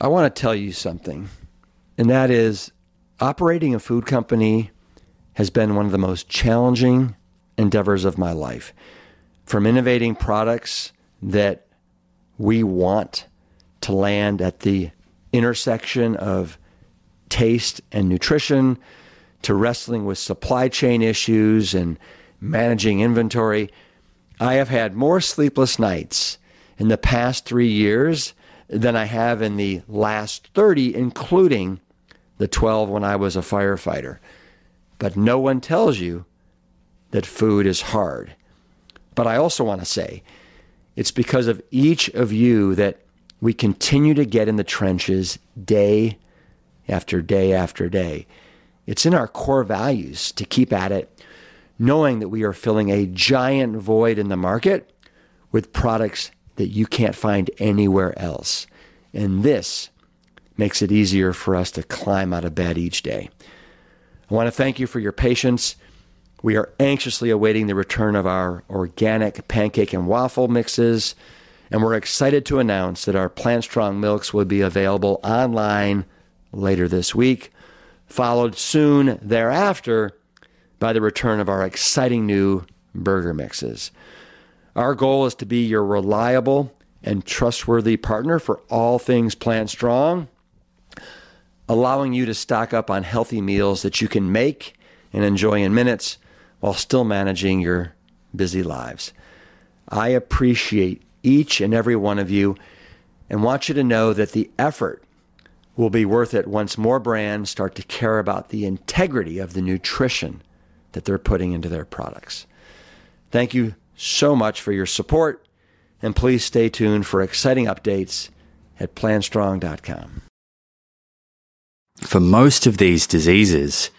I want to tell you something, and that is operating a food company has been one of the most challenging endeavors of my life. From innovating products that we want to land at the intersection of taste and nutrition to wrestling with supply chain issues and managing inventory. I have had more sleepless nights in the past three years than I have in the last 30, including the 12 when I was a firefighter. But no one tells you that food is hard. But I also want to say it's because of each of you that we continue to get in the trenches day after day after day. It's in our core values to keep at it, knowing that we are filling a giant void in the market with products that you can't find anywhere else. And this makes it easier for us to climb out of bed each day. I want to thank you for your patience. We are anxiously awaiting the return of our organic pancake and waffle mixes, and we're excited to announce that our Plant Strong milks will be available online later this week, followed soon thereafter by the return of our exciting new burger mixes. Our goal is to be your reliable and trustworthy partner for all things Plant Strong, allowing you to stock up on healthy meals that you can make and enjoy in minutes while still managing your busy lives. I appreciate each and every one of you and want you to know that the effort will be worth it once more brands start to care about the integrity of the nutrition that they're putting into their products. Thank you so much for your support, and please stay tuned for exciting updates at plantstrong.com. For most of these diseases,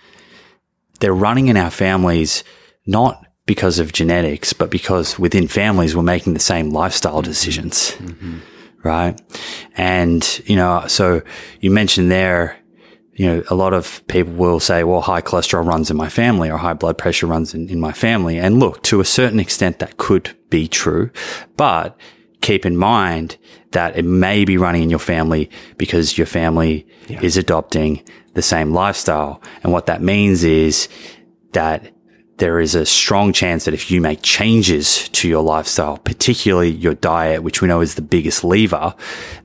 they're running in our families not because of genetics, but because within families we're making the same lifestyle decisions. Mm-hmm. Right. And, you know, so you mentioned there, you know, a lot of people will say, well, high cholesterol runs in my family or high blood pressure runs in, in my family. And look, to a certain extent, that could be true, but keep in mind that it may be running in your family because your family yeah. is adopting the same lifestyle. And what that means is that there is a strong chance that if you make changes to your lifestyle, particularly your diet, which we know is the biggest lever,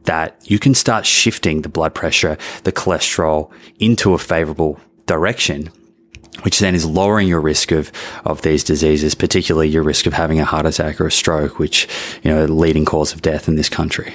that you can start shifting the blood pressure, the cholesterol into a favorable direction which then is lowering your risk of, of these diseases, particularly your risk of having a heart attack or a stroke, which, you know, leading cause of death in this country.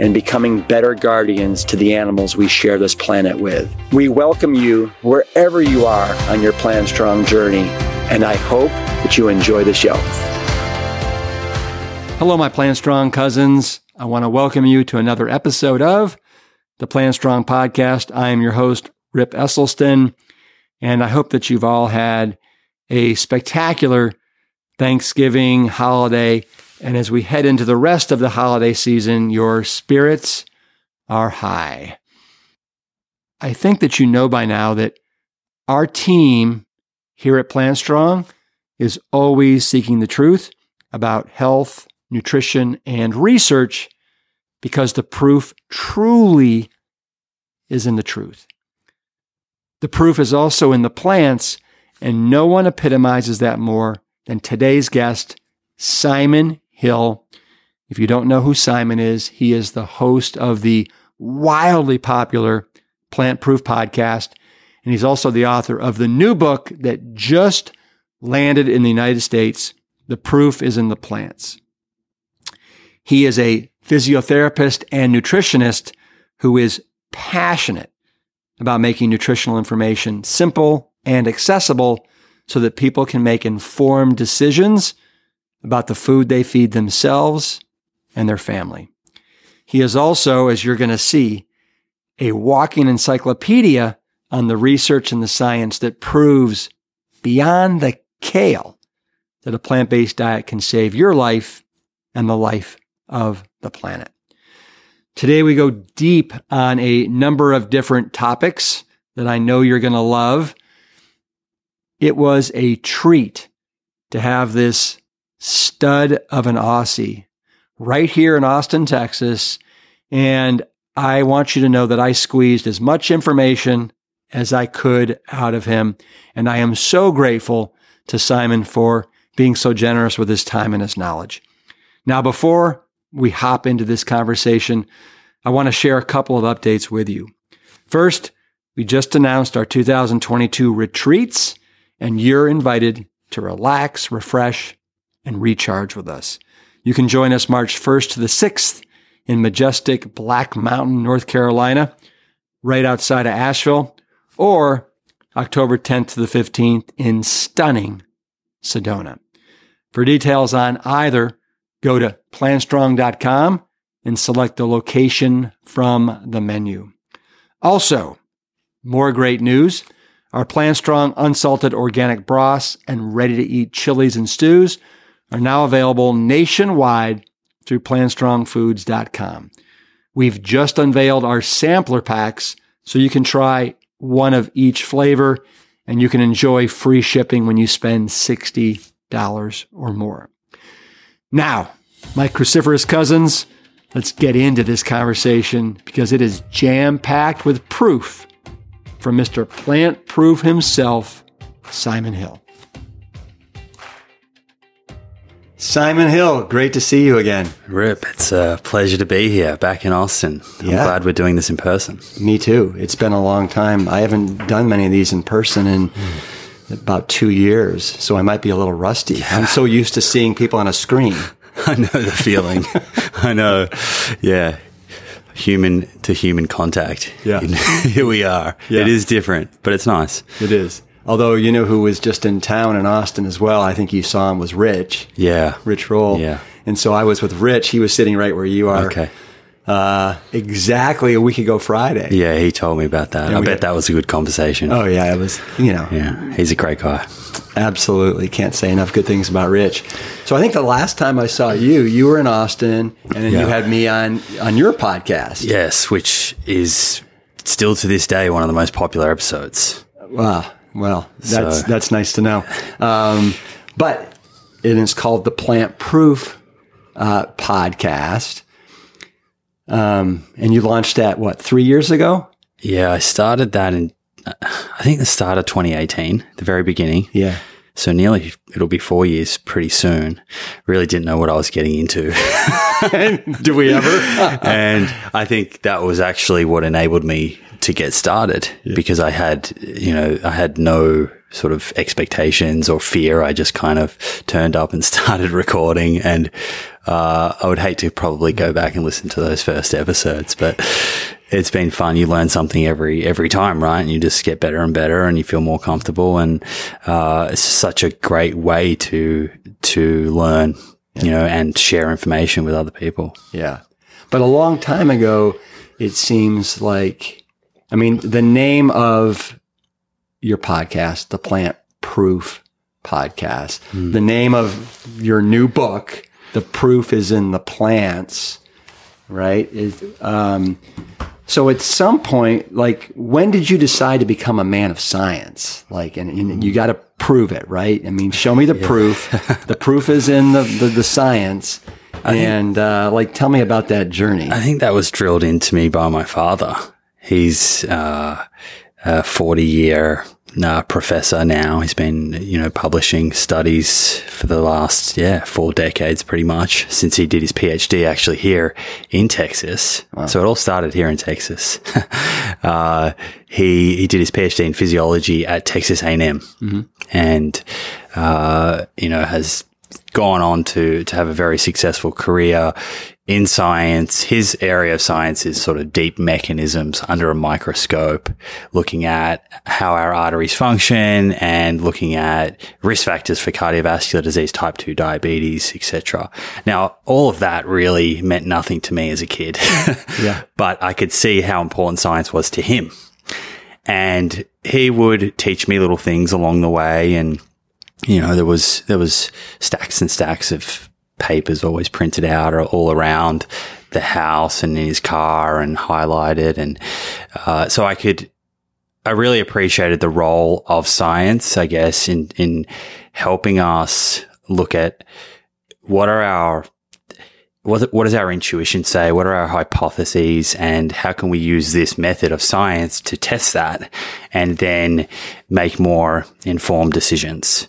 and becoming better guardians to the animals we share this planet with. We welcome you wherever you are on your Plant Strong journey, and I hope that you enjoy the show. Hello, my Plant Strong cousins. I want to welcome you to another episode of the Plant Strong podcast. I am your host, Rip Esselstyn, and I hope that you've all had a spectacular Thanksgiving holiday and as we head into the rest of the holiday season, your spirits are high. I think that you know by now that our team here at Plant Strong is always seeking the truth about health, nutrition, and research because the proof truly is in the truth. The proof is also in the plants, and no one epitomizes that more than today's guest, Simon Hill. If you don't know who Simon is, he is the host of the wildly popular Plant Proof podcast. And he's also the author of the new book that just landed in the United States. The proof is in the plants. He is a physiotherapist and nutritionist who is passionate about making nutritional information simple and accessible so that people can make informed decisions about the food they feed themselves and their family. He is also, as you're going to see, a walking encyclopedia on the research and the science that proves beyond the kale that a plant based diet can save your life and the life of the planet. Today, we go deep on a number of different topics that I know you're going to love. It was a treat to have this stud of an Aussie right here in Austin, Texas. And I want you to know that I squeezed as much information as I could out of him. And I am so grateful to Simon for being so generous with his time and his knowledge. Now, before we hop into this conversation, I want to share a couple of updates with you. First, we just announced our 2022 retreats, and you're invited to relax, refresh, and recharge with us. You can join us March 1st to the 6th in majestic Black Mountain, North Carolina, right outside of Asheville, or October 10th to the 15th in stunning Sedona. For details on either, go to plantstrong.com and select the location from the menu. Also, more great news. Our Plant Strong unsalted organic broths and ready to eat chilies and stews are now available nationwide through plantstrongfoods.com. We've just unveiled our sampler packs so you can try one of each flavor and you can enjoy free shipping when you spend $60 or more. Now, my cruciferous cousins, let's get into this conversation because it is jam packed with proof from Mr. Plant Proof himself, Simon Hill. Simon Hill, great to see you again. Rip, it's a pleasure to be here back in Austin. I'm Yeah. glad we're doing this in person. Me too. It's been a long time. I haven't done many of these in person in about two years, so I might be a little rusty. I'm so used to seeing people on a screen. I know the feeling. I know. Yeah. Human to human contact. Yeah. Here we are. Yeah. It is different, but it's nice. It is. Although you know who was just in town in Austin as well. I think you saw him was Rich, Yeah. Rich Roll. Yeah. And so I was with Rich. He was sitting right where you are. Okay. Uh, exactly a week ago Friday. Yeah, he told me about that. I we- bet that was a good conversation. Oh yeah, it was. You know, Yeah, he's a great guy. absolutely can't say enough good things about Rich. So I think the last time I saw you, you were in Austin, and then Yeah. you had me on on your podcast. Yes, which is still to this day one of the most popular episodes. Wow. Well, that's So- that's nice to know. Um, but it is called the Plant Proof uh, Podcast. Um, and you launched that what three years ago? Yeah, I started that in, I think the start of 2018, the very beginning. Yeah. So nearly, it'll be four years pretty soon. Really didn't know what I was getting into. Do we ever? and I think that was actually what enabled me to get started because I had, you know, I had no sort of expectations or fear. I just kind of turned up and started recording and, uh, I would hate to probably go back and listen to those first episodes, but it's been fun. You learn something every, every time, right? And you just get better and better and you feel more comfortable. And, uh, it's such a great way to, to learn, you know, and share information with other people. Yeah. But a long time ago, it seems like, I mean, the name of your podcast, the Plant Proof Podcast, the name of your new book, The Proof is in the Plants, right? Is, um, so at some point, like, when did you decide to become a man of science? Like, and, and you got to prove it, right? I mean, show me the proof. the proof is in the, the, the science. And, uh, like, tell me about that journey. I think that was drilled into me by my father. He's uh, a 40 year uh, professor now. He's been, you know, publishing studies for the last, yeah, four decades pretty much since he did his PhD actually here in Texas. So it all started here in Texas. uh, he, he did his PhD in physiology at Texas A&M and, uh, you know, has gone on to to have a very successful career in science. His area of science is sort of deep mechanisms under a microscope, looking at how our arteries function and looking at risk factors for cardiovascular disease, type 2 diabetes, etc. Now, all of that really meant nothing to me as a kid. Yeah. but I could see how important science was to him. And he would teach me little things along the way and you know, there was there was stacks and stacks of papers always printed out or all around the house and in his car and highlighted, and uh, so I could. I really appreciated the role of science, I guess, in in helping us look at what are our what, what does our intuition say? What are our hypotheses? And how can we use this method of science to test that and then make more informed decisions?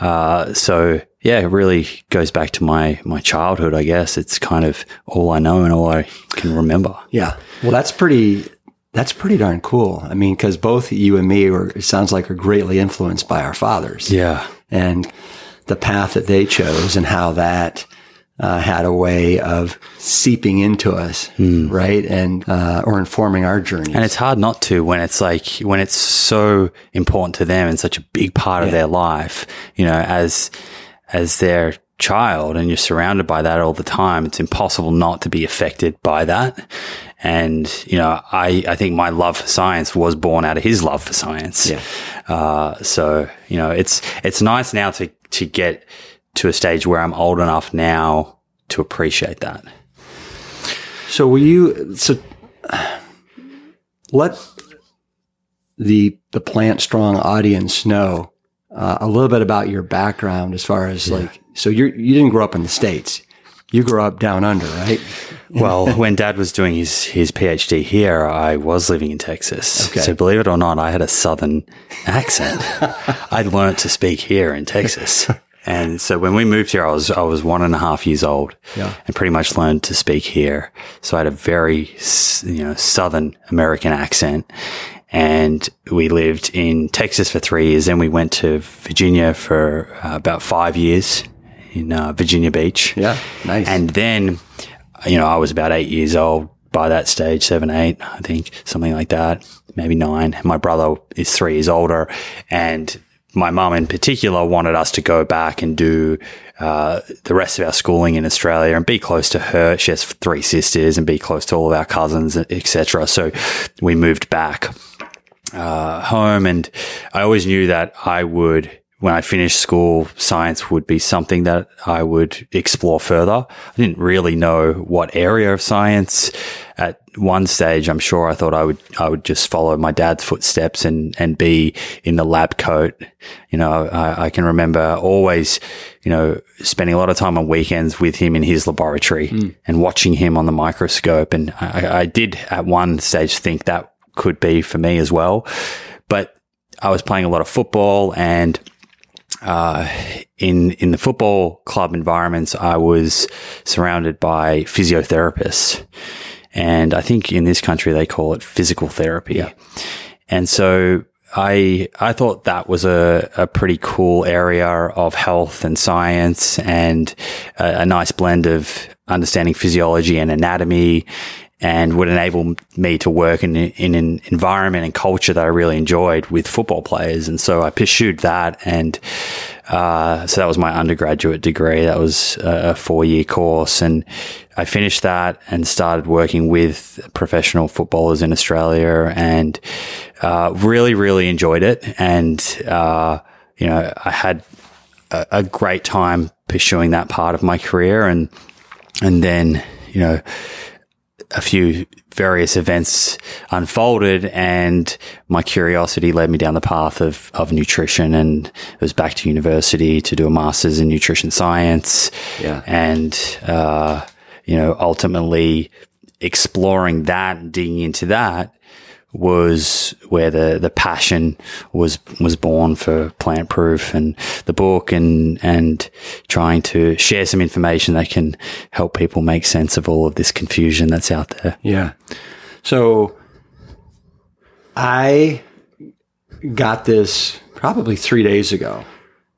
Uh, so yeah, it really goes back to my, my childhood, I guess. It's kind of all I know and all I can remember. Yeah. Well, that's pretty, that's pretty darn cool. I mean, cause both you and me were, it sounds like are greatly influenced by our fathers. Yeah. And the path that they chose and how that, uh, had a way of seeping into us, right? And, uh, or informing our journey. And it's hard not to when it's like, when it's so important to them and such a big part of their life, you know, as, as their child and you're surrounded by that all the time, it's impossible not to be affected by that. And, you know, I, I think my love for science was born out of his love for science. Yeah. Uh, so, you know, it's, it's nice now to, to get to a stage where I'm old enough now to appreciate that. So will you, so let the, the plant strong audience know uh, a little bit about your background as far as like, so you're, you didn't grow up in the States. You grew up down under, right? Well, when dad was doing his, his PhD here, I was living in Texas. Okay. So believe it or not, I had a southern accent. I learned to speak here in Texas. And so when we moved here, I was, I was one and a half years old Yeah. and pretty much learned to speak here. So I had a very, you know, Southern American accent. And we lived in Texas for three years. Then we went to Virginia for uh, about five years in uh, Virginia Beach. Yeah. Nice. And then, you know, I was about eight years old by that stage, seven, eight, I think, something like that, maybe nine. My brother is three years older. And my mum in particular wanted us to go back and do uh, the rest of our schooling in Australia and be close to her. She has three sisters and be close to all of our cousins, etc. So we moved back uh, home, and I always knew that I would, when I finished school, science would be something that I would explore further. I didn't really know what area of science. At one stage, I'm sure I thought I would, I would just follow my dad's footsteps and, and be in the lab coat. You know, I, I can remember always, you know, spending a lot of time on weekends with him in his laboratory hmm. and watching him on the microscope. And I, I did at one stage think that could be for me as well. But I was playing a lot of football and uh, in in the football club environments, I was surrounded by physiotherapists, and I think in this country they call it physical therapy. And so I I thought that was a, a pretty cool area of health and science, and a, a nice blend of understanding physiology and anatomy. And would enable me to work in, in an environment and culture that I really enjoyed with football players. And so I pursued that. And uh, so that was my undergraduate degree. That was a four year course. And I finished that and started working with professional footballers in Australia and uh, really, really enjoyed it. And, uh, you know, I had a, a great time pursuing that part of my career. And, and then, you know, a few various events unfolded and my curiosity led me down the path of, of nutrition and it was back to university to do a master's in nutrition science. Yeah. And, uh, you know, ultimately exploring that and digging into that was where the, the passion was was born for plant proof and the book and and trying to share some information that can help people make sense of all of this confusion that's out there. Yeah. So I got this probably three days ago.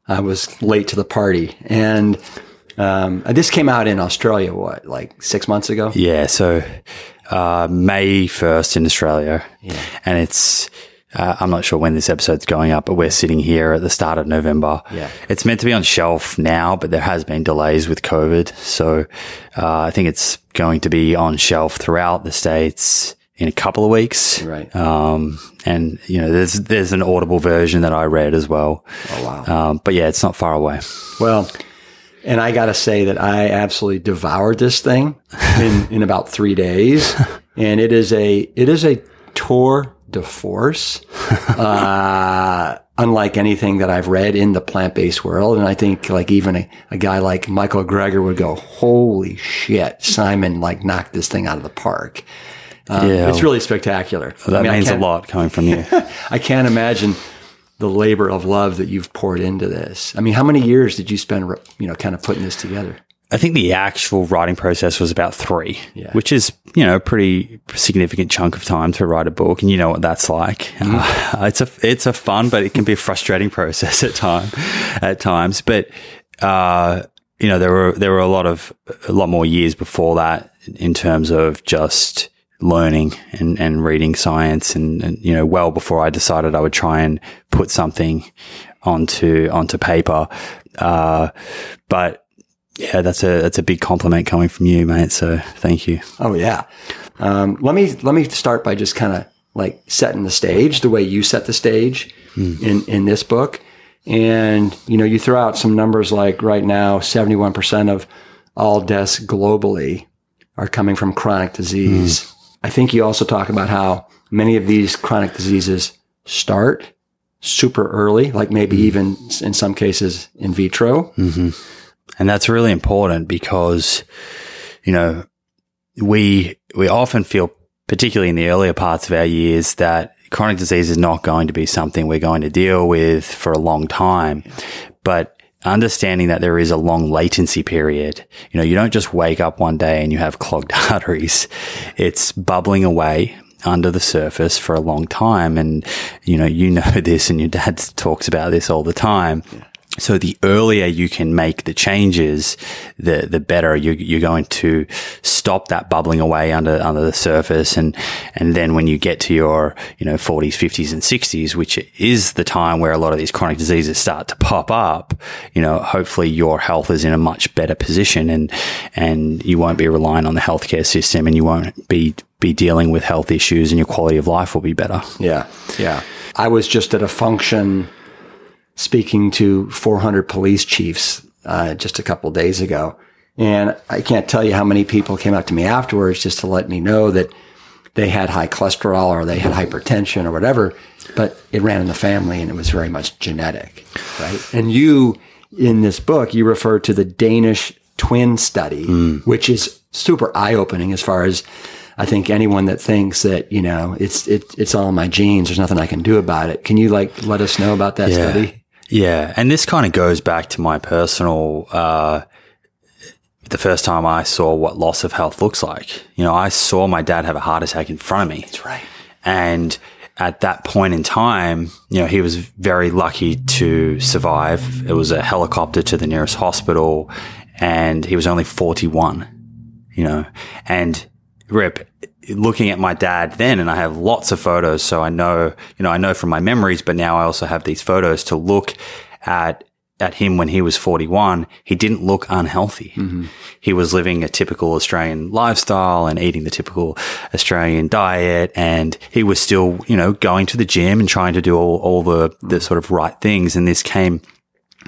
I was late to the party. And um, this came out in Australia, what, like six months ago? Yeah. So uh, May 1st in Australia. Yeah. And it's, uh, I'm not sure when this episode's going up, but we're sitting here at the start of November. Yeah. It's meant to be on shelf now, but there has been delays with COVID. So uh, I think it's going to be on shelf throughout the States in a couple of weeks. Right. Um, and you know, there's there's an audible version that I read as well. Oh wow. Um, but yeah, it's not far away. Well, and I got to say that I absolutely devoured this thing in, in about three days, and it is a it is a tour de force, uh, unlike anything that I've read in the plant based world. And I think like even a, a guy like Michael Greger would go, "Holy shit, Simon! Like knocked this thing out of the park." Um, Yeah. it's really spectacular. That I mean, means a lot coming from you. I can't imagine the labor of love that you've poured into this. I mean, how many years did you spend, you know, kind of putting this together? I think the actual writing process was about three, Yeah. which is, you know, a pretty significant chunk of time to write a book. And you know what that's like. Mm-hmm. Uh, it's a, it's a fun, but it can be a frustrating process at time, at times. But, uh, you know, there were, there were a lot of, a lot more years before that in terms of just learning and, and reading science and, and, you know, well before I decided I would try and put something onto, onto paper. Uh, but, yeah, that's a that's a big compliment coming from you, mate. So thank you. Oh yeah. Um, let me let me start by just kind of like setting the stage the way you set the stage in in this book, and you know you throw out some numbers like right now seventy one percent of all deaths globally are coming from chronic disease. I think you also talk about how many of these chronic diseases start super early, like maybe mm-hmm. even in some cases in vitro. Mm-hmm. And that's really important because, you know, we we often feel, particularly in the earlier parts of our years, that chronic disease is not going to be something we're going to deal with for a long time. But understanding that there is a long latency period, you know, you don't just wake up one day and you have clogged arteries. It's bubbling away under the surface for a long time. And, you know, you know this and your dad talks about this all the time. So the earlier you can make the changes, the the better you, you're going to stop that bubbling away under under the surface, and and then when you get to your you know 40s, 50s, and 60s, which is the time where a lot of these chronic diseases start to pop up, you know, hopefully your health is in a much better position, and and you won't be relying on the healthcare system, and you won't be be dealing with health issues, and your quality of life will be better. Yeah, yeah. I was just at a function speaking to 400 police chiefs uh, just a couple of days ago, and I can't tell you how many people came up to me afterwards just to let me know that they had high cholesterol or they had hypertension or whatever, but it ran in the family and it was very much genetic, right? And you, in this book, you refer to the Danish twin study, which is super eye opening as far as I think anyone that thinks that you know it's it, it's all in my genes, there's nothing I can do about it. Can you like let us know about that study? Yeah. And this kind of goes back to my personal, uh, the first time I saw what loss of health looks like. You know, I saw my dad have a heart attack in front of me. That's right. And at that point in time, you know, he was very lucky to survive. It was a helicopter to the nearest hospital and he was only 41, you know, and rip looking at my dad then and I have lots of photos. So I know, you know, I know from my memories, but now I also have these photos to look at at him when he was 41, he didn't look unhealthy. He was living a typical Australian lifestyle and eating the typical Australian diet. And he was still, you know, going to the gym and trying to do all, all the, the sort of right things. And this came,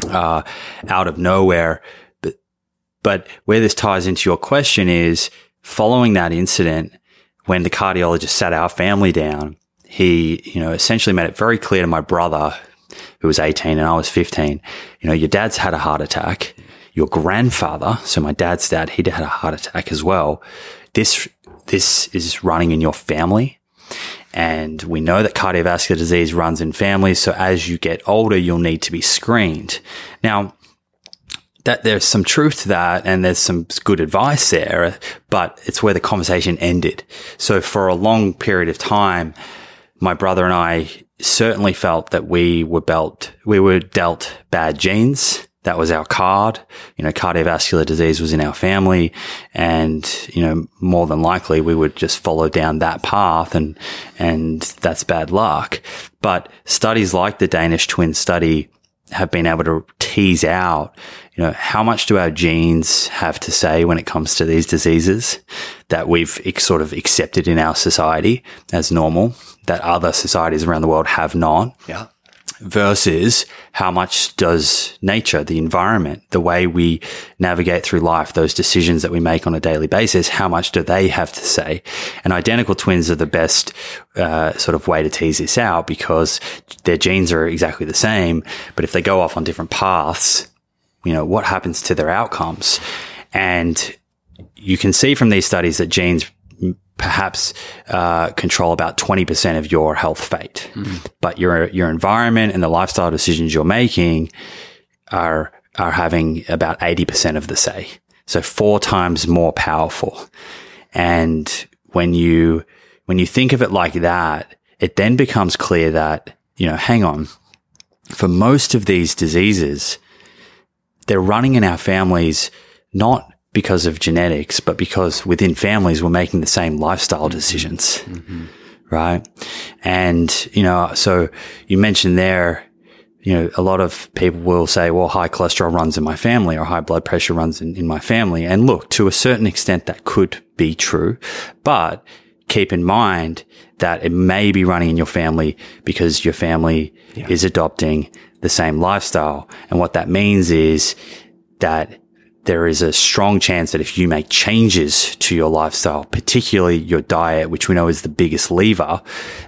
uh, out of nowhere. But, but where this ties into your question is following that incident, when the cardiologist sat our family down, he, you know, essentially made it very clear to my brother, who was 18 and I was 15, you know, your dad's had a heart attack. Your grandfather, so my dad's dad, he'd had a heart attack as well. This, this is running in your family. And we know that cardiovascular disease runs in families. So as you get older, you'll need to be screened. Now, that there's some truth to that and there's some good advice there, but it's where the conversation ended. So for a long period of time, my brother and I certainly felt that we were dealt, we were dealt bad genes. That was our card. You know, cardiovascular disease was in our family and, you know, more than likely we would just follow down that path and, and that's bad luck. But studies like the Danish twin study have been able to tease out, you know, how much do our genes have to say when it comes to these diseases that we've sort of accepted in our society as normal that other societies around the world have not. Yeah. Versus how much does nature, the environment, the way we navigate through life, those decisions that we make on a daily basis, how much do they have to say? And identical twins are the best uh, sort of way to tease this out because their genes are exactly the same, but if they go off on different paths, you know, what happens to their outcomes? And you can see from these studies that genes perhaps uh, control about 20% of your health fate. Mm. But your your environment and the lifestyle decisions you're making are are having about 80% of the say. So four times more powerful. And when you when you think of it like that, it then becomes clear that, you know, hang on. For most of these diseases, they're running in our families not because of genetics, but because within families we're making the same lifestyle decisions. Mm-hmm. Right. And, you know, so you mentioned there, you know, a lot of people will say, well, high cholesterol runs in my family or high blood pressure runs in, in my family. And look, to a certain extent, that could be true, but keep in mind that it may be running in your family because your family yeah. is adopting the same lifestyle. And what that means is that there is a strong chance that if you make changes to your lifestyle, particularly your diet, which we know is the biggest lever,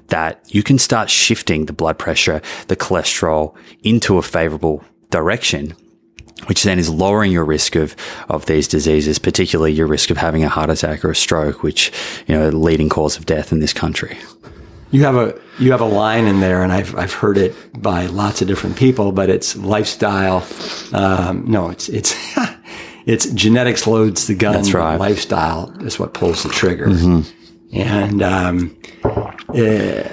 that you can start shifting the blood pressure, the cholesterol into a favorable direction which then is lowering your risk of, of these diseases, particularly your risk of having a heart attack or a stroke, which, you know, leading cause of death in this country. You have a you have a line in there, and I've I've heard it by lots of different people, but it's lifestyle. Um, no, it's it's it's genetics loads the gun. That's right. Lifestyle is what pulls the trigger, mm-hmm. and um, uh,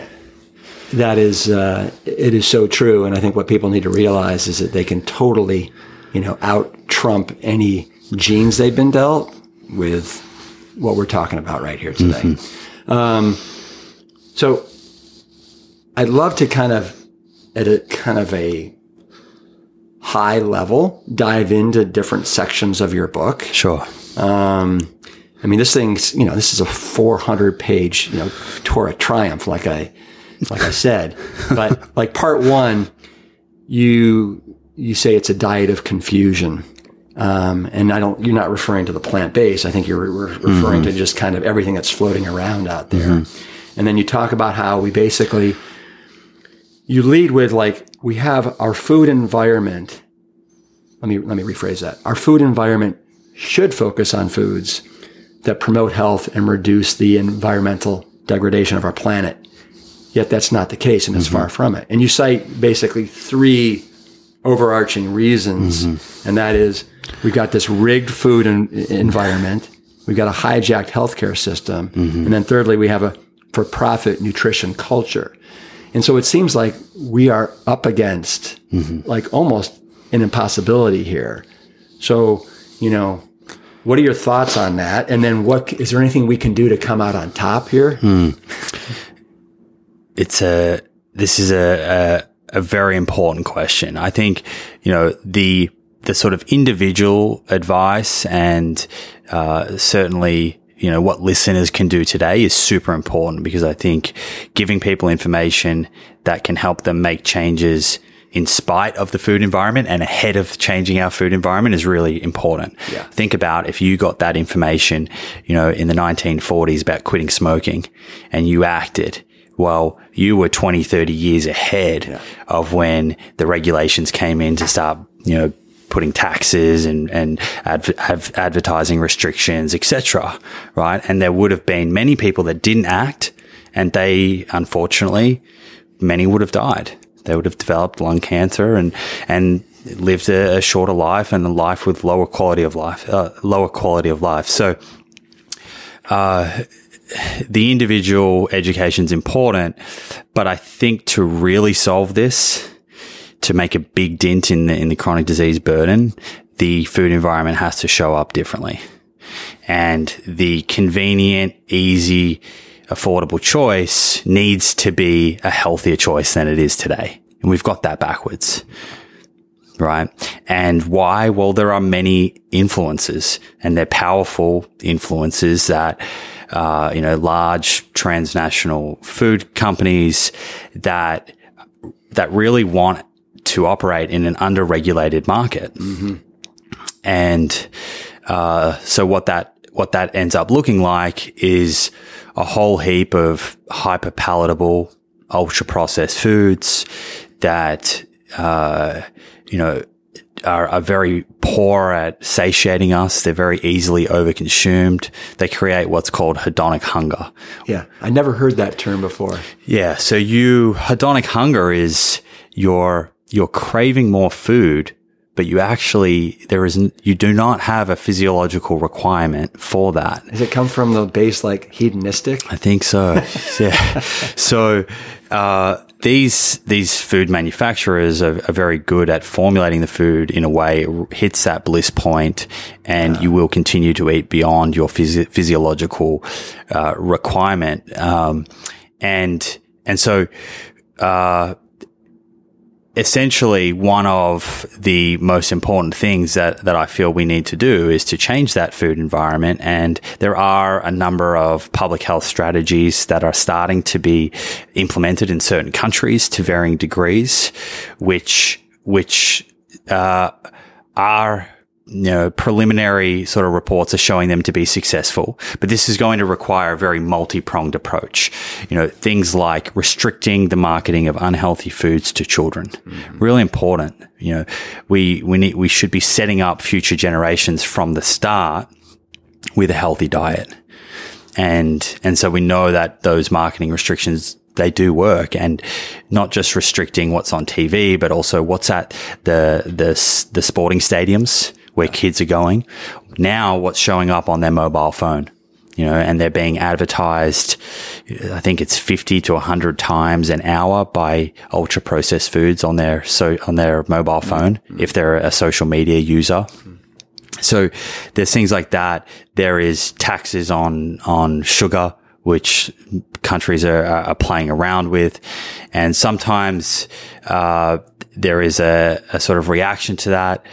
that is uh, it is so true. And I think what people need to realize is that they can totally, you know, out trump any genes they've been dealt with what we're talking about right here today. Mm-hmm. Um, so I'd love to kind of at a kind of a high level, dive into different sections of your book. Sure. Um, I mean, this thing's, you know, this is a 400 page, you know, tour of triumph, like I, like I said. But like part one, you, you say it's a diet of confusion. Um, and I don't, you're not referring to the plant base. I think you're re- referring mm-hmm. to just kind of everything that's floating around out there. Mm-hmm. And then you talk about how we basically, you lead with like we have our food environment. Let me let me rephrase that. Our food environment should focus on foods that promote health and reduce the environmental degradation of our planet. Yet that's not the case, and it's mm-hmm. far from it. And you cite basically three overarching reasons, mm-hmm. and that is we've got this rigged food environment, we've got a hijacked healthcare system, mm-hmm. and then thirdly, we have a for-profit nutrition culture. And so it seems like we are up against mm-hmm. like almost an impossibility here. So, you know, what are your thoughts on that? And then what is there anything we can do to come out on top here? Hmm. It's a this is a, a a very important question. I think, you know, the the sort of individual advice and uh, certainly you know, what listeners can do today is super important because I think giving people information that can help them make changes in spite of the food environment and ahead of changing our food environment is really important. Yeah. Think about if you got that information, you know, in the 1940s about quitting smoking and you acted. Well, you were 20, 30 years ahead yeah. of when the regulations came in to start, you know, putting taxes and and adv- advertising restrictions, etc. Right, and there would have been many people that didn't act, and they unfortunately many would have died. They would have developed lung cancer and and lived a, a shorter life and a life with lower quality of life, uh, lower quality of life. So, uh, the individual education is important, but I think to really solve this, to make a big dent in the in the chronic disease burden, the food environment has to show up differently, and the convenient, easy, affordable choice needs to be a healthier choice than it is today, and we've got that backwards right? And why? Well, there are many influences and they're powerful influences that, uh, you know, large transnational food companies that, that really want to operate in an underregulated market. Mm-hmm. And, uh, so what that, what that ends up looking like is a whole heap of hyper palatable, ultra processed foods that, uh, you know, are, are, very poor at satiating us. They're very easily overconsumed. They create what's called hedonic hunger. Yeah. I never heard that term before. Yeah. So you, hedonic hunger is your, you're craving more food, but you actually, there is, you do not have a physiological requirement for that. Does it come from the base like hedonistic? I think so. yeah. So, uh, these these food manufacturers are, are, very good at formulating the food in a way it hits that bliss point, and yeah. you will continue to eat beyond your phys- physiological uh, requirement. Um, and and so uh, essentially one of the most important things that, that I feel we need to do is to change that food environment. And there are a number of public health strategies that are starting to be implemented in certain countries to varying degrees, which, which, uh, are you know, preliminary sort of reports are showing them to be successful, but this is going to require a very multi-pronged approach. You know, things like restricting the marketing of unhealthy foods to children. Mm-hmm. Really important. You know, we, we need, we should be setting up future generations from the start with a healthy diet. And, and so we know that those marketing restrictions they do work and not just restricting what's on TV, but also what's at the, the, the sporting stadiums where kids are going. Now what's showing up on their mobile phone, you know, and they're being advertised. I think it's 50 to 100 times an hour by ultra processed foods on their, so on their mobile phone mm-hmm. if they're a social media user. So there's things like that. There is taxes on, on sugar, which countries are, are playing around with. And sometimes, uh, there is a, a, sort of reaction to that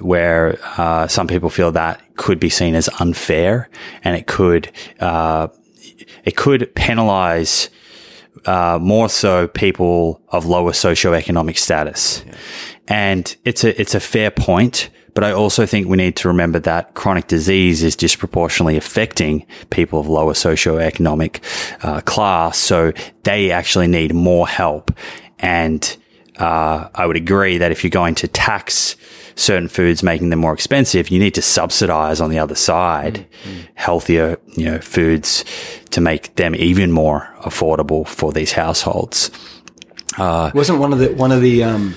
where uh, some people feel that could be seen as unfair and it could uh, it could penalize uh, more so people of lower socioeconomic status. Yeah. And it's a it's a fair point, but I also think we need to remember that chronic disease is disproportionately affecting people of lower socioeconomic uh, class, so they actually need more help and uh, I would agree that if you're going to tax certain foods, making them more expensive, you need to subsidize on the other side mm-hmm. healthier, you know, foods to make them even more affordable for these households. Uh, Wasn't one of the one of the um,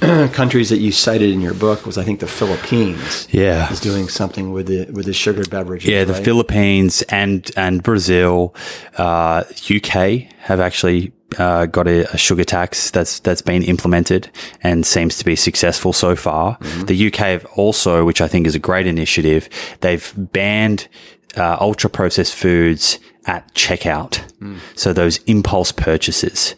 countries that you cited in your book was I think the Philippines. Yeah, is doing something with the with the sugar beverages. Yeah, the right? Philippines and and Brazil, uh, UK have actually uh, got a, a, sugar tax that's that's been implemented and seems to be successful so far. Mm-hmm. The UK have also, which I think is a great initiative, they've banned uh, ultra processed foods at checkout. Mm. So those impulse purchases.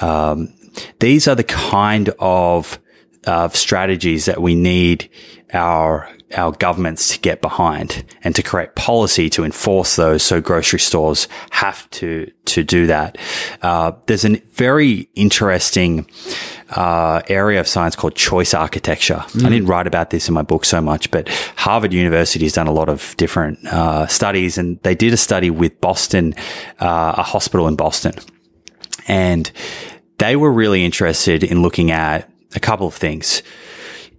Um, these are the kind of of strategies that we need our our governments to get behind and to create policy to enforce those. So grocery stores have to to do that. Uh, there's a very interesting uh, area of science called choice architecture. Mm. I didn't write about this in my book so much, but Harvard University has done a lot of different uh, studies, and they did a study with Boston, uh, a hospital in Boston, and they were really interested in looking at a couple of things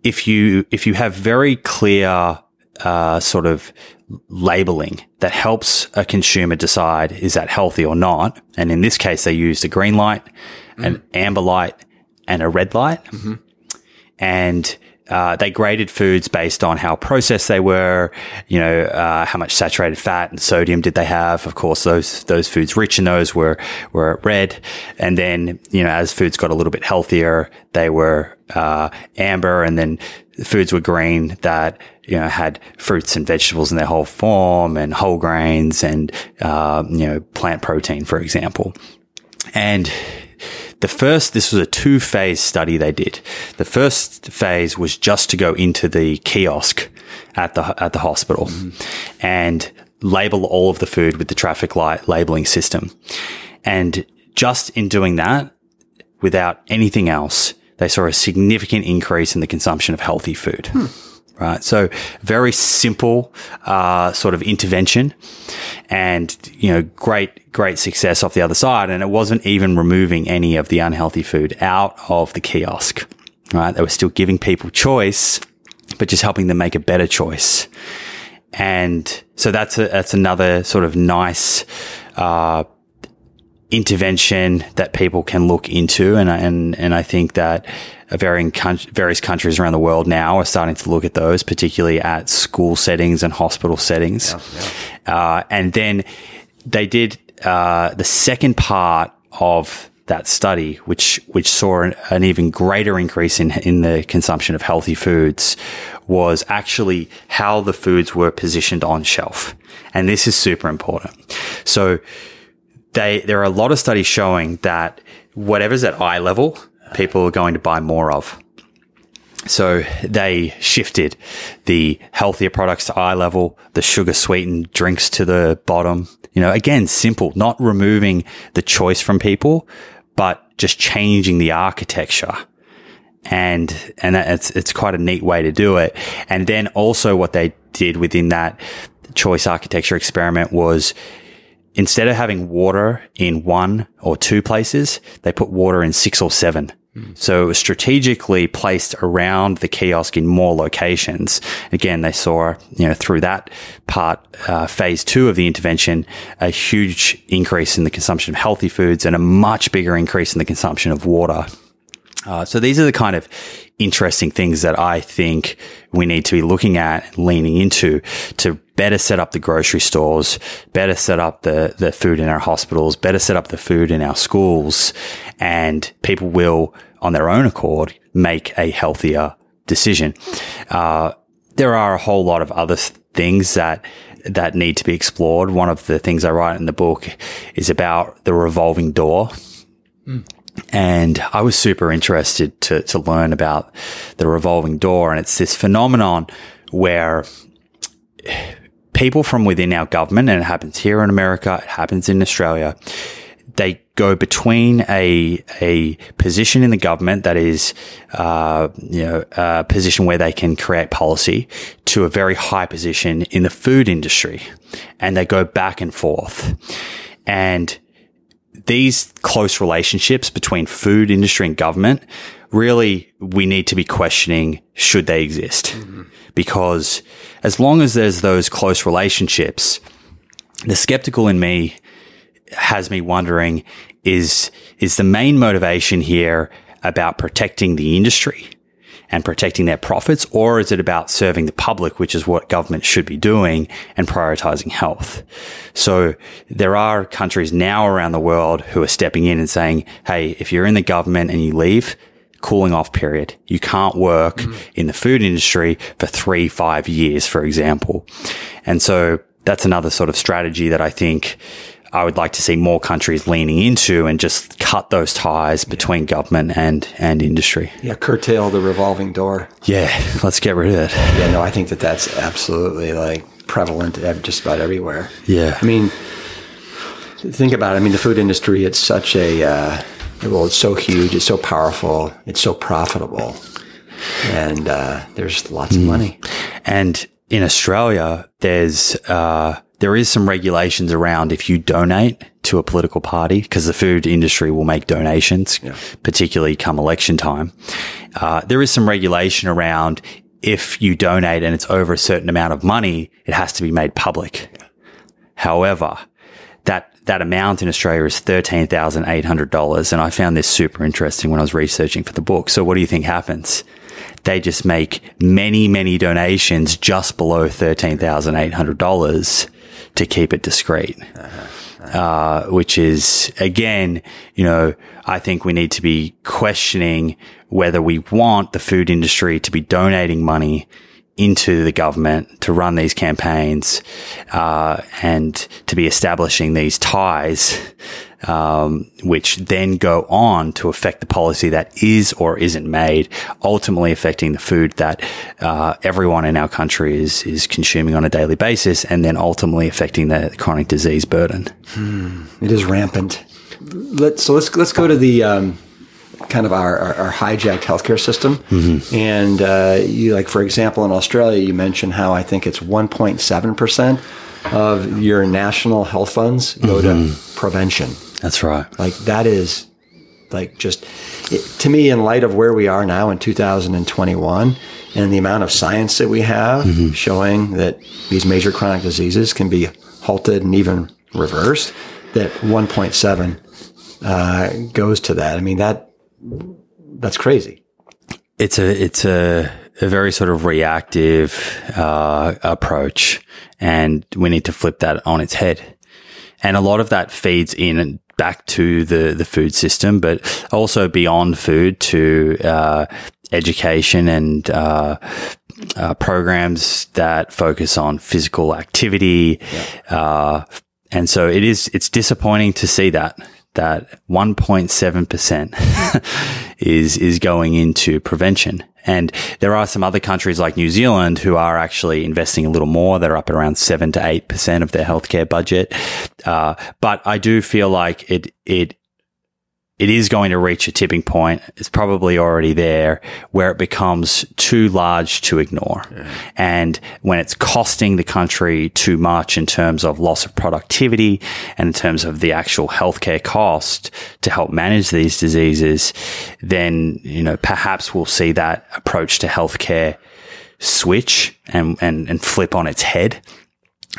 if you if you have very clear uh, sort of labeling that helps a consumer decide is that healthy or not, and in this case they used a green light, mm. an amber light, and a red light, mm-hmm. and uh, they graded foods based on how processed they were, you know, uh, how much saturated fat and sodium did they have. Of course, those those foods rich in those were were red, and then you know as foods got a little bit healthier, they were uh, amber, and then foods were green that you know had fruits and vegetables in their whole form and whole grains and uh, you know plant protein, for example, and the first, this was a two phase study they did. The first phase was just to go into the kiosk at the, at the hospital mm-hmm. and label all of the food with the traffic light labeling system. And just in doing that, without anything else, they saw a significant increase in the consumption of healthy food. Hmm right? So very simple, uh, sort of intervention and, you know, great, great success off the other side. And it wasn't even removing any of the unhealthy food out of the kiosk, right? They were still giving people choice, but just helping them make a better choice. And so that's a, that's another sort of nice, uh, intervention that people can look into. And, and, and I think that varying various countries around the world now are starting to look at those, particularly at school settings and hospital settings. Yeah, yeah. Uh, and then they did, uh, the second part of that study, which which saw an, an, even greater increase in in the consumption of healthy foods, was actually how the foods were positioned on shelf, and this is super important. So they, there are a lot of studies showing that whatever's at eye level, people are going to buy more of. So they shifted the healthier products to eye level, the sugar sweetened drinks to the bottom. You know, again, simple, not removing the choice from people, but just changing the architecture. And, and it's, it's quite a neat way to do it. And then also what they did within that choice architecture experiment was instead of having water in one or two places, they put water in six or seven. So it was strategically placed around the kiosk in more locations. Again, they saw, you know, through that part, uh, phase two of the intervention, a huge increase in the consumption of healthy foods and a much bigger increase in the consumption of water. Uh, so these are the kind of interesting things that I think we need to be looking at, leaning into to better set up the grocery stores, better set up the, the food in our hospitals, better set up the food in our schools, and people will, on their own accord, make a healthier decision. Uh, there are a whole lot of other things that that need to be explored. One of the things I write in the book is about the revolving door. Mm. And I was super interested to, to learn about the revolving door. And it's this phenomenon where people from within our government, and it happens here in America, it happens in Australia, they go between a a position in the government that is, uh, you know, a position where they can create policy to a very high position in the food industry, and they go back and forth, and these close relationships between food industry and government, really, we need to be questioning should they exist? Mm-hmm. Because as long as there's those close relationships, the skeptical in me has me wondering is, is the main motivation here about protecting the industry? and protecting their profits, or is it about serving the public, which is what government should be doing and prioritizing health? So there are countries now around the world who are stepping in and saying, Hey, if you're in the government and you leave, cooling off period. You can't work mm. in the food industry for three, five years, for example. And so that's another sort of strategy that I think I would like to see more countries leaning into and just cut those ties between government and, and industry. Yeah, curtail the revolving door. Yeah, let's get rid of it. Yeah, no, I think that that's absolutely like prevalent just about everywhere. Yeah. I mean, think about it. I mean, the food industry, it's such a, uh, well, it's so huge, it's so powerful, it's so profitable, and uh, there's lots of mm. money. And in Australia, there's, uh, there is some regulations around if you donate to a political party, because the food industry will make donations, yeah. particularly come election time. Uh, there is some regulation around if you donate and it's over a certain amount of money, it has to be made public. Yeah. However, that amount in Australia is thirteen thousand eight hundred dollars, and I found this super interesting when I was researching for the book. So, what do you think happens? they just make many, many donations just below $13,800 to keep it discreet. Uh, which is again, you know, I think we need to be questioning whether we want the food industry to be donating money into the government to run these campaigns uh, and to be establishing these ties, um, which then go on to affect the policy that is or isn't made, ultimately affecting the food that uh, everyone in our country is is consuming on a daily basis, and then ultimately affecting the chronic disease burden. It is rampant. Let's so let's let's go to the um, kind of our, our, our hijacked healthcare system. And uh, you like, for example, in Australia, you mentioned how I think it's 1.7 percent of your national health funds go to prevention. That's right. Like that is like just it, to me in light of where we are now in 2021 and the amount of science that we have showing that these major chronic diseases can be halted and even reversed that 1.7 uh, goes to that. I mean that that's crazy. it's a it's a, a very sort of reactive uh, approach, and we need to flip that on its head. And a lot of that feeds in back to the the food system, but also beyond food to uh, education and uh, uh, programs that focus on physical activity. Uh, and so it is. It's disappointing to see that that 1.7 percent is is going into prevention. And there are some other countries like New Zealand who are actually investing a little more. They're up at around seven to eight percent of their healthcare budget. Uh, but I do feel like it it it is going to reach a tipping point. It's probably already there where it becomes too large to ignore. And when it's costing the country too much in terms of loss of productivity and in terms of the actual healthcare cost to help manage these diseases, then, you know, perhaps we'll see that approach to healthcare switch and, and, and flip on its head.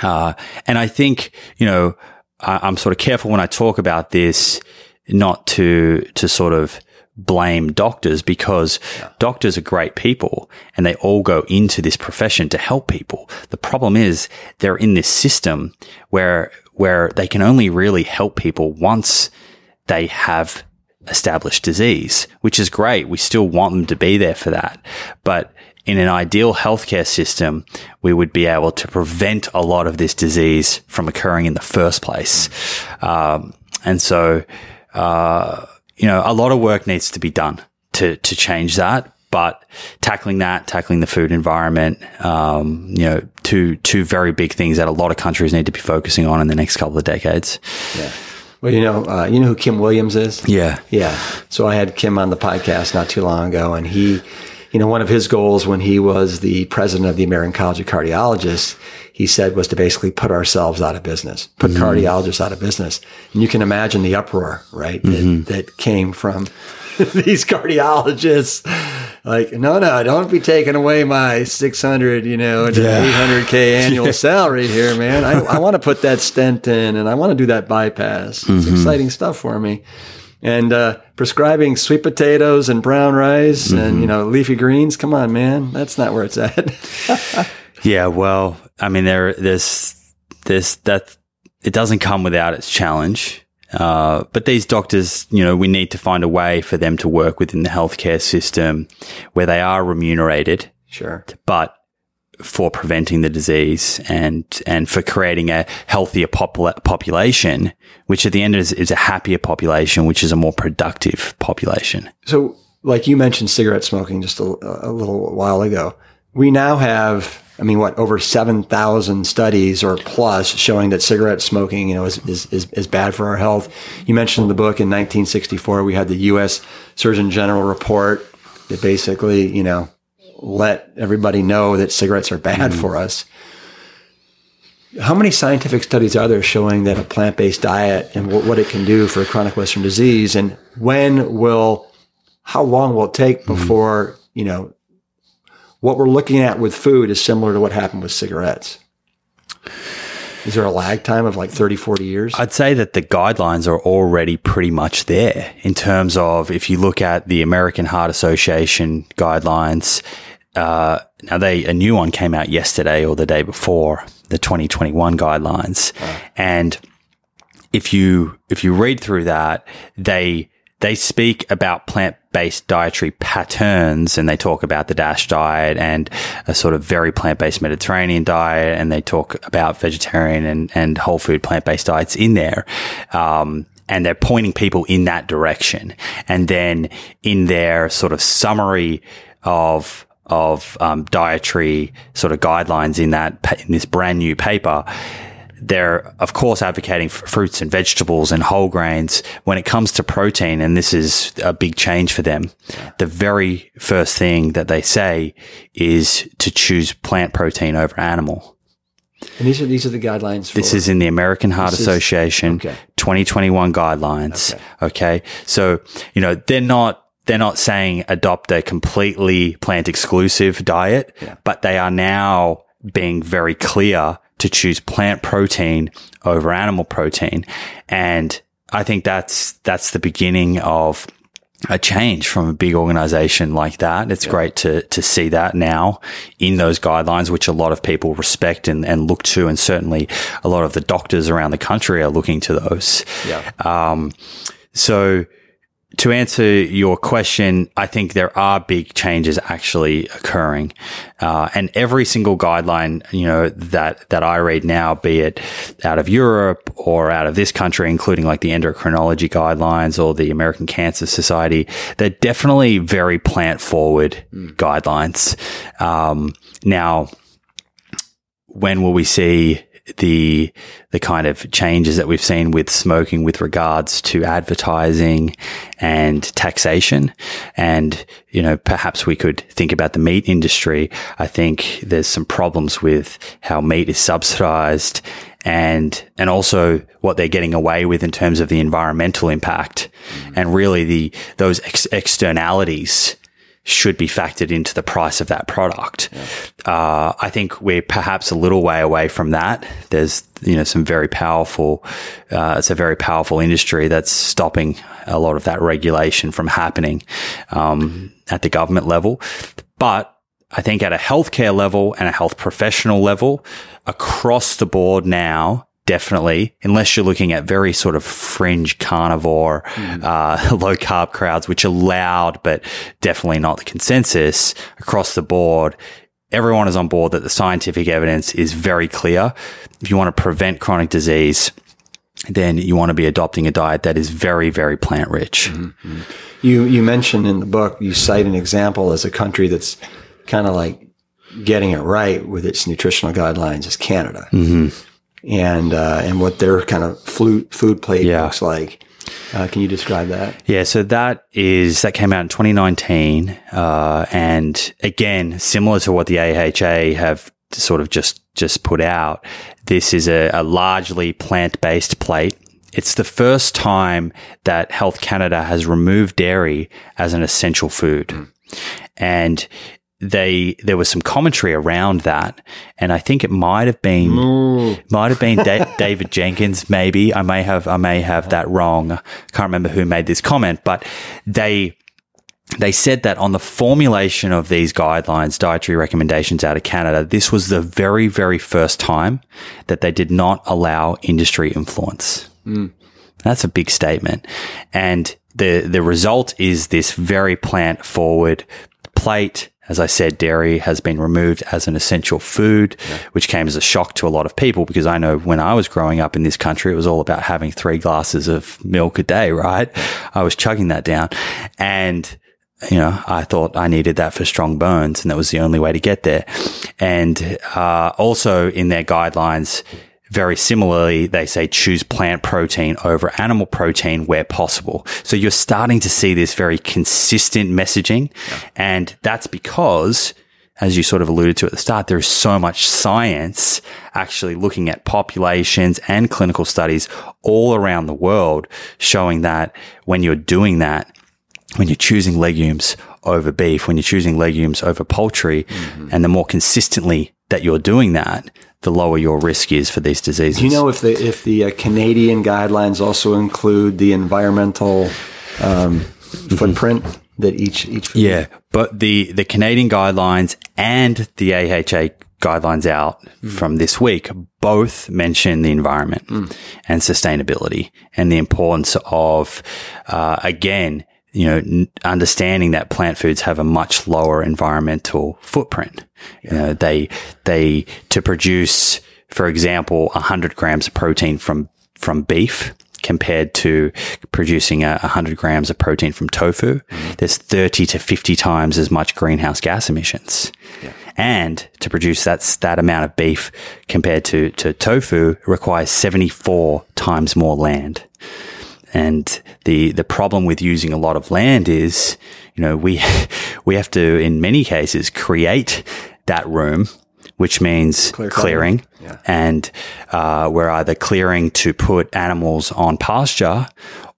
Uh, and I think, you know, I, I'm sort of careful when I talk about this, not to, to sort of blame doctors because doctors are great people and they all go into this profession to help people. The problem is they're in this system where, where they can only really help people once they have established disease, which is great. We still want them to be there for that. But in an ideal healthcare system, we would be able to prevent a lot of this disease from occurring in the first place. Um, and so, uh, you know, a lot of work needs to be done to, to change that. But tackling that, tackling the food environment, um, you know, two, two very big things that a lot of countries need to be focusing on in the next couple of decades. Yeah. Well, you know, uh, you know who Kim Williams is? Yeah. Yeah. So I had Kim on the podcast not too long ago, and he, you know, one of his goals when he was the president of the American College of Cardiologists, he said was to basically put ourselves out of business, put mm-hmm. cardiologists out of business. And you can imagine the uproar, right? That, mm-hmm. that came from these cardiologists. Like, no, no, don't be taking away my 600, you know, to 800K annual salary here, man. I, I want to put that stent in and I want to do that bypass. It's mm-hmm. exciting stuff for me. And uh, prescribing sweet potatoes and brown rice and, you know, leafy greens. Come on, man. That's not where it's at. Yeah, well, I mean, there, there's, this that. It doesn't come without its challenge. Uh, but these doctors, you know, we need to find a way for them to work within the healthcare system where they are remunerated, sure. but for preventing the disease and and for creating a healthier popula- population, which at the end is, is a happier population, which is a more productive population. So, like you mentioned cigarette smoking just a, a little while ago, we now have, I mean, what, over 7,000 studies or plus showing that cigarette smoking, you know, is, is, is, is bad for our health. You mentioned in the book in 1964, we had the U.S. Surgeon General report that basically, you know, let everybody know that cigarettes are bad hmm. for us. How many scientific studies are there showing that a plant based diet and what, what it can do for chronic Western disease? And when will, how long will it take hmm. before, you know, what we're looking at with food is similar to what happened with cigarettes? Is there a lag time of like 30, 40 years? I'd say that the guidelines are already pretty much there in terms of if you look at the American Heart Association guidelines. Uh, now they a new one came out yesterday or the day before the 2021 guidelines, and if you if you read through that, they they speak about plant based dietary patterns and they talk about the DASH diet and a sort of very plant based Mediterranean diet. And they talk about vegetarian and, and whole food plant based diets in there. Um, and they're pointing people in that direction. And then in their sort of summary of of um, dietary sort of guidelines in that in this brand new paper, they're of course advocating fruits and vegetables and whole grains when it comes to protein and this is a big change for them the very first thing that they say is to choose plant protein over animal and these are these are the guidelines for this is in the American Heart This is- Association okay. 2021 guidelines okay. so you know they're not they're not saying adopt a completely plant exclusive diet but they are now being very clear to choose plant protein over animal protein and I think that's that's the beginning of a change from a big organization like that. It's great to, to see that now in those guidelines, which a lot of people respect and, and look to. And certainly a lot of the doctors around the country are looking to those. Yeah. Um, so to answer your question, I think there are big changes actually occurring, uh, and every single guideline, you know, that that I read now, be it out of Europe or out of this country, including like the endocrinology guidelines or the American Cancer Society, they're definitely very plant forward guidelines. Um, now, when will we see the the kind of changes that we've seen with smoking with regards to advertising and taxation. And you know perhaps we could think about the meat industry. I think there's some problems with how meat is subsidized and and also what they're getting away with in terms of the environmental impact and really the those ex- externalities should be factored into the price of that product. Uh, I think we're perhaps a little way away from that. There's, you know, some very powerful, uh, it's a very powerful industry that's stopping a lot of that regulation from happening, um, at the government level. But I think at a healthcare level and a health professional level across the board now, definitely, unless you're looking at very sort of fringe carnivore, uh, low carb crowds, which are loud, but definitely not the consensus across the board. Everyone is on board that the scientific evidence is very clear. If you want to prevent chronic disease, then you want to be adopting a diet that is very, very plant rich. You you mentioned in the book you cite an example as a country that's kind of like getting it right with its nutritional guidelines is Canada, mm-hmm. And uh, and what their kind of food food plate Yeah. looks like. Uh, can you describe that? Yeah, so that is that came out in 2019, uh, and again, similar to what the AHA have sort of just just put out. This is a, a largely plant based plate. It's the first time that Health Canada has removed dairy as an essential food, and they there was some commentary around that, and I think it might have been might have been da- David Jenkins. Maybe I may have I may have that wrong. I Can't remember who made this comment, but they they said that on the formulation of these guidelines, dietary recommendations out of Canada, this was the very, very first time that they did not allow industry influence. Hmm. That's a big statement. And the, the result is this very plant forward plate. As I said, dairy has been removed as an essential food, which came as a shock to a lot of people because I know when I was growing up in this country, it was all about having three glasses of milk a day, right? I was chugging that down. And you know, I thought I needed that for strong bones, and that was the only way to get there. And uh, also in their guidelines, very similarly, they say choose plant protein over animal protein where possible. So you're starting to see this very consistent messaging, and that's because. As you sort of alluded to at the start, there is so much science actually looking at populations and clinical studies all around the world showing that when you're doing that, when you're choosing legumes over beef, when you're choosing legumes over poultry, mm-hmm. and the more consistently that you're doing that, the lower your risk is for these diseases. Do you know if the if the uh, Canadian guidelines also include the environmental um, footprint that each each Yeah, but the the Canadian guidelines and the AHA guidelines out from this week both mention the environment and sustainability and the importance of uh, again you know understanding that plant foods have a much lower environmental footprint you know they they to produce for example 100 grams of protein from from beef compared to producing a 100 grams of protein from tofu, mm-hmm. there's 30 to 50 times as much greenhouse gas emissions. And to produce that, that amount of beef compared to, to tofu requires 74 times more land. And the, the problem with using a lot of land is, you know, we, we have to, in many cases, create that room, which means Clear clearing. Yeah. And, uh, we're either clearing to put animals on pasture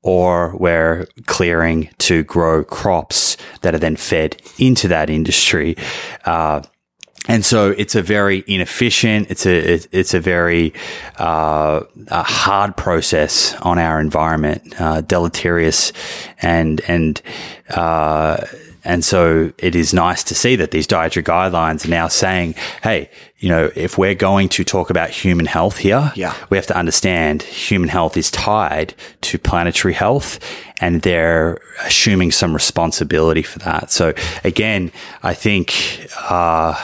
or we're clearing to grow crops that are then fed into that industry. Uh, and so it's a very inefficient, it's a, it's a very, uh, a hard process on our environment, uh, deleterious and, and, uh, and so it is nice to see that these dietary guidelines are now saying, hey, you know, if we're going to talk about human health here, Yeah. we have to understand human health is tied to planetary health and they're assuming some responsibility for that. So again, I think, uh,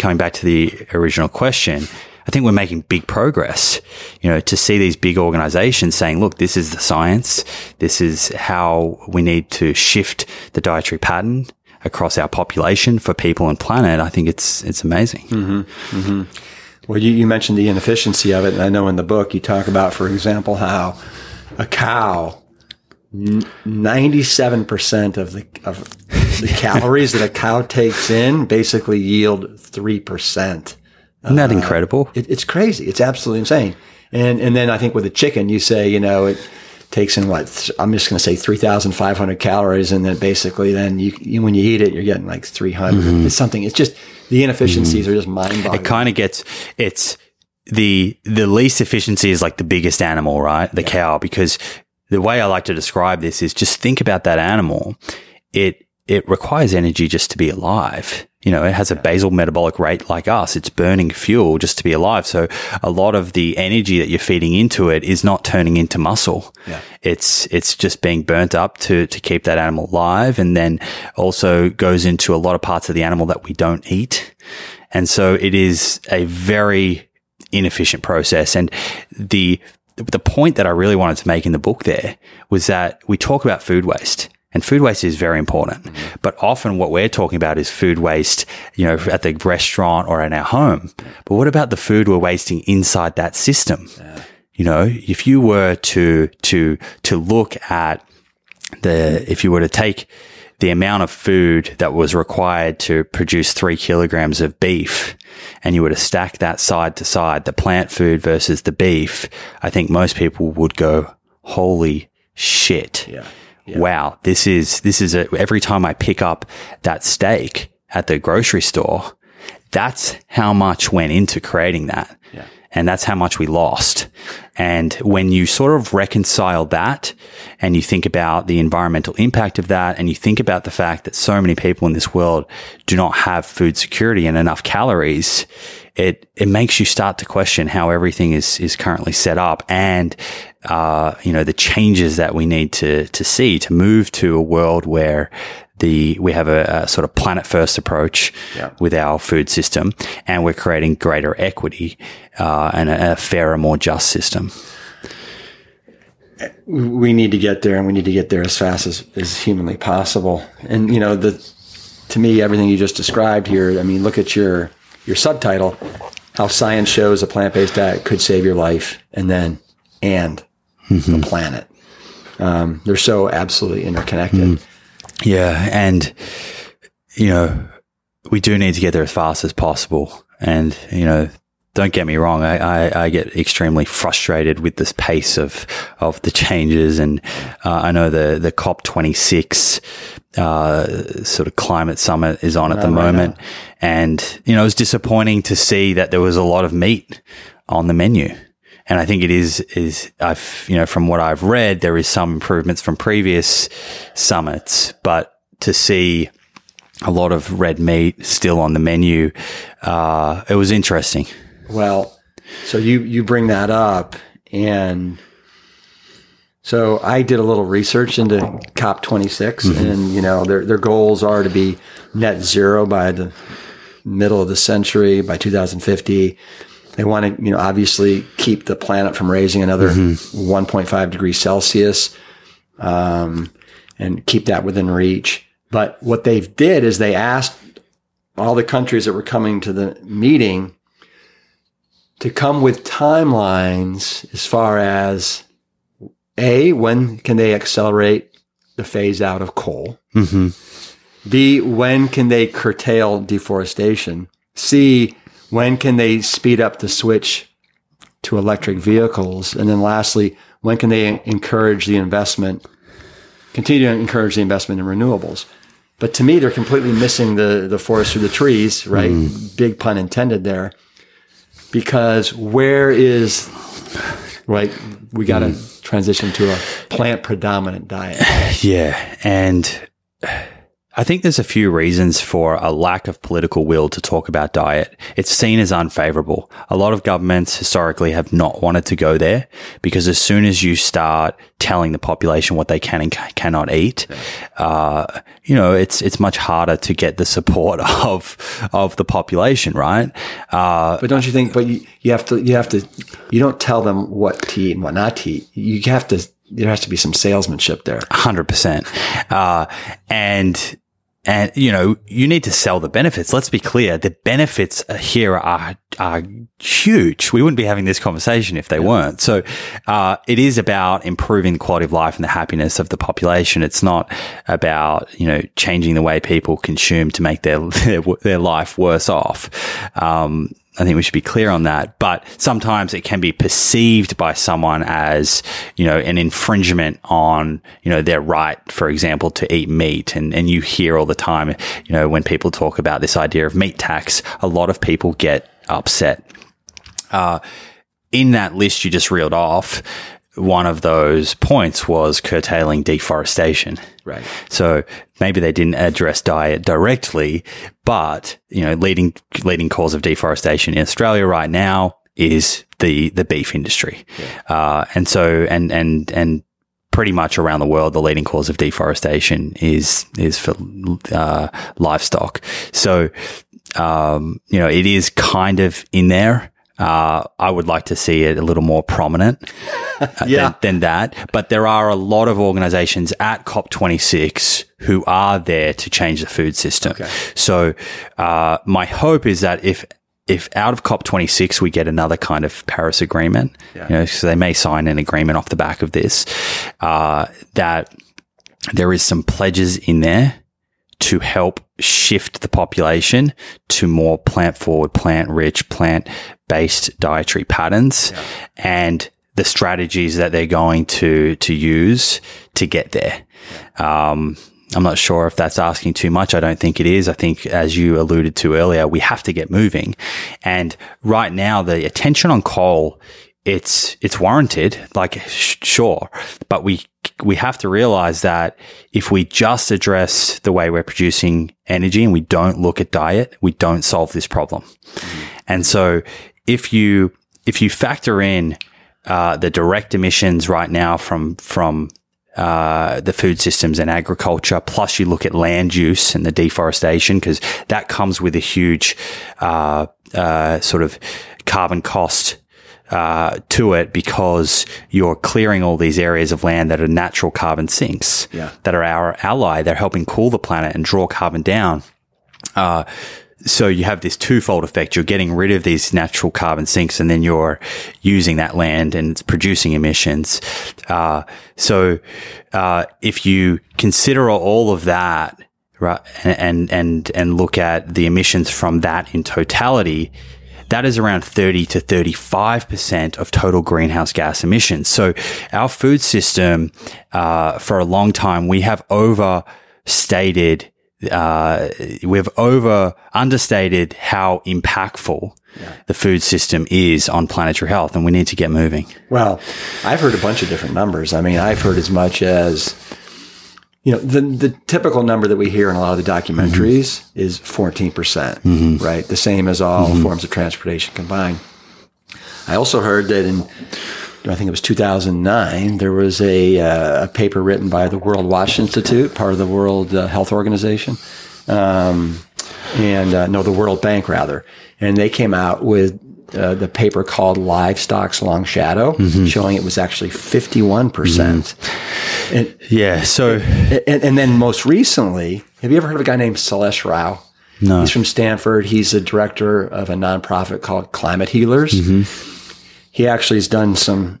coming back to the original question, I think we're making big progress, you know, to see these big organizations saying, look, this is the science. This is how we need to shift the dietary pattern across our population for people and planet. I think it's, it's amazing. Mm-hmm. Mm-hmm. Well, you, you mentioned the inefficiency of it, and I know in the book you talk about, for example, how a cow, ninety-seven percent of the of the calories that a cow takes in basically yield three percent. Isn't that uh, incredible? It, it's crazy. It's absolutely insane. And and then I think with a chicken, you say you know it takes in what I'm just going to say three thousand five hundred calories, and then basically then you, you when you eat it, you're getting like three mm-hmm. It's something. It's just the inefficiencies mm-hmm. are just mind-boggling. it kind of gets it's the the least efficiency is like the biggest animal, right? The cow, because the way I like to describe this is just think about that animal. It it requires energy just to be alive. You know, it has a basal metabolic rate like us. It's burning fuel just to be alive. So a lot of the energy that you're feeding into it is not turning into muscle. Yeah. It's, it's just being burnt up to, to keep that animal alive. And then also goes into a lot of parts of the animal that we don't eat. And so it is a very inefficient process. And the, the point that I really wanted to make in the book there was that we talk about food waste. And food waste is very important. Mm-hmm. But often what we're talking about is food waste, you know, at the restaurant or in our home. But what about the food we're wasting inside that system? You know, if you were to, to, to look at the, if you were to take the amount of food that was required to produce three kilograms of beef and you were to stack that side to side, the plant food versus the beef, I think most people would go, holy shit. Yeah. Wow. This is, this is a, every time I pick up that steak at the grocery store, that's how much went into creating that. Yeah. And that's how much we lost. And when you sort of reconcile that and you think about the environmental impact of that and you think about the fact that so many people in this world do not have food security and enough calories, it, it makes you start to question how everything is, is currently set up and, uh, you know, the changes that we need to, to see to move to a world where the, we have a, a sort of planet first approach Yeah. with our food system and we're creating greater equity, uh, and a, a fairer, more just system. we need to get there and we need to get there as fast as, as humanly possible. And, you know, the, to me, everything you just described here, I mean, look at your, your subtitle, how science shows a plant-based diet could save your life and then, and the planet. Um, they're so absolutely interconnected. Yeah. And, you know, we do need to get there as fast as possible. And, you know, don't get me wrong. I, I, I, get extremely frustrated with this pace of of the changes, and uh, I know the the COP twenty six uh, sort of climate summit is on at the oh, moment, and you know it was disappointing to see that there was a lot of meat on the menu. And I think it is is I've you know from what I've read there is some improvements from previous summits, but to see a lot of red meat still on the menu, uh, it was interesting. Well, so you you bring that up, and so I did a little research into COP26, mm-hmm. and you know their their goals are to be net zero by the middle of the century by 2050. They want to, you know, obviously keep the planet from raising another mm-hmm. 1.5 degrees Celsius, um, and keep that within reach. But what they did is they asked all the countries that were coming to the meeting to come with timelines as far as a when can they accelerate the phase out of coal? Mm-hmm. b when can they curtail deforestation? C when can they speed up the switch to electric vehicles? And then lastly when can they encourage the investment continue to encourage the investment in renewables? But to me they're completely missing the the forest through the trees right? Mm. big pun intended there because where is right? We got to mm. transition to a plant predominant diet. Yeah, and I think there's a few reasons for a lack of political will to talk about diet. It's seen as unfavorable. A lot of governments historically have not wanted to go there because as soon as you start telling the population what they can and cannot eat, uh, you know, it's it's much harder to get the support of of the population, right? Uh, but don't you think? But you, you have to you have to you don't tell them what to eat and what not to eat. You have to there has to be some salesmanship there. Hundred uh, percent. And and, you know, you need to sell the benefits. Let's be clear. The benefits here are, are huge. We wouldn't be having this conversation if they yeah. weren't. So, uh, it is about improving the quality of life and the happiness of the population. It's not about, you know, changing the way people consume to make their, their, their life worse off. Um, I think we should be clear on that. But sometimes it can be perceived by someone as, you know, an infringement on, you know, their right, for example, to eat meat. And, and you hear all the time, you know, when people talk about this idea of meat tax, a lot of people get upset. Uh, in that list you just reeled off, one of those points was curtailing deforestation. Right. So maybe they didn't address diet directly, but you know, leading leading cause of deforestation in Australia right now is the the beef industry, yeah. uh, and so and and and pretty much around the world, the leading cause of deforestation is is for uh, livestock. So um, you know, it is kind of in there. Uh, I would like to see it a little more prominent uh, yeah. than, than, that. But there are a lot of organizations at COP26 who are there to change the food system. Okay. So uh, my hope is that if if out of COP26 we get another kind of Paris agreement, yeah. you know, so they may sign an agreement off the back of this, uh, that there is some pledges in there to help shift the population to more plant forward, plant rich, plant based dietary patterns yeah. and the strategies that they're going to, to use to get there. Um, I'm not sure if that's asking too much. I don't think it is. I think, as you alluded to earlier, we have to get moving. And right now, the attention on coal, it's, it's warranted. Like, sh- sure, but we, we have to realize that if we just address the way we're producing energy and we don't look at diet, we don't solve this problem. Mm-hmm. And so if you, if you factor in, uh, the direct emissions right now from, from uh, the food systems and agriculture. Plus, you look at land use and the deforestation because that comes with a huge uh, uh, sort of carbon cost. Uh, to it because you're clearing all these areas of land that are natural carbon sinks yeah. that are our ally. They're helping cool the planet and draw carbon down. Uh, so you have this twofold effect. You're getting rid of these natural carbon sinks and then you're using that land and it's producing emissions. Uh, so, uh, if you consider all of that, right, and, and, and look at the emissions from that in totality, that is around 30 to 35% of total greenhouse gas emissions. So our food system, uh, for a long time, we have overstated uh, we've over understated how impactful yeah. the food system is on planetary health, and we need to get moving. Well, I've heard a bunch of different numbers. I mean, I've heard as much as you know the the typical number that we hear in a lot of the documentaries mm-hmm. is fourteen percent, mm-hmm. right? The same as all mm-hmm. forms of transportation combined. I also heard that in I think it was 2009, there was a, uh, a paper written by the Worldwatch Institute, part of the World uh, Health Organization, um, and uh, no, the World Bank rather, and they came out with uh, the paper called Livestock's Long Shadow, mm-hmm. showing it was actually 51%. percent mm-hmm. and, yeah. So, and, and, then most recently, have you ever heard of a guy named Sailesh Rao? No. He's from Stanford. He's a director of a nonprofit called Climate Healers. Mm-hmm he actually has done some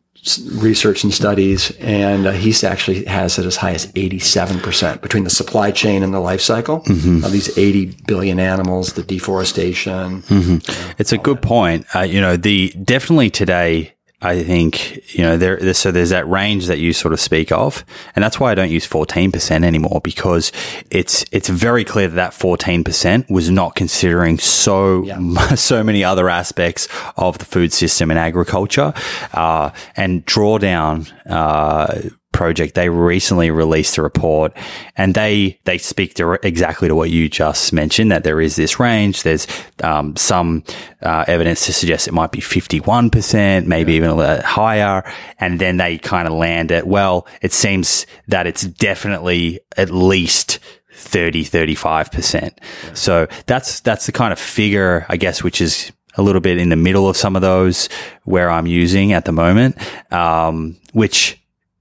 research and studies, and uh, he actually has it as high as 87% between the supply chain and the life cycle mm-hmm. of these 80 billion animals, the deforestation. Mm-hmm. It's a good that. point. Uh, you know, the definitely today I think, you know, there, so there's that range that you sort of speak of. And that's why I don't use 14% anymore because it's, it's very clear that that 14% was not considering so, yeah. so many other aspects of the food system and agriculture. Uh, and drawdown, uh, project, they recently released a report and they, they speak to exactly to what you just mentioned, that there is this range. There's, um, some, uh, evidence to suggest it might be 51%, maybe yeah. even a little higher. And then they kind of land at, well, it seems that it's definitely at least 30, 35%. Yeah. So that's, that's the kind of figure, I guess, which is a little bit in the middle of some of those where I'm using at the moment, um, which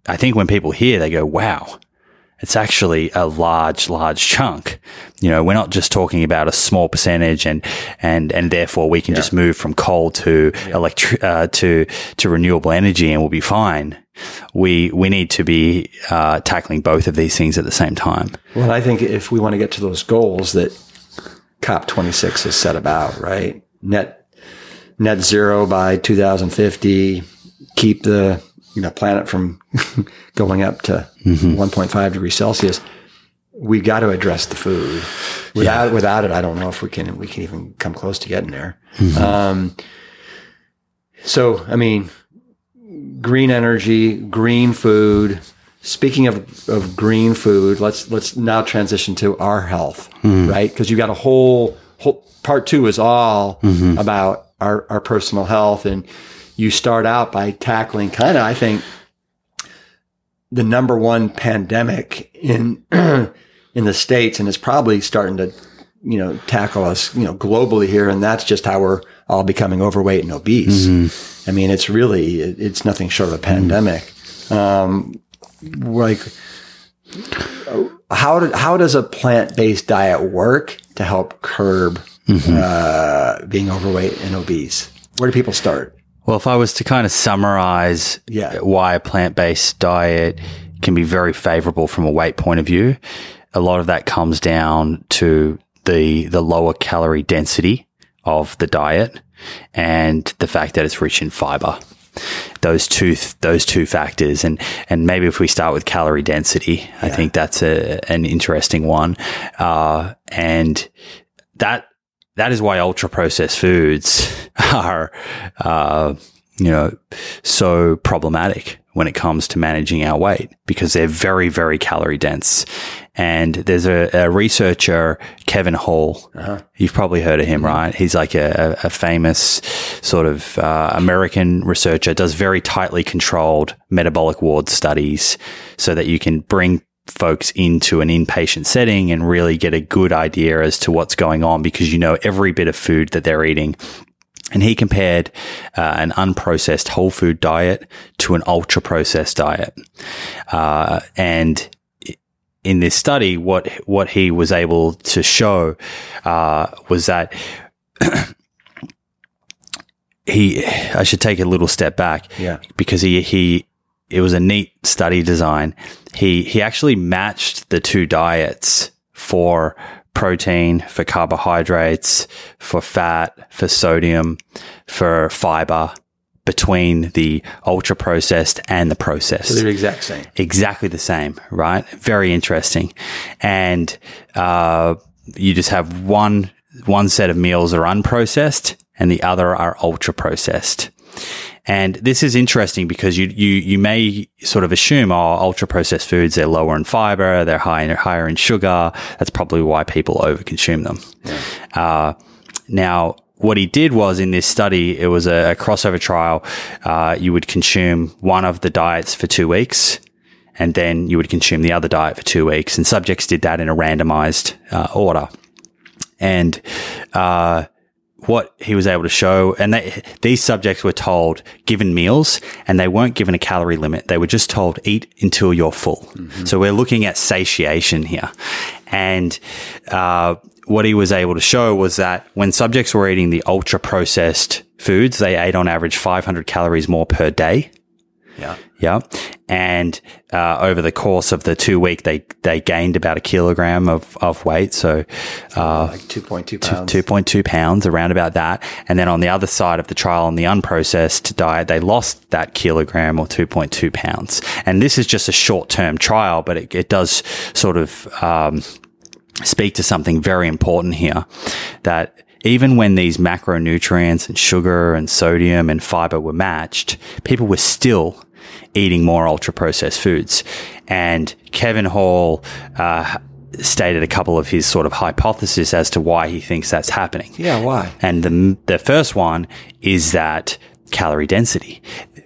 I think when people hear, they go, wow, it's actually a large, large chunk. You know, we're not just talking about a small percentage and, and, and therefore we can yeah. just move from coal to yeah. electric, uh, to, to renewable energy and we'll be fine. We, we need to be, uh, tackling both of these things at the same time. Well, I think if we want to get to those goals that COP26 has set about, right? Net, net zero by 2050, keep the you know planet from going up to mm-hmm. 1.5 degrees Celsius, we've got to address the food. Without yeah. without it, I don't know if we can we can even come close to getting there. Mm-hmm. Um, so, I mean, green energy, green food. Speaking of, of green food, let's let's now transition to our health, mm-hmm. right? Because you've got a whole whole part two is all mm-hmm. about our our personal health and you start out by tackling kind of, I think, the number one pandemic in in the states, and it's probably starting to, you know, tackle us, you know, globally here, and that's just how we're all becoming overweight and obese. Mm-hmm. I mean, it's really it's nothing short of a pandemic. Mm-hmm. Um, like, how did, how does a plant based diet work to help curb mm-hmm. uh, being overweight and obese? Where do people start? Well, if I was to kind of summarize yeah. why a plant based diet can be very favorable from a weight point of view, a lot of that comes down to the the lower calorie density of the diet and the fact that it's rich in fiber. Those two those two factors, and and maybe if we start with calorie density, yeah. I think that's a an interesting one, uh, and that that is why ultra processed foods are, uh, you know, so problematic when it comes to managing our weight because they're very, very calorie dense. And there's a, a researcher, Kevin Hall. Uh-huh. You've probably heard of him, mm-hmm. right? He's like a, a famous sort of uh, American researcher, does very tightly controlled metabolic ward studies so that you can bring folks into an inpatient setting and really get a good idea as to what's going on because you know every bit of food that they're eating. And he compared uh, an unprocessed whole food diet to an ultra processed diet. Uh, and in this study, what what he was able to show uh, was that he. I should take a little step back, yeah, because he he it was a neat study design. He he actually matched the two diets for protein, for carbohydrates, for fat, for sodium, for fiber between the ultra processed and the processed. So they're the exact same. Exactly the same, right? Very interesting. And uh, you just have one one set of meals are unprocessed and the other are ultra processed. And this is interesting because you, you, you may sort of assume, oh, ultra processed foods, they're lower in fiber, they're higher, higher in sugar. That's probably why people overconsume them. Yeah. Uh, now, what he did was in this study, it was a, a crossover trial. Uh, you would consume one of the diets for two weeks and then you would consume the other diet for two weeks. And subjects did that in a randomized uh, order. And, uh, what he was able to show, and they, these subjects were told given meals, and they weren't given a calorie limit. They were just told eat until you're full. Mm-hmm. So we're looking at satiation here, and uh, what he was able to show was that when subjects were eating the ultra processed foods, they ate on average 500 calories more per day. Yeah. Yeah. And uh, over the course of the two week, they they gained about a kilogram of, of weight. So uh, like 2.2 pounds. 2.2 pounds, around about that. And then on the other side of the trial, on the unprocessed diet, they lost that kilogram or 2.2 pounds. And this is just a short term trial, but it, it does sort of um, speak to something very important here that even when these macronutrients and sugar and sodium and fiber were matched, people were still eating more ultra processed foods. And Kevin Hall, uh, stated a couple of his sort of hypotheses as to why he thinks that's happening. Yeah, why? And the, the first one is that calorie density.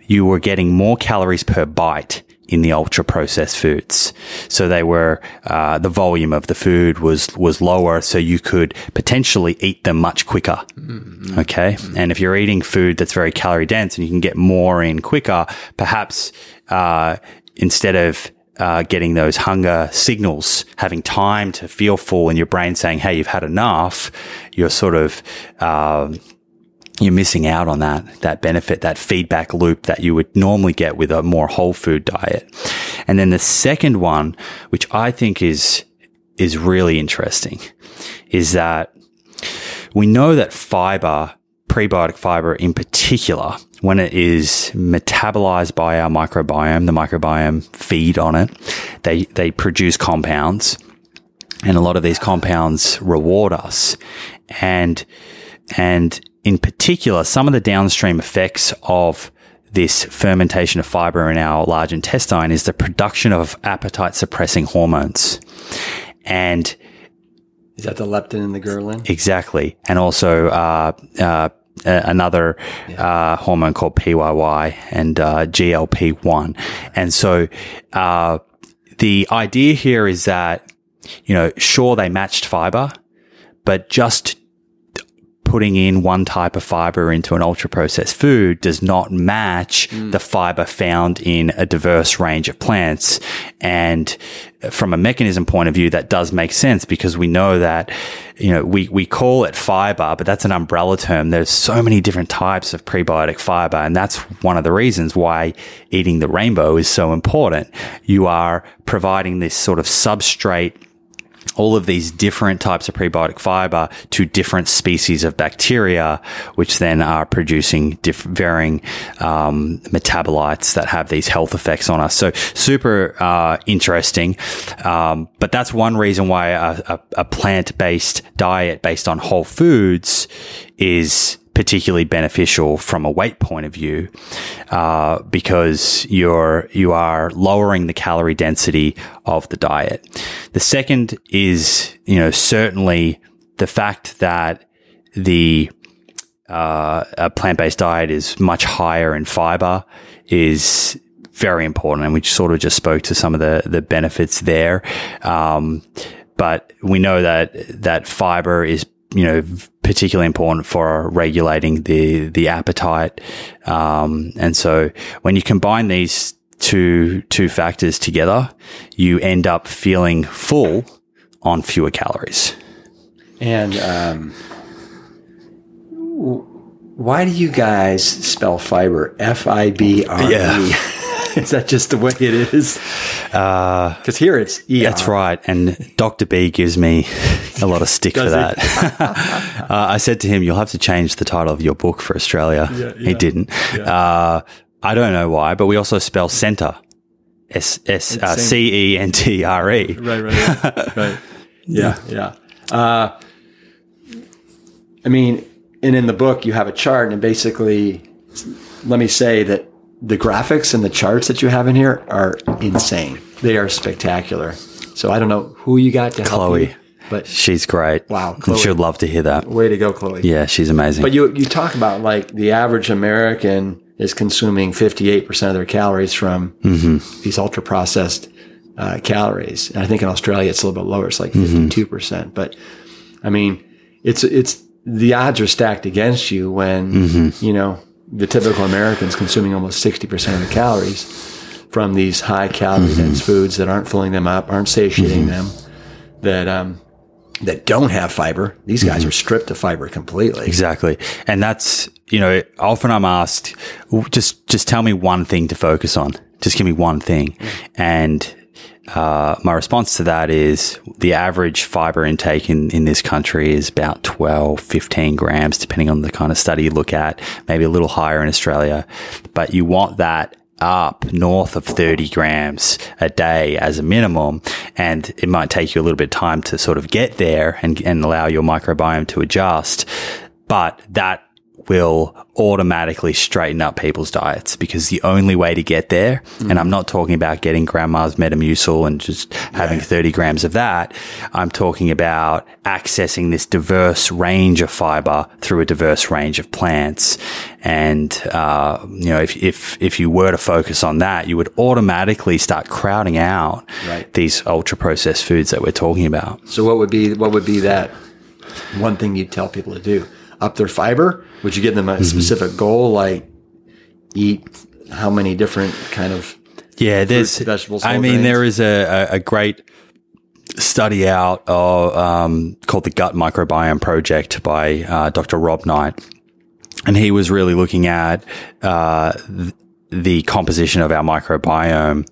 You were getting more calories per bite in the ultra processed foods. So they were, uh, the volume of the food was, was lower. So you could potentially eat them much quicker. Mm-hmm. Okay. Mm-hmm. And if you're eating food that's very calorie dense and you can get more in quicker, perhaps, uh, instead of, uh, getting those hunger signals, having time to feel full and your brain saying, Hey, you've had enough. You're sort of, um, you're missing out on that, that benefit, that feedback loop that you would normally get with a more whole food diet. And then the second one, which I think is, is really interesting is that we know that fiber, prebiotic fiber in particular, when it is metabolized by our microbiome, the microbiome feed on it, they, they produce compounds and a lot of these compounds reward us. And, and in particular, some of the downstream effects of this fermentation of fiber in our large intestine is the production of appetite suppressing hormones. And is that the leptin and the ghrelin? Exactly. And also, uh, uh, another yeah. uh, hormone called PYY and uh, GLP1. And so uh, the idea here is that, you know, sure, they matched fiber, but just putting in one type of fiber into an ultra processed food does not match mm. the fiber found in a diverse range of plants. And from a mechanism point of view, that does make sense because we know that, you know, we, we call it fiber, but that's an umbrella term. There's so many different types of prebiotic fiber. And that's one of the reasons why eating the rainbow is so important. You are providing this sort of substrate all of these different types of prebiotic fiber to different species of bacteria, which then are producing diff- varying um, metabolites that have these health effects on us. So super uh, interesting. Um, but that's one reason why a, a, a plant-based diet based on whole foods is particularly beneficial from a weight point of view uh, because you're you are lowering the calorie density of the diet. The second is you know certainly the fact that the uh, a plant based diet is much higher in fiber is very important, and we sort of just spoke to some of the the benefits there. Um, but we know that that fiber is you know, particularly important for regulating the the appetite. Um, and so when you combine these two two factors together, you end up feeling full on fewer calories. And um, why do you guys spell fiber F I B R E? Yeah. is that just the way it is? Because here it's ER. That's right. And Dr. B gives me a lot of stick for that. uh, I said to him, You'll have to change the title of your book for Australia. Yeah, He didn't. Uh, I don't know why, but we also spell center. S S uh. C E N T R E. Right, right, right. Yeah, yeah. Uh, I mean, and in the book, you have a chart, and basically, let me say that the graphics and the charts that you have in here are insane. They are spectacular. So I don't know who you got to help Chloe. you, but She's great. Wow, Chloe. she'd love to hear that. way to go, Chloe. Yeah, she's amazing. But you you talk about like the average American is consuming 58% of their calories from mm-hmm. these ultra processed uh, calories. And I think in Australia it's a little bit lower. It's like mm-hmm. 52%. But I mean, it's it's the odds are stacked against you when, mm-hmm. you know, the typical American's consuming almost 60% of the calories from these high calorie mm-hmm. dense foods that aren't filling them up, aren't satiating mm-hmm. them, that um that don't have fiber. These guys mm-hmm. are stripped of fiber completely. Exactly. And that's, you know, often I'm asked, just, just tell me one thing to focus on. Just give me one thing. Mm. And, uh, my response to that is the average fiber intake in, in this country is about 12, 15 grams, depending on the kind of study you look at, maybe a little higher in Australia. But you want that up north of 30 grams a day as a minimum. And it might take you a little bit of time to sort of get there and, and allow your microbiome to adjust. But that will automatically straighten up people's diets because the only way to get there, and I'm not talking about getting grandma's Metamucil and just having 30 grams of that. I'm talking about accessing this diverse range of fiber through a diverse range of plants. And, uh, you know, if, if, if you were to focus on that, you would automatically start crowding out Right. these ultra processed foods that we're talking about. So what would be what would be that one thing you'd tell people to do? Up their fiber? Would you give them a Mm-hmm. specific goal like eat how many different kind of Yeah, there's vegetables, I mean, grains. there is a, a, a great study out of, um, called the Gut Microbiome Project by uh, Dr. Rob Knight, and he was really looking at uh, the composition of our microbiome.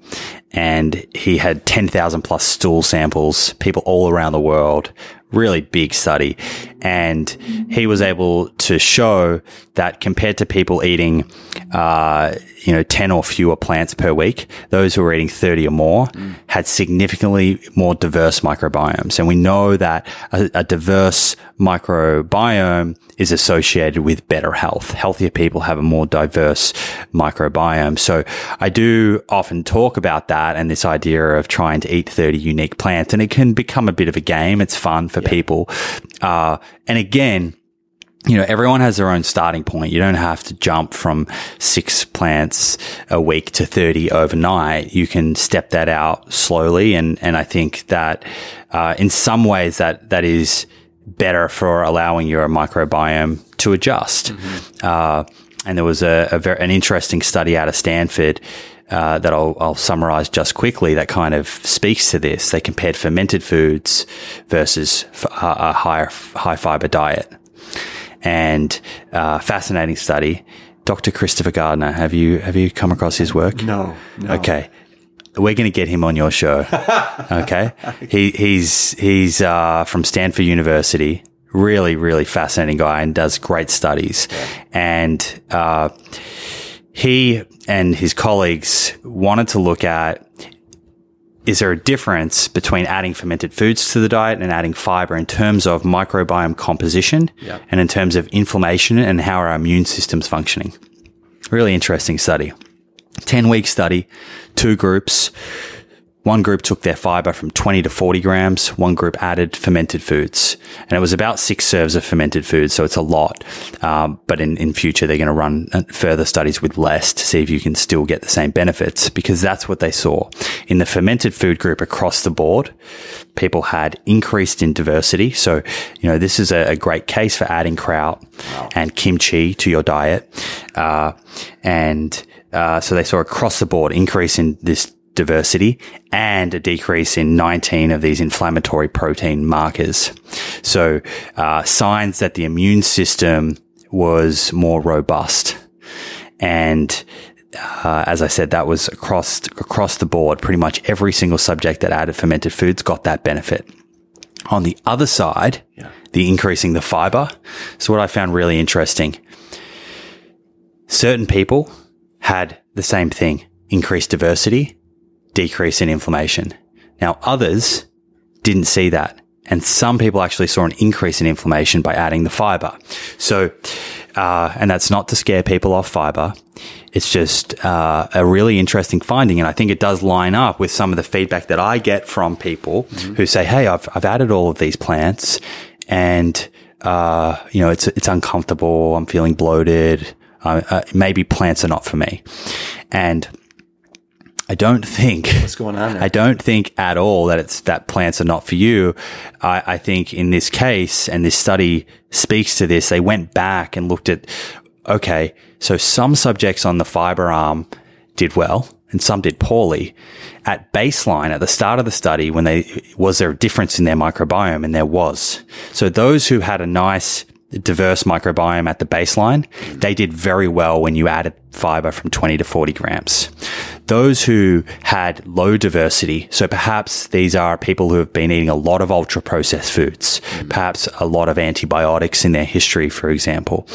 And he had 10,000 plus stool samples, people all around the world, really big study. And he was able to show that compared to people eating, uh, you know, 10 or fewer plants per week, those who were eating 30 or more had significantly more diverse microbiomes. And we know that a, a diverse microbiome is associated with better health. Healthier people have a more diverse microbiome. So I do often talk about that and this idea of trying to eat 30 unique plants. And it can become a bit of a game. It's fun for people. Uh, and again, you know, everyone has their own starting point. You don't have to jump from six plants a week to 30 overnight. You can step that out slowly. And, and I think that, uh, in some ways that, that is better for allowing your microbiome to adjust. Uh, and there was a, a very, an interesting study out of Stanford, uh, that I'll, I'll summarize just quickly that kind of speaks to this. They compared fermented foods versus f- a a higher, high fiber diet and uh, fascinating study. Dr. Christopher Gardner, have you have you come across his work? No, no. Okay, we're going to get him on your show. okay, he he's he's uh, from Stanford University. Really, really fascinating guy and does great studies. And uh, he and his colleagues wanted to look at is there a difference between adding fermented foods to the diet and adding fiber in terms of microbiome composition Yeah. and in terms of inflammation and how our immune system's functioning? Really interesting study. 10 week study, two groups. One group took their fiber from 20 to 40 grams. One group added fermented foods. And it was about six serves of fermented foods. So it's a lot. Um, but in, in future, they're going to run uh, further studies with less to see if you can still get the same benefits because that's what they saw. In the fermented food group across the board, people had increased in diversity. So, you know, this is a, a great case for adding kraut and kimchi to your diet. Uh, and, uh, so they saw across the board increase in this diversity and a decrease in 19 of these inflammatory protein markers. So, uh, signs that the immune system was more robust. And uh, as I said, that was across across the board. Pretty much every single subject that added fermented foods got that benefit. On the other side, Yeah. the increasing the fiber. So what I found really interesting, certain people had the same thing: increased diversity, decrease in inflammation. Now others didn't see that. And some people actually saw an increase in inflammation by adding the fiber. So, uh, and that's not to scare people off fiber. It's just uh, a really interesting finding. And I think it does line up with some of the feedback that I get from people who say, Hey, I've, I've added all of these plants and, uh, you know, it's, it's uncomfortable. I'm feeling bloated. Uh, uh, maybe plants are not for me. And I don't think What's going on there? I don't think at all that it's that plants are not for you. I, I think in this case, and this study speaks to this, they went back and looked at, okay, so some subjects on the fiber arm did well and some did poorly. At baseline, at the start of the study, when they, was there a difference in their microbiome? And there was. So those who had a nice, diverse microbiome at the baseline, they did very well when you added fiber from 20 to 40 grams. Those who had low diversity, so perhaps these are people who have been eating a lot of ultra processed foods, perhaps a lot of antibiotics in their history, for example,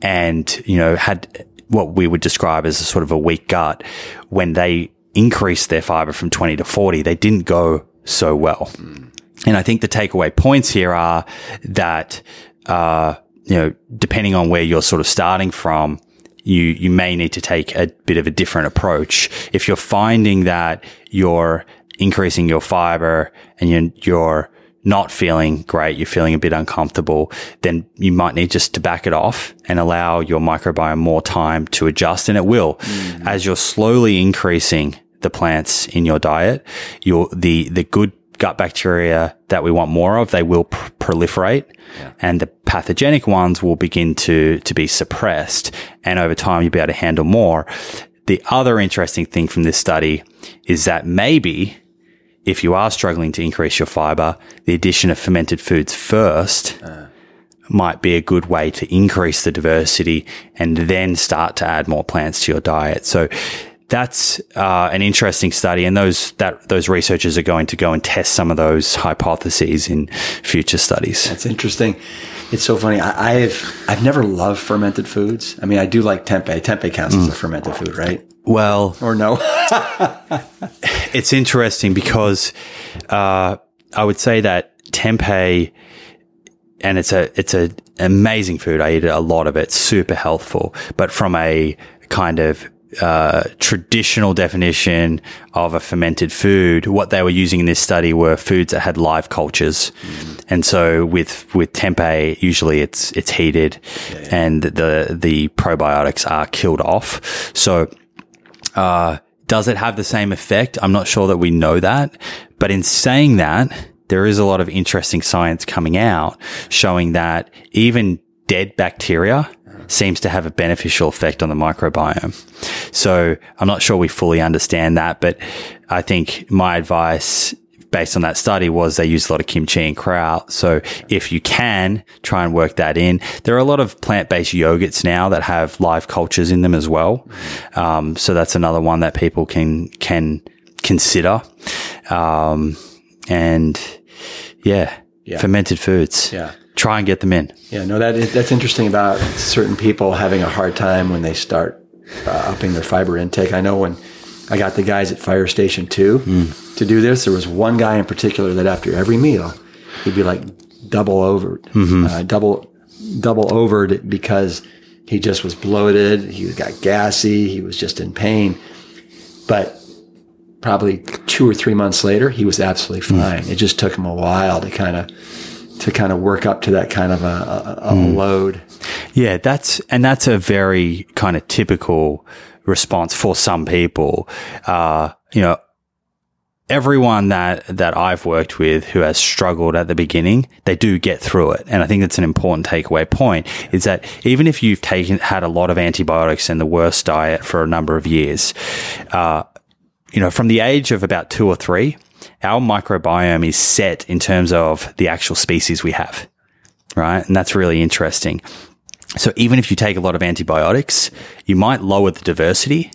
and, you know, had what we would describe as a sort of a weak gut when they increased their fiber from 20 to 40, they didn't go so well. And I think the takeaway points here are that, uh, you know, depending on where you're sort of starting from, you, you may need to take a bit of a different approach. If you're finding that you're increasing your fiber and you're, you're not feeling great, you're feeling a bit uncomfortable, then you might need just to back it off and allow your microbiome more time to adjust. And it will. As you're slowly increasing the plants in your diet, your, the, the good gut bacteria that we want more of, they will pr- proliferate and the pathogenic ones will begin to, to be suppressed. And over time, you'll be able to handle more. The other interesting thing from this study is that maybe if you are struggling to increase your fiber, the addition of fermented foods first uh. might be a good way to increase the diversity and then start to add more plants to your diet. So that's uh, an interesting study, and those that those researchers are going to go and test some of those hypotheses in future studies. That's interesting. It's so funny. I, I've I've never loved fermented foods. I mean, I do like tempeh. Tempeh counts as a fermented food, right? Well, Or no? it's interesting because uh, I would say that tempeh, and it's a it's a amazing food. I eat a lot of it, super healthful. But from a kind of uh, traditional definition of a fermented food, what they were using in this study were foods that had live cultures, and so with with tempeh, usually it's it's heated, and the the probiotics are killed off. So uh, does it have the same effect? I'm not sure that we know that. But in saying that, there is a lot of interesting science coming out showing that even dead bacteria seems to have a beneficial effect on the microbiome. So I'm not sure we fully understand that, but I think my advice based on that study was they use a lot of kimchi and kraut. So if you can try and work that in, there are a lot of plant-based yogurts now that have live cultures in them as well. Um, so that's another one that people can, can consider. Um, and yeah, Yeah. fermented foods. Yeah. Try and get them in. Yeah, no, that is, that's interesting about certain people having a hard time when they start uh, upping their fiber intake. I know when I got the guys at Fire Station 2 to do this, there was one guy in particular that after every meal, he'd be like double over, uh, double, double overed because he just was bloated. He got gassy. He was just in pain. But probably two or three months later, he was absolutely fine. It just took him a while to kind of to kind of work up to that kind of a, a, a load. Yeah, that's and that's a very kind of typical response for some people. Uh, you know, everyone that that I've worked with who has struggled at the beginning, they do get through it. And I think that's an important takeaway point is that even if you've taken had a lot of antibiotics and the worst diet for a number of years, uh, you know, from the age of about two or three, our microbiome is set in terms of the actual species we have. Right. And that's really interesting. So even if you take a lot of antibiotics, you might lower the diversity,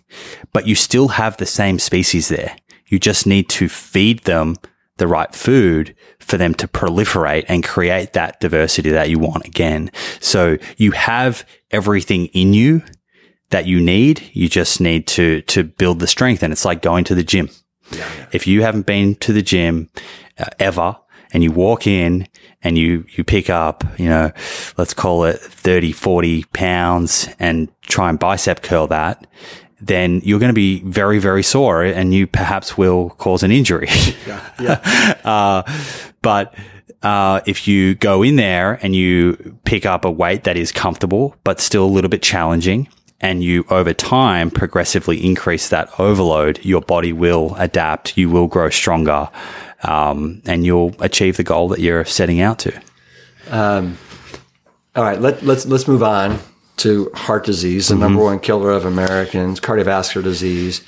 but you still have the same species there. You just need to feed them the right food for them to proliferate and create that diversity that you want again. So you have everything in you that you need. You just need to, to build the strength. And it's like going to the gym. Yeah, yeah. If you haven't been to the gym uh, ever and you walk in and you, you pick up, you know, let's call it 30, 40 pounds and try and bicep curl that, then you're going to be very, very sore and you perhaps will cause an injury. yeah. yeah. uh, but, uh, if you go in there and you pick up a weight that is comfortable, but still a little bit challenging, and you over time progressively increase that overload, your body will adapt, you will grow stronger, um, and you'll achieve the goal that you're setting out to. Um, all right, let, let's let's move on to heart disease, the mm-hmm. number one killer of Americans, cardiovascular disease.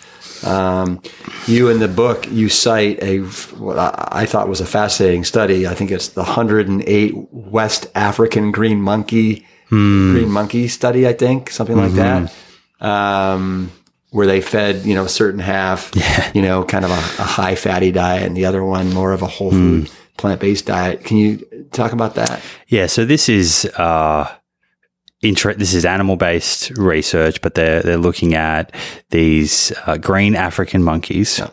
Um, you in the book you cite a what I thought was a fascinating study. I think it's the 108 West African green monkey mm. green monkey study. I think something like mm-hmm. that. Um, where they fed, you know, a certain half, yeah. you know, kind of a, a, high fatty diet and the other one more of a whole food mm. plant based diet. Can you talk about that? Yeah. So this is, uh, Inter- this is animal based research, but they're they're looking at these uh, green African monkeys. Yeah.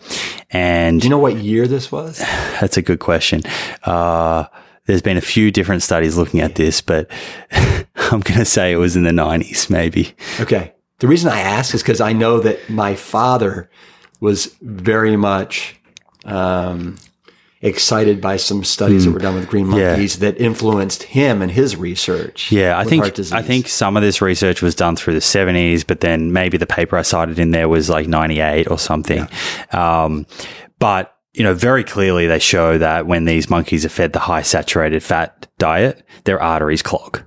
And do you know what year this was? That's a good question. Uh, there's been a few different studies looking at this, but I'm going to say it was in the 90s, maybe. Okay. The reason I ask is because I know that my father was very much um, excited by some studies mm. that hmm. were done with green monkeys yeah. that influenced him and his research. Yeah, I think I think some of this research was done through the seventies, but then maybe the paper I cited in there was like ninety eight or something. Yeah. Um, but you know, very clearly they show that when these monkeys are fed the high saturated fat diet, their arteries clog.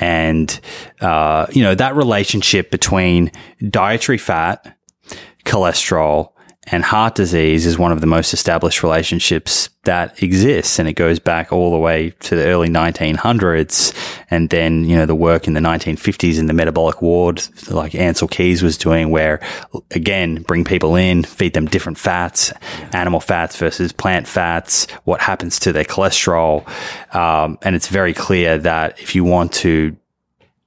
And, uh, you know, that relationship between dietary fat, cholesterol, and heart disease is one of the most established relationships that exists. And it goes back all the way to the early 1900s. And then, you know, the work in the 1950s in the metabolic ward, like Ancel Keys was doing, where again, bring people in, feed them different fats, animal fats versus plant fats, what happens to their cholesterol. Um, and it's very clear that if you want to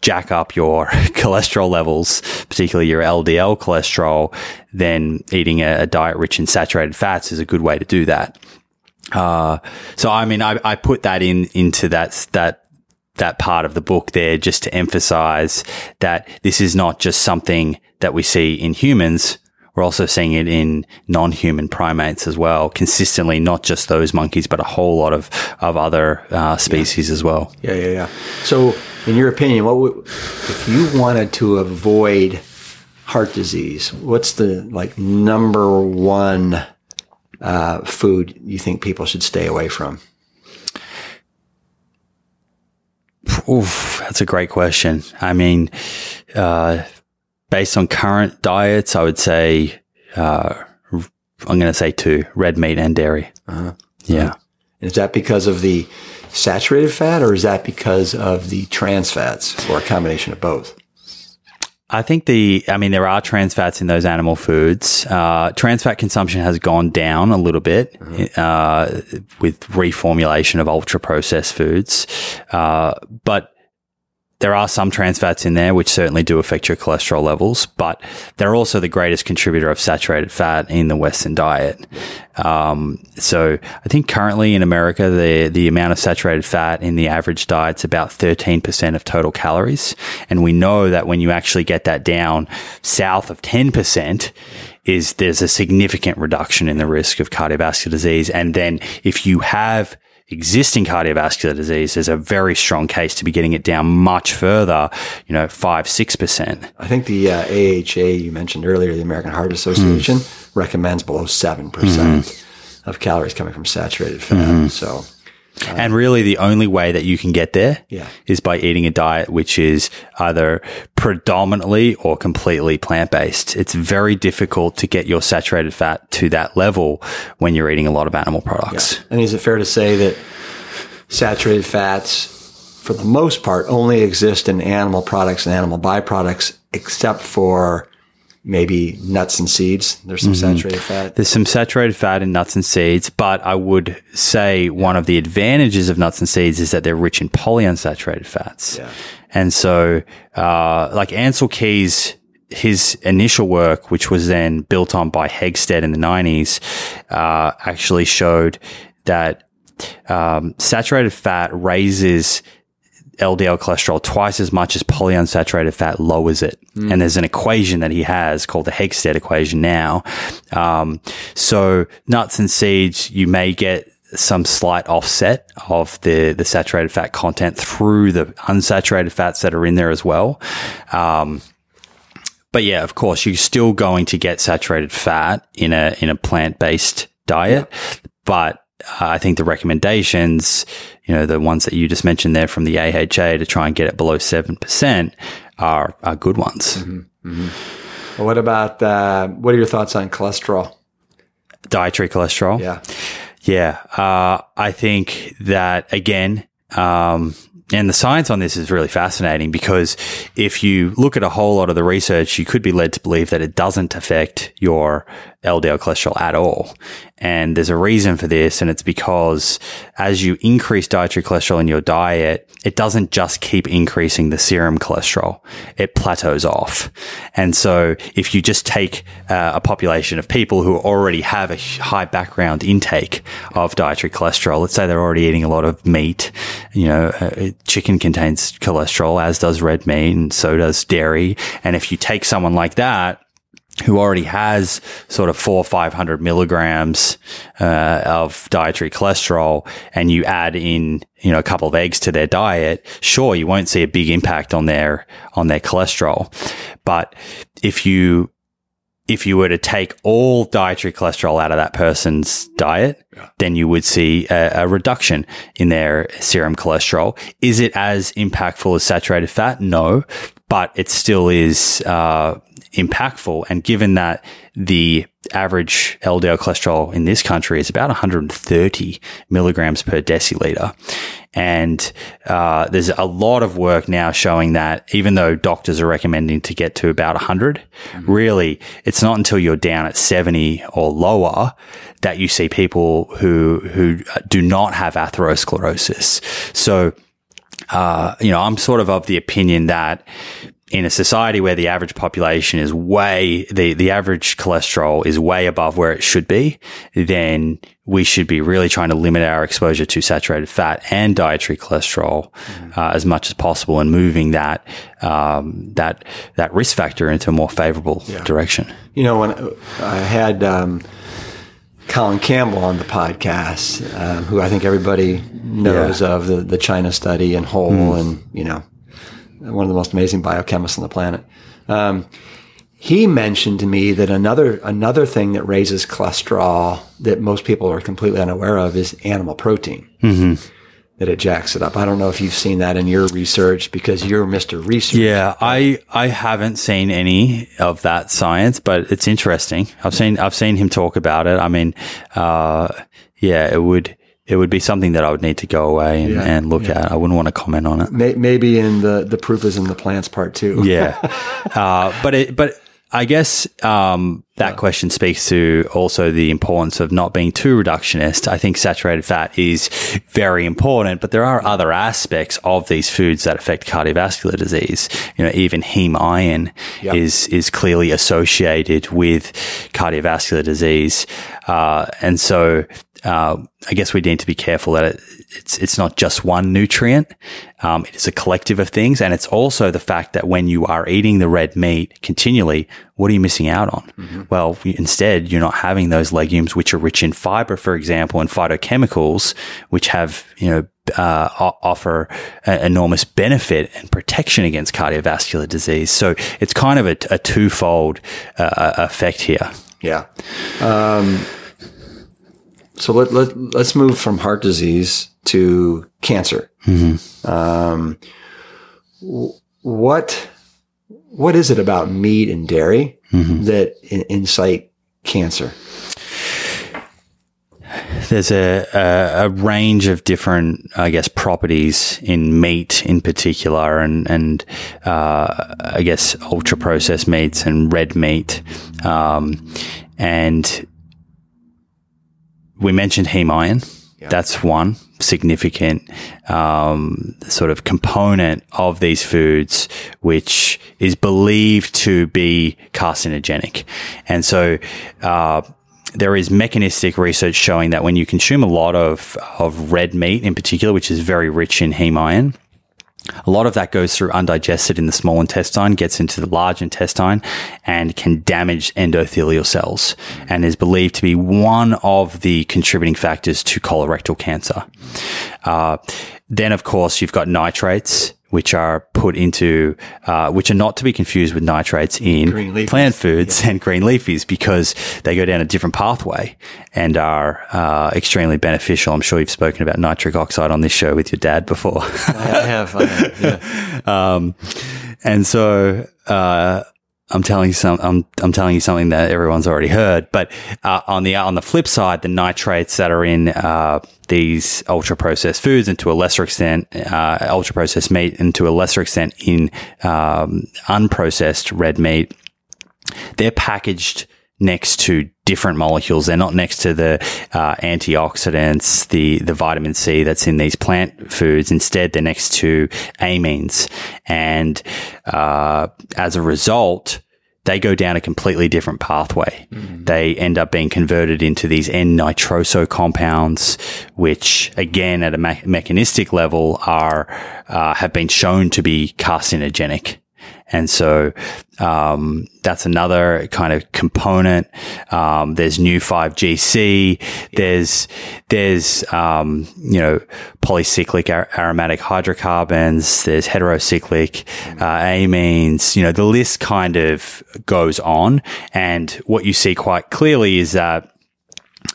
jack up your cholesterol levels, particularly your LDL cholesterol, then eating a, a, diet rich in saturated fats is a good way to do that. Uh, so I mean, I, I put that in into that that that part of the book there just to emphasize that this is not just something that we see in humans. We're also seeing it in non-human primates as well, consistently, not just those monkeys, but a whole lot of, of other uh, species yeah. as well. Yeah, yeah, yeah. So, in your opinion, what would, if you wanted to avoid heart disease, what's the like number one uh, food you think people should stay away from? Oof, that's a great question. I mean, uh, based on current diets, I would say uh, I'm going to say two: red meat and dairy. Uh-huh. Yeah. Is that because of the saturated fat, or is that because of the trans fats, or a combination of both? I think the, I mean, there are trans fats in those animal foods. Uh, trans fat consumption has gone down a little bit mm-hmm. uh, with reformulation of ultra processed foods, uh, but there are some trans fats in there which certainly do affect your cholesterol levels, but they're also the greatest contributor of saturated fat in the Western diet. Um, so I think currently in America, the the amount of saturated fat in the average diet is about 13% of total calories, and we know that when you actually get that down south of 10%, is there's a significant reduction in the risk of cardiovascular disease. And then if you have existing cardiovascular disease, there's a very strong case to be getting it down much further, you know, five, 6%. I think the uh, AHA you mentioned earlier, the American Heart Association, mm. recommends below 7% mm hmm of calories coming from saturated fat. Mm-hmm. So and really, the only way that you can get there yeah. is by eating a diet which is either predominantly or completely plant based. It's very difficult to get your saturated fat to that level when you're eating a lot of animal products. Yeah. And is it fair to say that saturated fats for the most part, only exist in animal products and animal byproducts, except for maybe nuts and seeds. There's some saturated fat. There's some saturated fat in nuts and seeds, but I would say one of the advantages of nuts and seeds is that they're rich in polyunsaturated fats. Yeah. And so, uh, like Ancel Keys, his initial work, which was then built on by Hegsted in the 90s, uh, actually showed that um, saturated fat raises LDL cholesterol twice as much as polyunsaturated fat lowers it. And there's an equation that he has called the Hegsted equation now. Um, so nuts and seeds, you may get some slight offset of the, the saturated fat content through the unsaturated fats that are in there as well. Um, but yeah, of course, you're still going to get saturated fat in a in a plant based diet. But uh, I think the recommendations, you know, the ones that you just mentioned there from the AHA to try and get it below seven percent are are good ones. Well, what about uh, what are your thoughts on cholesterol? Dietary cholesterol. Yeah. Yeah, uh, I think that again, um, and the science on this is really fascinating because if you look at a whole lot of the research, you could be led to believe that it doesn't affect your LDL cholesterol at all. And there's a reason for this, and it's because as you increase dietary cholesterol in your diet, it doesn't just keep increasing the serum cholesterol, it plateaus off. And so if you just take uh, a population of people who already have a high background intake of dietary cholesterol, let's say they're already eating a lot of meat, you know, uh, chicken contains cholesterol, as does red meat, and so does dairy. And if you take someone like that, who already has sort of four or five hundred milligrams uh, of dietary cholesterol, and you add in you know a couple of eggs to their diet, sure you won't see a big impact on their on their cholesterol, but if you if you were to take all dietary cholesterol out of that person's diet, then you would see a, a, reduction in their serum cholesterol. Is it as impactful as saturated fat? No, but it still is uh, impactful. And given that the average LDL cholesterol in this country is about 130 milligrams per deciliter. And uh, there's a lot of work now showing that even though doctors are recommending to get to about 100, really, it's not until you're down at 70 or lower that you see people who who do not have atherosclerosis. So, uh, you know, I'm sort of of the opinion that in a society where the average population is way, the, the average cholesterol is way above where it should be, then we should be really trying to limit our exposure to saturated fat and dietary cholesterol mm-hmm. uh, as much as possible and moving that, um, that, that risk factor into a more favorable yeah. direction. You know, when I had, um, Colin Campbell on the podcast, um, who I think everybody knows yeah. of the, the China study and whole mm. and, you know, one of the most amazing biochemists on the planet. Um, he mentioned to me that another another thing that raises cholesterol that most people are completely unaware of is animal protein. Mm-hmm. That it jacks it up. I don't know if you've seen that in your research because you're Mr. Research. Yeah, I I haven't seen any of that science, but it's interesting. I've seen I've seen him talk about it. I mean, uh, yeah, it would it would be something that I would need to go away and, yeah, and look yeah. at. I wouldn't want to comment on it. Maybe in the the proof is in the plants part too. yeah, uh, but it but I guess um, that yeah. question speaks to also the importance of not being too reductionist. I think saturated fat is very important, but there are other aspects of these foods that affect cardiovascular disease. You know, even heme iron is is clearly associated with cardiovascular disease, uh, and so uh, I guess we need to be careful that it, it's it's not just one nutrient. Um, it is a collective of things, and it's also the fact that when you are eating the red meat continually, what are you missing out on? Mm-hmm. Well, instead, you're not having those legumes which are rich in fiber, for example, and phytochemicals, which have you know uh, offer enormous benefit and protection against cardiovascular disease. So it's kind of a, a twofold uh, effect here. Yeah. Um, so let, let, let's move from heart disease to cancer. Mm-hmm. Um, what, what is it about meat and dairy mm-hmm. that in, incite cancer? there's a, a, a range of different, I guess, properties in meat in particular, and and uh, I guess ultra processed meats and red meat, um, and we mentioned heme iron. That's one significant um, sort of component of these foods, which is believed to be carcinogenic, and so. Uh, there is mechanistic research showing that when you consume a lot of, of red meat in particular, which is very rich in heme iron, a lot of that goes through undigested in the small intestine, gets into the large intestine, and can damage endothelial cells, and is believed to be one of the contributing factors to colorectal cancer. Uh, then, of course, you've got nitrates, which are put into, uh, which are not to be confused with nitrates in plant foods yeah. and green leafies because they go down a different pathway and are uh, extremely beneficial. I'm sure you've spoken about nitric oxide on this show with your dad before. I have, I have, yeah. um, and so, uh, I'm telling you some, I'm, I'm telling you something that everyone's already heard. But uh, on the on the flip side, the nitrates that are in uh, these ultra processed foods, and to a lesser extent, uh, ultra processed meat, and to a lesser extent in um, unprocessed red meat, they're packaged next to different molecules. They're not next to the uh, antioxidants, the the vitamin C that's in these plant foods. Instead, they're next to amines, and uh, as a result. They go down a completely different pathway. Mm-hmm. They end up being converted into these N-nitroso compounds, which again, at a me- mechanistic level, are uh, have been shown to be carcinogenic. And so, um, that's another kind of component. Um, there's Neu5Gc. There's, there's, um, you know, polycyclic ar- aromatic hydrocarbons. There's heterocyclic, uh, amines. You know, the list kind of goes on. And what you see quite clearly is that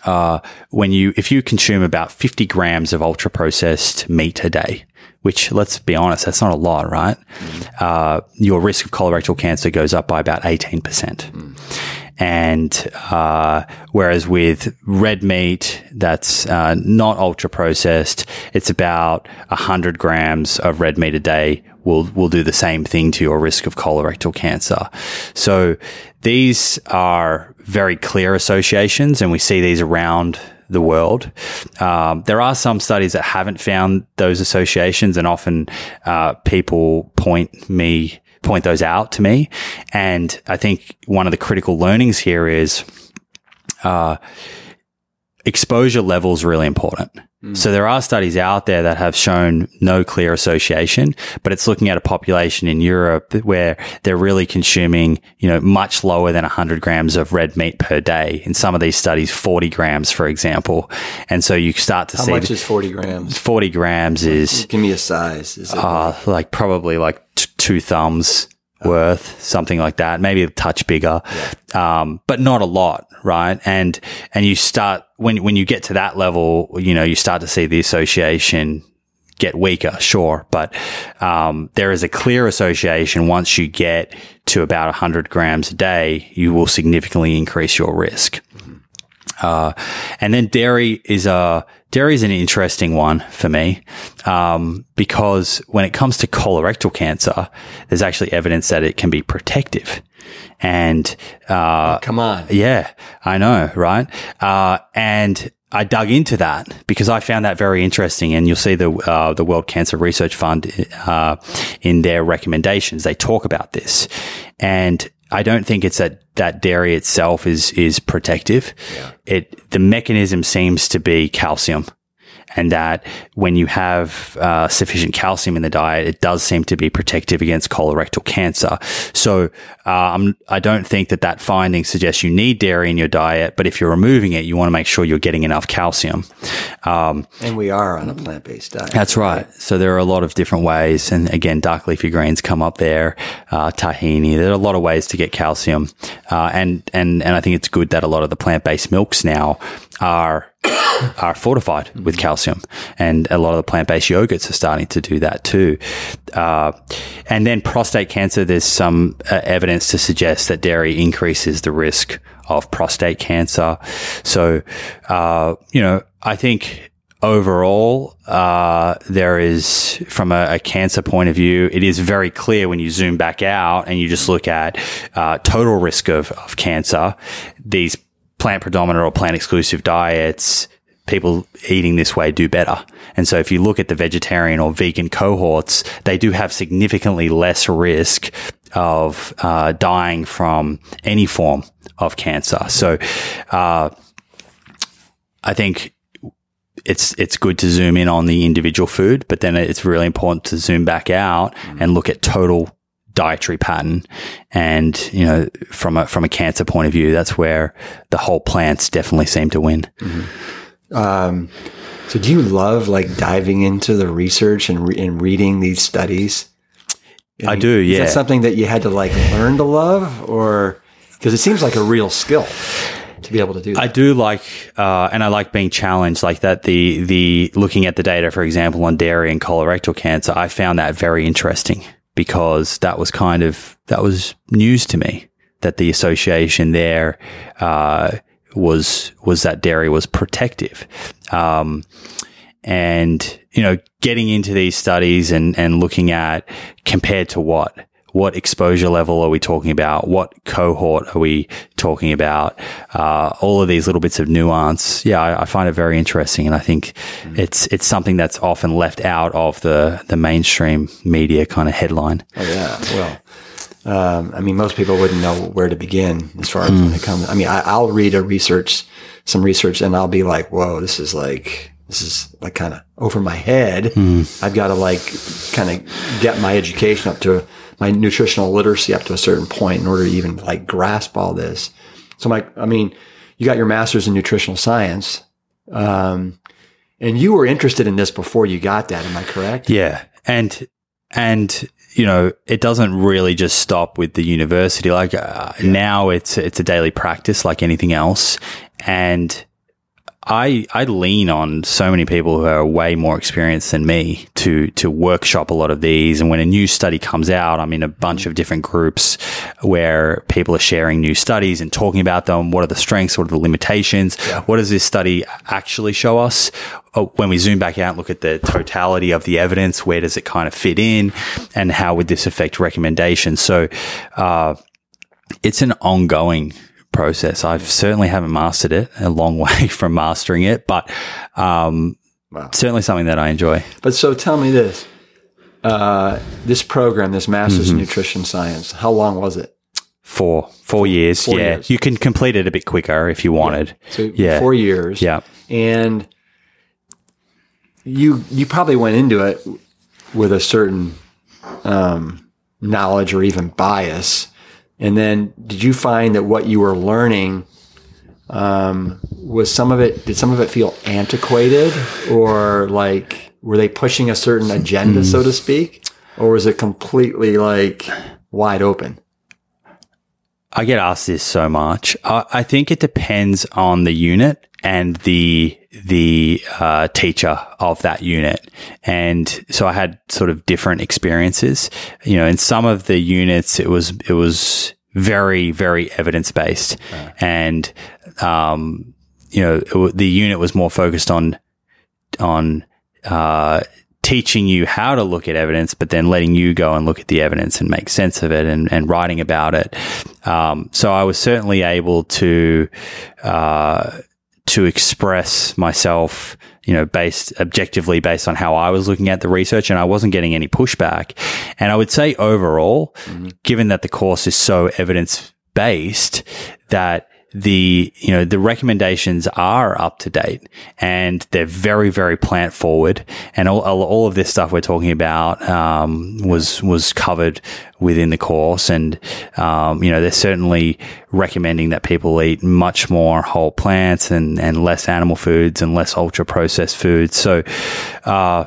uh, when you if you consume about 50 grams of ultra processed meat a day which let's be honest, that's not a lot, right? Mm. Uh, your risk of colorectal cancer goes up by about 18%. Mm. And uh, whereas with red meat, that's uh, not ultra processed, it's about 100 grams of red meat a day will will do the same thing to your risk of colorectal cancer. So these are very clear associations, and we see these around the world. Um, there are some studies that haven't found those associations, and often uh, people point me point those out to me. And I think one of the critical learnings here is uh, exposure level is really important. Mm. So there are studies out there that have shown no clear association, but it's looking at a population in Europe where they're really consuming, you know, much lower than 100 grams of red meat per day. In some of these studies, 40 grams, for example. And so you start to How see. How much is 40 grams? 40 grams is. Give me a size. Is it uh, like probably like t- two thumbs worth, something like that, maybe a touch bigger, yeah. um, but not a lot, right? And and you start when when you get to that level, you know, you start to see the association get weaker, sure, but um, there is a clear association. Once you get to about 100 grams a day, you will significantly increase your risk. Mm-hmm. Uh, and then dairy is a dairy is an interesting one for me um, because when it comes to colorectal cancer, there's actually evidence that it can be protective. And uh, oh, come on, yeah, I know, right? Uh, and I dug into that because I found that very interesting, and you'll see the uh, the World Cancer Research Fund uh, in their recommendations. They talk about this, and I don't think it's that that dairy itself is is protective. Yeah. It the mechanism seems to be calcium and that when you have uh, sufficient calcium in the diet, it does seem to be protective against colorectal cancer. So um, I don't think that that finding suggests you need dairy in your diet, but if you're removing it, you want to make sure you're getting enough calcium. Um, and we are on a plant based diet. That's right. So there are a lot of different ways, and again, dark leafy greens come up there, uh, tahini. There are a lot of ways to get calcium, uh, and and and I think it's good that a lot of the plant based milks now are are fortified with calcium, and a lot of the plant based yogurts are starting to do that too. Uh, and then prostate cancer, there's some uh, evidence to suggest that dairy increases the risk of prostate cancer. So, uh, you know, I think overall, uh, there is, from a, a, cancer point of view, it is very clear when you zoom back out and you just look at uh, total risk of, of cancer, these plant predominant or plant exclusive diets, people eating this way do better. And so if you look at the vegetarian or vegan cohorts, they do have significantly less risk of uh, dying from any form of cancer. So uh, I think it's it's good to zoom in on the individual food, but then it's really important to zoom back out and look at total dietary pattern. And you know, from a from a cancer point of view, that's where the whole plants definitely seem to win. Mm-hmm. Um, so, do you love like diving into the research and, re- and reading these studies? I, I do. Yeah, is that something that you had to like learn to love, or because it seems like a real skill? to be able to do that. I do like, uh, and I like being challenged like that. The, the looking at the data, for example, on dairy and colorectal cancer, I found that very interesting because that was kind of, that was news to me that the association there, uh, was, was that dairy was protective. Um, and, you know, getting into these studies and, and looking at compared to what, what exposure level are we talking about? What cohort are we talking about? Uh, all of these little bits of nuance. Yeah, I, I find it very interesting, and I think mm. it's it's something that's often left out of the the mainstream media kind of headline. Oh yeah, well. Um, I mean, most people wouldn't know where to begin as far as mm. when it comes. I mean, I, will read a research, some research, and I'll be like, "Whoa, this is like this is like kind of over my head. Mm. I've got to like kind of get my education up to my nutritional literacy up to a certain point in order to even like grasp all this. So my, I mean, you got your master's in nutritional science. Um, and you were interested in this before you got that. Am I correct? Yeah. And, and, you know, it doesn't really just stop with the university. Like uh, now it's, it's a daily practice like anything else. And, I I lean on so many people who are way more experienced than me to to workshop a lot of these. And when a new study comes out, I'm in a bunch of different groups where people are sharing new studies and talking about them. What are the strengths? What are the limitations? Yeah. What does this study actually show us? Oh, when we zoom back out and look at the totality of the evidence, where does it kind of fit in, and how would this affect recommendations? So. Uh, it's an ongoing process. I certainly haven't mastered it, a long way from mastering it, but um, wow. certainly something that I enjoy. But so tell me this uh, this program, this Master's mm-hmm. in Nutrition Science, how long was it? Four, four years. Four yeah. Years. You can complete it a bit quicker if you wanted. Yeah. So yeah. four years. Yeah. And you, you probably went into it with a certain, um, knowledge or even bias and then did you find that what you were learning um, was some of it, did some of it feel antiquated or like, were they pushing a certain agenda, so to speak? Or was it completely like wide open? I get asked this so much. I, I think it depends on the unit and the the uh, teacher of that unit, and so I had sort of different experiences. You know, in some of the units, it was it was very very evidence based, and um, you know, it, the unit was more focused on on uh, teaching you how to look at evidence, but then letting you go and look at the evidence and make sense of it and, and writing about it. Um, so I was certainly able to uh, to express myself, you know, based objectively based on how I was looking at the research, and I wasn't getting any pushback. And I would say overall, mm-hmm. given that the course is so evidence based, that the you know the recommendations are up to date and they're very very plant forward. And all, all of this stuff we're talking about um, was was covered within the course. And um, you know they're certainly recommending that people eat much more whole plants and and less animal foods and less ultra processed foods. So uh,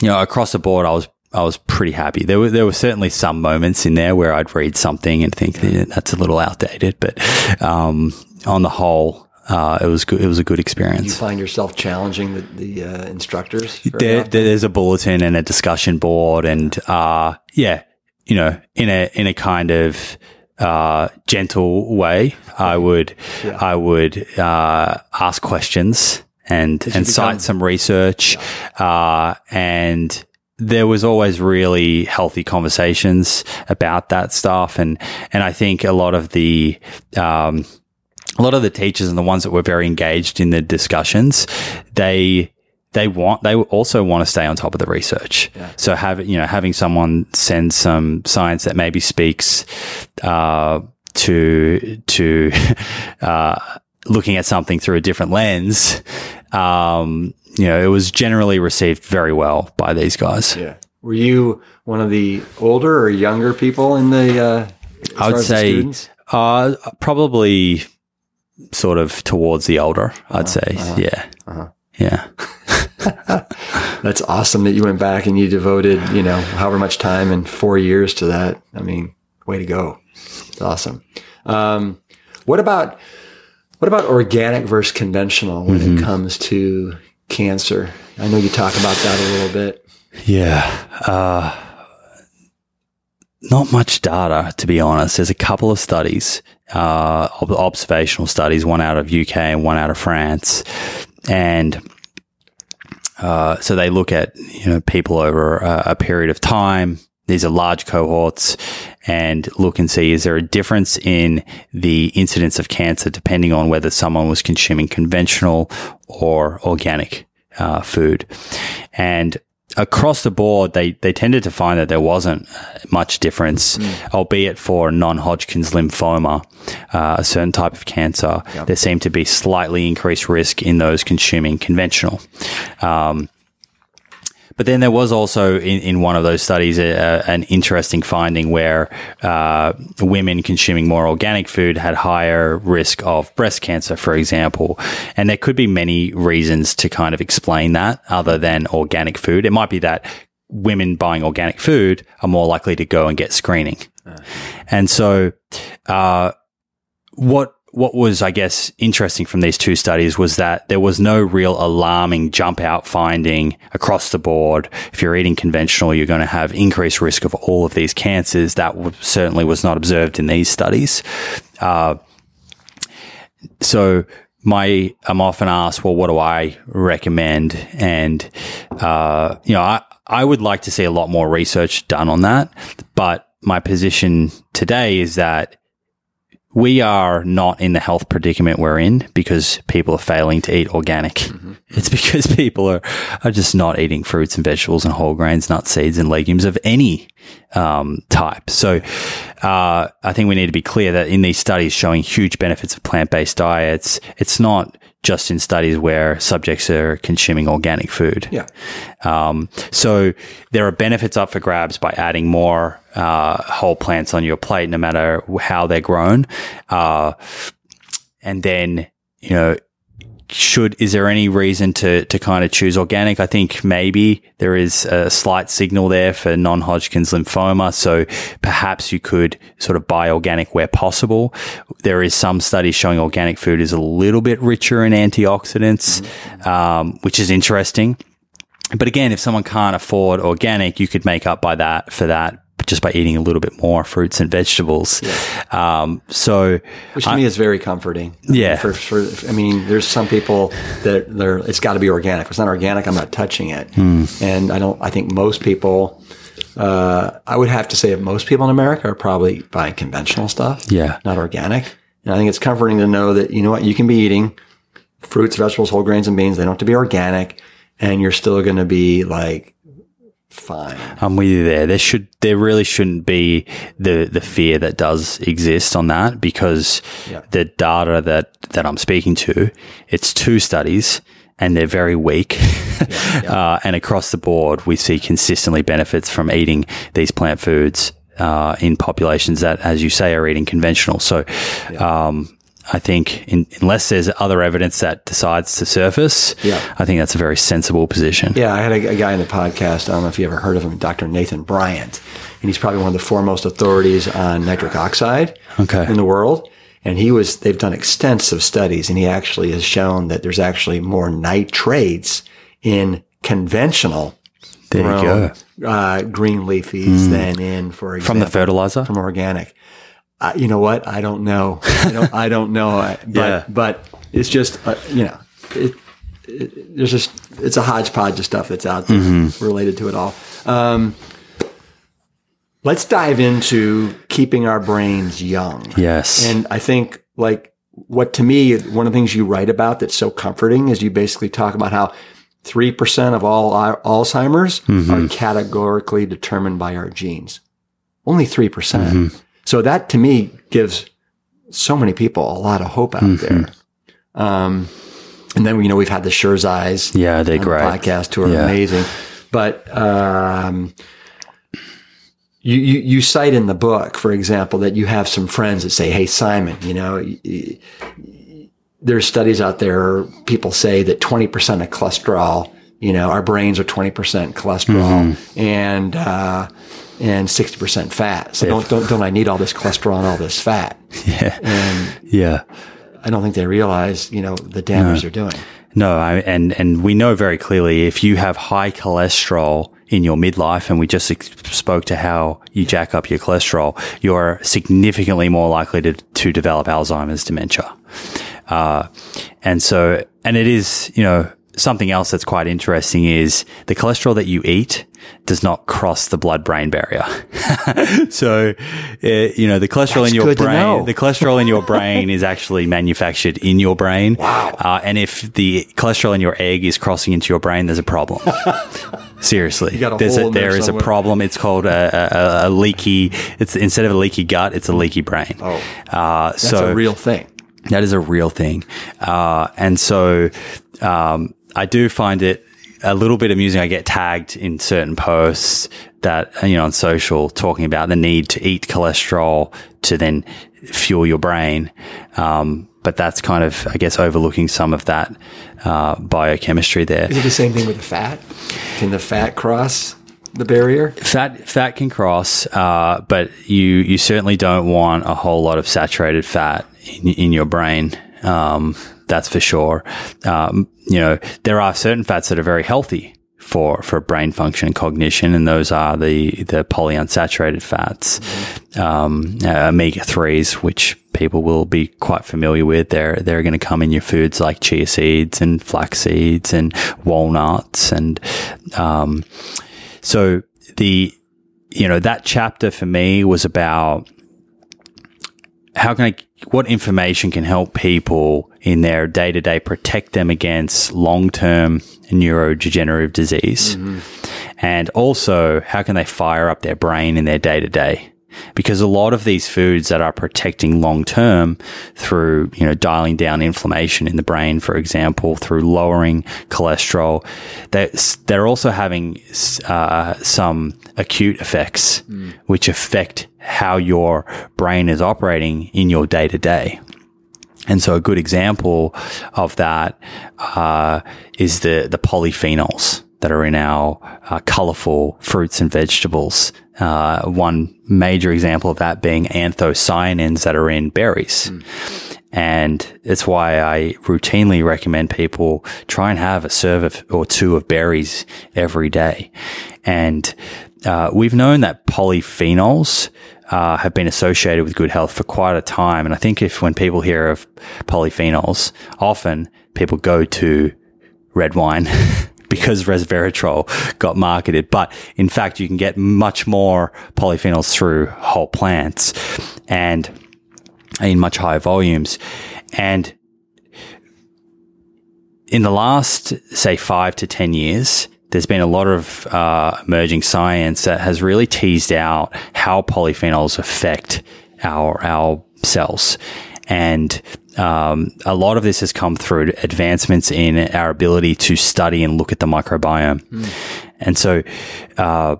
you know across the board I was I was pretty happy. There were there were certainly some moments in there where I'd read something and think yeah, that's a little outdated, but um, on the whole, uh, it was good. It was a good experience. You find yourself challenging the, the uh, instructors? There, there's a bulletin and a discussion board, and uh, yeah, you know, in a in a kind of uh, gentle way, I would I would uh, ask questions and and become- cite some research, uh, and there was always really healthy conversations about that stuff, and and I think a lot of the um, a lot of the teachers and the ones that were very engaged in the discussions, they they want they also want to stay on top of the research. So have you know having someone send some science that maybe speaks uh, to to uh, looking at something through a different lens. Um, you know, it was generally received very well by these guys. Yeah. Were you one of the older or younger people in the? Uh, I would say uh, probably sort of towards the older. I'd say, yeah, yeah. that's awesome that you went back and you devoted, you know, however much time in four years to that. I mean, way to go! It's awesome. Um, what about what about organic versus conventional when Mm-hmm. it comes to cancer? I know you talk about that a little bit. Yeah. Uh, not much data, to be honest. There's a couple of studies, uh, ob- observational studies, one out of UK and one out of France. And uh, so they look at, you know, people over a, a period of time. These are large cohorts and look and see is there a difference in the incidence of cancer depending on whether someone was consuming conventional or organic uh, food. And across the board, they, they tended to find that there wasn't much difference, albeit for non-Hodgkin's lymphoma, uh, a certain type of cancer, there seemed to be slightly increased risk in those consuming conventional. Um, but then there was also in, in one of those studies a, a, an interesting finding where uh, women consuming more organic food had higher risk of breast cancer, for example. And there could be many reasons to kind of explain that other than organic food. It might be that women buying organic food are more likely to go and get screening. And so, uh, what what was, I guess, interesting from these two studies was that there was no real alarming jump out finding across the board. If you're eating conventional, you're going to have increased risk of all of these cancers. That w- certainly was not observed in these studies. Uh, so my I'm often asked, well, what do I recommend? And uh, you know, I I would like to see a lot more research done on that. But my position today is that we are not in the health predicament we're in because people are failing to eat organic. It's because people are, are just not eating fruits and vegetables and whole grains, nuts, seeds, and legumes of any um, type. So uh, I think we need to be clear that in these studies showing huge benefits of plant based diets, it's not just in studies where subjects are consuming organic food. Yeah. Um, so there are benefits up for grabs by adding more uh, whole plants on your plate, no matter how they're grown. Uh, and then, you know, should is there any reason to to kind of choose organic? I think maybe there is a slight signal there for non-Hodgkin's lymphoma, so perhaps you could sort of buy organic where possible. There is some studies showing organic food is a little bit richer in antioxidants, um, which is interesting. But again, if someone can't afford organic, you could make up by that for that just by eating a little bit more fruits and vegetables. Um, so Which to me is very comforting. I Yeah. For, for, I mean, there's some people that they're, it's got to be organic. If it's not organic, I'm not touching it. Hmm. And I don't, I think most people, uh, I would have to say that most people in America are probably buying conventional stuff. Yeah. Not organic. And I think it's comforting to know that, you know what, you can be eating fruits, vegetables, whole grains and beans. They don't have to be organic and you're still going to be like fine. I'm with you there. There should, there really shouldn't be the the fear that does exist on that because Yeah. the data that that I'm speaking to, it's two studies and they're very weak. uh, and across the board, we see consistently benefits from eating these plant foods uh, in populations that, as you say, are eating conventional. So. Um, I think in, unless there's other evidence that decides to surface, Yeah. I think that's a very sensible position. Yeah, I had a, a guy in the podcast. I don't know if you ever heard of him, Dr. Nathan Bryan, and he's probably one of the foremost authorities on nitric oxide Okay. in the world. And he was, they've done extensive studies and he actually has shown that there's actually more nitrates in conventional There you go. uh, green leafies than in, for example, From the fertilizer? from organic. Uh, you know what? I don't know. I don't, I don't know. I- But, Yeah. but it's just, uh, you know, it, it, there's just, it's a hodgepodge of stuff that's out there Mm-hmm. related to it all. Um, let's dive into keeping our brains young. Yes. And I think like what to me, one of the things you write about that's so comforting is you basically talk about how 3% of all al- Alzheimer's are categorically determined by our genes. Only 3%. percent So that to me gives so many people a lot of hope out there. Um, and then, you know, we've had the Sherzais yeah, they're great. the podcast who are Yeah. amazing. But um, you, you you cite in the book, for example, that you have some friends that say, "Hey, Simon, you know." There's studies out there. People say that 20% of cholesterol, you know, our brains are 20% cholesterol Mm-hmm. and uh, and 60% fat. So don't, don't don't I need all this cholesterol and all this fat? Yeah. And Yeah. I don't think they realize, you know, the damage they're doing. No, I, and and we know very clearly if you have high cholesterol in your midlife, and we just ex- spoke to how you jack up your cholesterol, you're significantly more likely to to develop Alzheimer's dementia. Uh, and so, and it is, you know, something else that's quite interesting is the cholesterol that you eat does not cross the blood brain barrier. so, uh, you know, the cholesterol That's in your good to know. brain, the cholesterol in your brain is actually manufactured in your brain. Wow. Uh, and if the cholesterol in your egg is crossing into your brain, there's a problem. Seriously, a there's a, there there is a problem. It's called a, a, a leaky. It's instead of a leaky gut, it's a leaky brain. Oh. uh, That's so a real thing. that is a real thing. Uh, and so, um, I do find it a little bit amusing. I get tagged in certain posts that, you know, on social talking about the need to eat cholesterol to then fuel your brain. Um, but that's kind of, I guess, overlooking some of that, uh, biochemistry there. Is it the same thing with the fat? Can the fat cross the barrier? Fat fat can cross, uh, but you you certainly don't want a whole lot of saturated fat in, in your brain. Um, that's for sure. Um, you know, there are certain fats that are very healthy for for brain function and cognition, and those are the the polyunsaturated fats, um, uh, omega threes, which people will be quite familiar with. They're they're going to come in your foods like chia seeds and flax seeds and walnuts and um, so the you know that chapter for me was about how can I what information can help people in their day to day protect them against long term neurodegenerative disease, and also how can they fire up their brain in their day to day. Because a lot of these foods that are protecting long term through, you know, dialing down inflammation in the brain, for example, through lowering cholesterol, they're, they're also having uh, some acute effects, which affect how your brain is operating in your day to day. And so a good example of that uh, is the the polyphenols that are in our uh, colorful fruits and vegetables. Uh, one major example of that being anthocyanins that are in berries. And it's why I routinely recommend people try and have a serve of, or two of berries every day. And uh, we've known that polyphenols uh, have been associated with good health for quite a time. And I think if when people hear of polyphenols, often people go to red wine because resveratrol got marketed. But in fact, you can get much more polyphenols through whole plants and in much higher volumes. And in the last, say, five to 10 years, there's been a lot of uh, emerging science that has really teased out how polyphenols affect our, our cells. And um, a lot of this has come through advancements in our ability to study and look at the microbiome. And so, uh,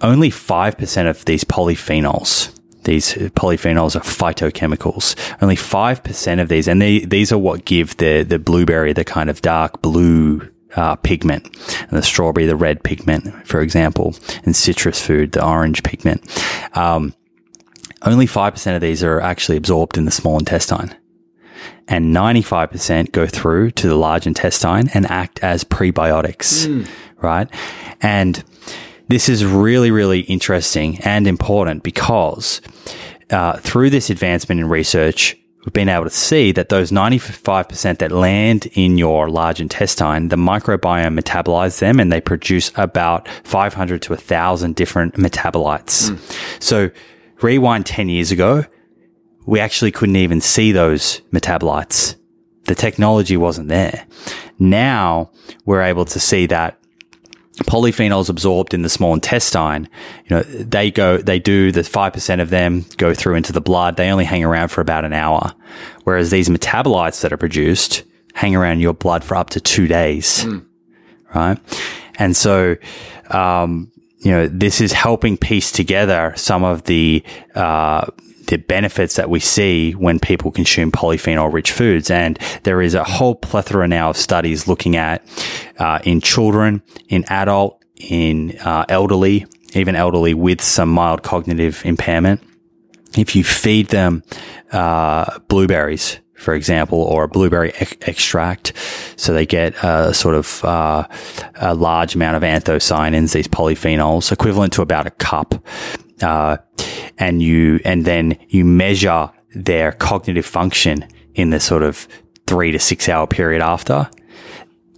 only 5% of these polyphenols, these polyphenols are phytochemicals. Only 5% of these, and they, these are what give the, the blueberry the kind of dark blue uh, pigment, and the strawberry, the red pigment, for example, and citrus food, the orange pigment. Um, only 5% of these are actually absorbed in the small intestine. And 95% go through to the large intestine and act as prebiotics, right? And this is really, really interesting and important because uh, through this advancement in research, we've been able to see that those 95% that land in your large intestine, the microbiome metabolize them and they produce about 500 to 1,000 different metabolites. Hmm. So rewind 10 years ago, we actually couldn't even see those metabolites. The technology wasn't there. Now we're able to see that polyphenols absorbed in the small intestine, you know, they go, they do the 5% of them go through into the blood. They only hang around for about an hour. Whereas these metabolites that are produced hang around your blood for up to two days. Right. And so, um, you know, this is helping piece together some of the, uh, the benefits that we see when people consume polyphenol rich foods. And there is a whole plethora now of studies looking at uh, in children, in adult, in uh, elderly, even elderly with some mild cognitive impairment. If you feed them uh, blueberries, for example, or a blueberry ex- extract. So they get a sort of uh, a large amount of anthocyanins, these polyphenols, equivalent to about a cup. Uh, and you, and then you measure their cognitive function in the sort of three to six hour period after.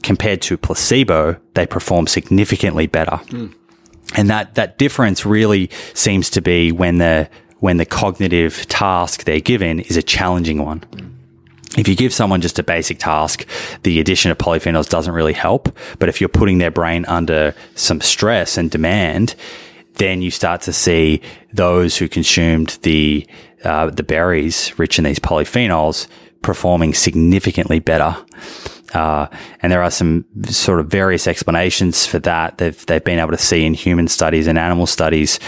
Compared to placebo, they perform significantly better. And that, that difference really seems to be when the, when the cognitive task they're given is a challenging one. If you give someone just a basic task, the addition of polyphenols doesn't really help. But if you're putting their brain under some stress and demand, then you start to see those who consumed the uh, the berries rich in these polyphenols performing significantly better. Uh, and there are some sort of various explanations for that. They've they've been able to see in human studies and animal studies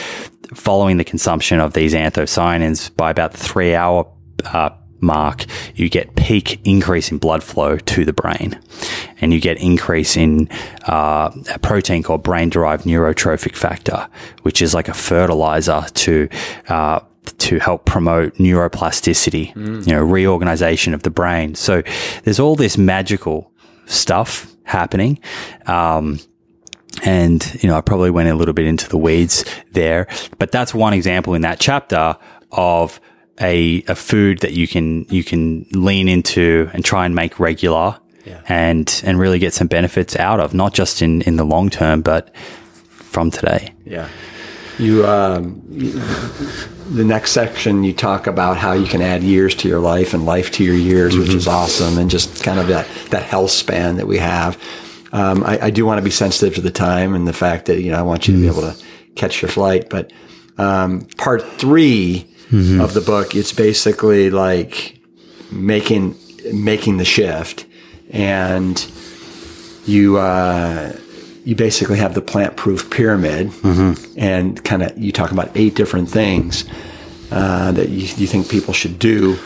following the consumption of these anthocyanins by about the three hour uh, mark, you get peak increase in blood flow to the brain, and you get increase in uh, a protein called brain derived neurotrophic factor, which is like a fertilizer to uh, to help promote neuroplasticity, you know, reorganization of the brain. So there's all this magical stuff happening. Um, and, you know, I probably went a little bit into the weeds there, but that's one example in that chapter of a, a food that you can, you can lean into and try and make regular and, and really get some benefits out of, not just in, in the long term, but from today. Yeah. You, um, you- the next section, you talk about how you can add years to your life and life to your years, which is awesome, and just kind of that, that health span that we have. Um, I, I do want to be sensitive to the time and the fact that, you know, I want you to be able to catch your flight. But um, part 3 of the book, it's basically like making making the shift, and you uh, you basically have the plant proof pyramid, and kind of you talk about eight different things uh, that you, you think people should do.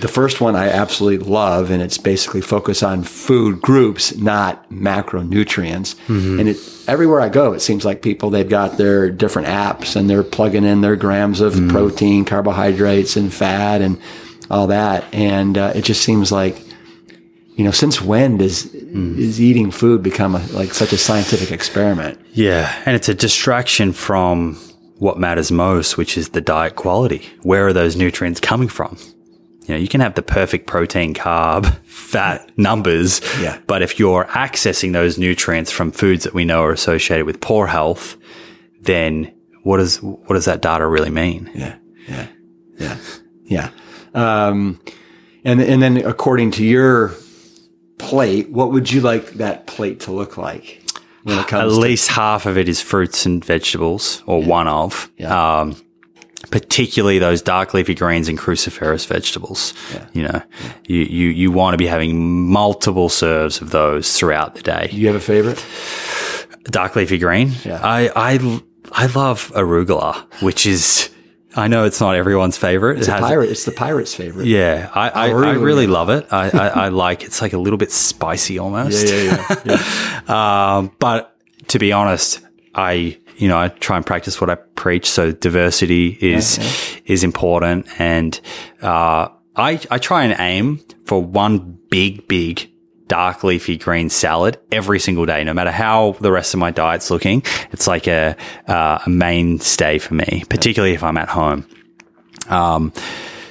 The first one I absolutely love, and it's basically focus on food groups, not macronutrients. Mm-hmm. And it, everywhere I go, it seems like people they've got their different apps and they're plugging in their grams of mm. protein, carbohydrates, and fat, and all that. And uh, it just seems like you know, since when does mm. is eating food become a, like such a scientific experiment? Yeah. And it's a distraction from what matters most, which is the diet quality. Where are those nutrients coming from? You know, you can have the perfect protein, carb, fat numbers, Yeah. but if you're accessing those nutrients from foods that we know are associated with poor health, then what does what does that data really mean? Yeah, yeah, yeah, yeah. Um, and and then according to your plate, what would you like that plate to look like when it At to, least half of it is fruits and vegetables, or one of. Yeah. Um, particularly those dark leafy greens and cruciferous vegetables. You know, you, you, you want to be having multiple serves of those throughout the day. do you have a favorite? Dark leafy green. Yeah. I, I, I love arugula, which is, I know it's not everyone's favorite. It's It pirate. It's the pirate's favorite. Yeah, I, I, I really love it. I, I, I like it's like a little bit spicy almost. yeah, yeah. yeah. Um, but to be honest, I, you know, I try and practice what I preach. So diversity is is important, and uh, I I try and aim for one big big dark leafy green salad every single day, no matter how the rest of my diet's looking. It's like a uh, a mainstay for me, particularly if I'm at home. Um,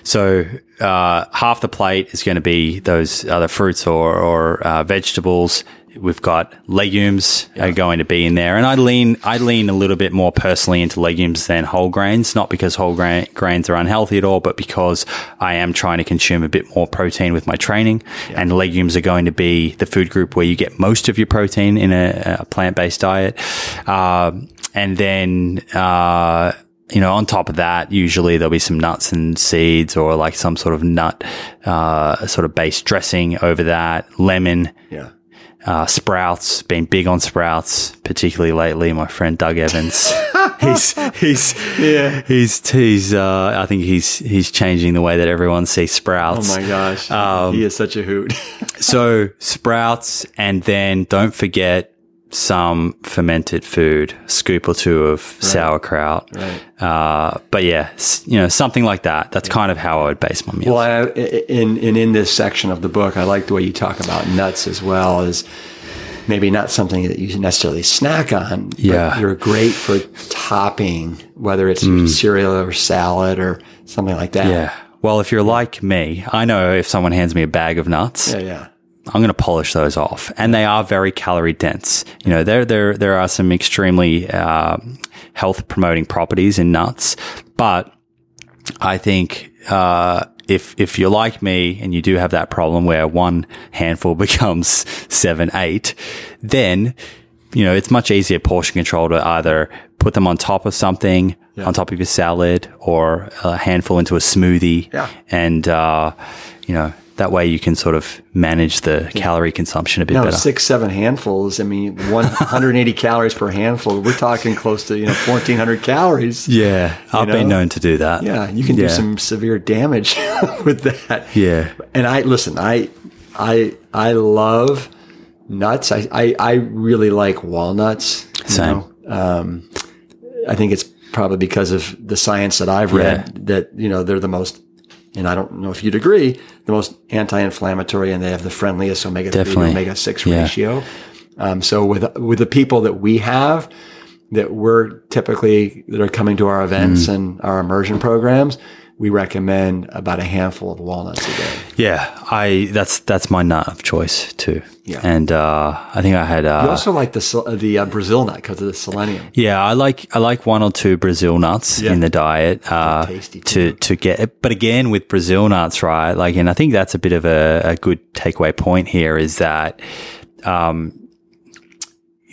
so uh, half the plate is going to be those other fruits or, or uh, vegetables. We've got legumes are going to be in there, and I lean I lean a little bit more personally into legumes than whole grains. Not because whole gra- grains are unhealthy at all, but because I am trying to consume a bit more protein with my training, and legumes are going to be the food group where you get most of your protein in a, a plant based diet. Um and then uh, you know, on top of that, usually there'll be some nuts and seeds or like some sort of nut, uh, sort of base dressing over that. Lemon, Yeah. Uh, sprouts, been big on sprouts, particularly lately. My friend Doug Evans, he's, he's, Yeah. he's, he's, uh, I think he's, he's changing the way that everyone sees sprouts. Oh my gosh. Um, he is such a hoot. So sprouts, and then don't forget some fermented food, scoop or two of sauerkraut. Right. Uh, but yeah, you know, something like that. That's kind of how I would base my meal. Well, I, in, in in this section of the book, I like the way you talk about nuts as well as maybe not something that you necessarily snack on. but Yeah. you're great for topping, whether it's cereal or salad or something like that. yeah. Well, if you're like me, I know if someone hands me a bag of nuts, yeah, yeah. I'm going to polish those off, and they are very calorie dense. You know, there there there are some extremely uh, health promoting properties in nuts, but I think uh, if if you're like me and you do have that problem where one handful becomes seven eight, then you know it's much easier portion control to either put them on top of something. On top of your salad, or a handful into a smoothie, Yeah. and uh, you know that way you can sort of manage the calorie consumption a bit No, better. six, seven handfuls. I mean, 180 calories per handful. We're talking close to, you know, 1400 calories. yeah, I've been known to do that. Yeah, you can Yeah. do some severe damage with that. Yeah. And I listen, I I I love nuts. I I, I really like walnuts. you Same. know. Um, I think it's probably because of the science that I've read that you know they're the most. And I don't know if you'd agree, the most anti-inflammatory, and they have the friendliest omega three, omega six Yeah. ratio. Um, so with with the people that we have, that we're typically that are coming to our events Mm. and our immersion programs, we recommend about a handful of walnuts a day. Yeah, I that's that's my nut of choice too. Yeah. and uh, I think I had. You Uh, also like the uh, the uh, Brazil nut because of the selenium. yeah, I like I like one or two Brazil nuts Yeah. in the diet uh, tasty to to get. But again, with Brazil nuts, right? Like, and I think that's a bit of a, a good takeaway point here is that. Um,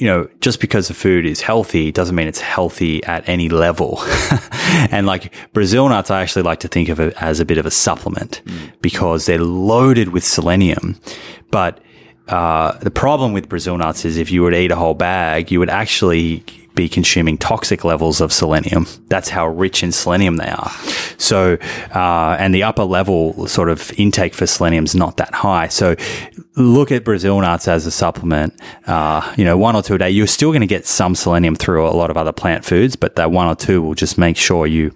you know, just because the food is healthy doesn't mean it's healthy at any level. and like Brazil nuts, I actually like to think of it as a bit of a supplement because they're loaded with selenium. But uh, the problem with Brazil nuts is if you were to eat a whole bag, you would actually be consuming toxic levels of selenium. That's how rich in selenium they are. So, uh, and the upper level sort of intake for selenium is not that high. So, look at Brazil nuts as a supplement. Uh, you know, one or two a day. You're still going to get some selenium through a lot of other plant foods, but that one or two will just make sure you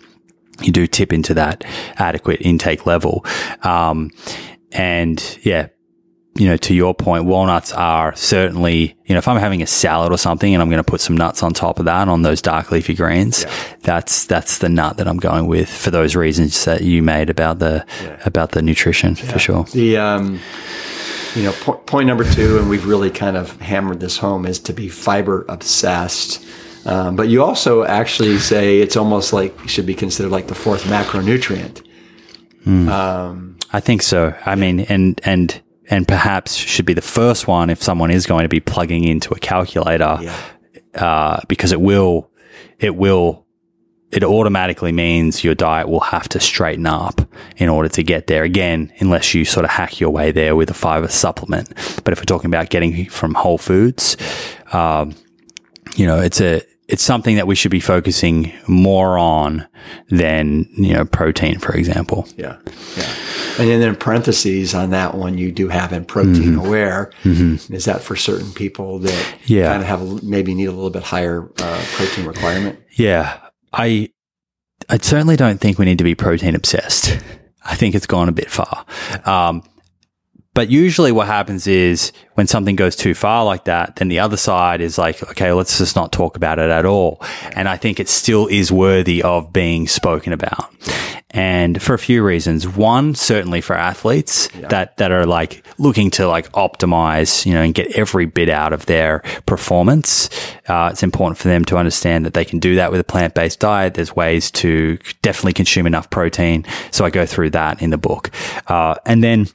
you do tip into that adequate intake level. Um, and yeah, you know, to your point, walnuts are certainly, you know, if I'm having a salad or something and I'm going to put some nuts on top of that on those dark leafy greens, that's, that's the nut that I'm going with for those reasons that you made about the, about the nutrition for sure. The um, you know po- point number two, and we've really kind of hammered this home, is to be fiber obsessed. Um, but you also actually say it's almost like should be considered like the fourth macronutrient. Um I think so. I mean, and, and, and perhaps should be the first one if someone is going to be plugging into a calculator, Yeah. uh, because it will, it will, it automatically means your diet will have to straighten up in order to get there again, unless you sort of hack your way there with a fiber supplement. But if we're talking about getting from whole foods, um, you know, it's a, it's something that we should be focusing more on than, you know, protein, for example. Yeah, yeah. And then in parentheses on that one, you do have in protein aware. Is that for certain people that Yeah. kind of have maybe need a little bit higher uh, protein requirement? Yeah. I, I certainly don't think we need to be protein obsessed. I think it's gone a bit far. Um, but usually what happens is when something goes too far like that, then the other side is like, okay, let's just not talk about it at all. And I think it still is worthy of being spoken about. And for a few reasons. One, certainly for athletes yeah. that, that are like looking to like optimize, you know, and get every bit out of their performance. Uh, it's important for them to understand that they can do that with a plant based diet. There's ways to definitely consume enough protein. So I go through that in the book. Uh, and then,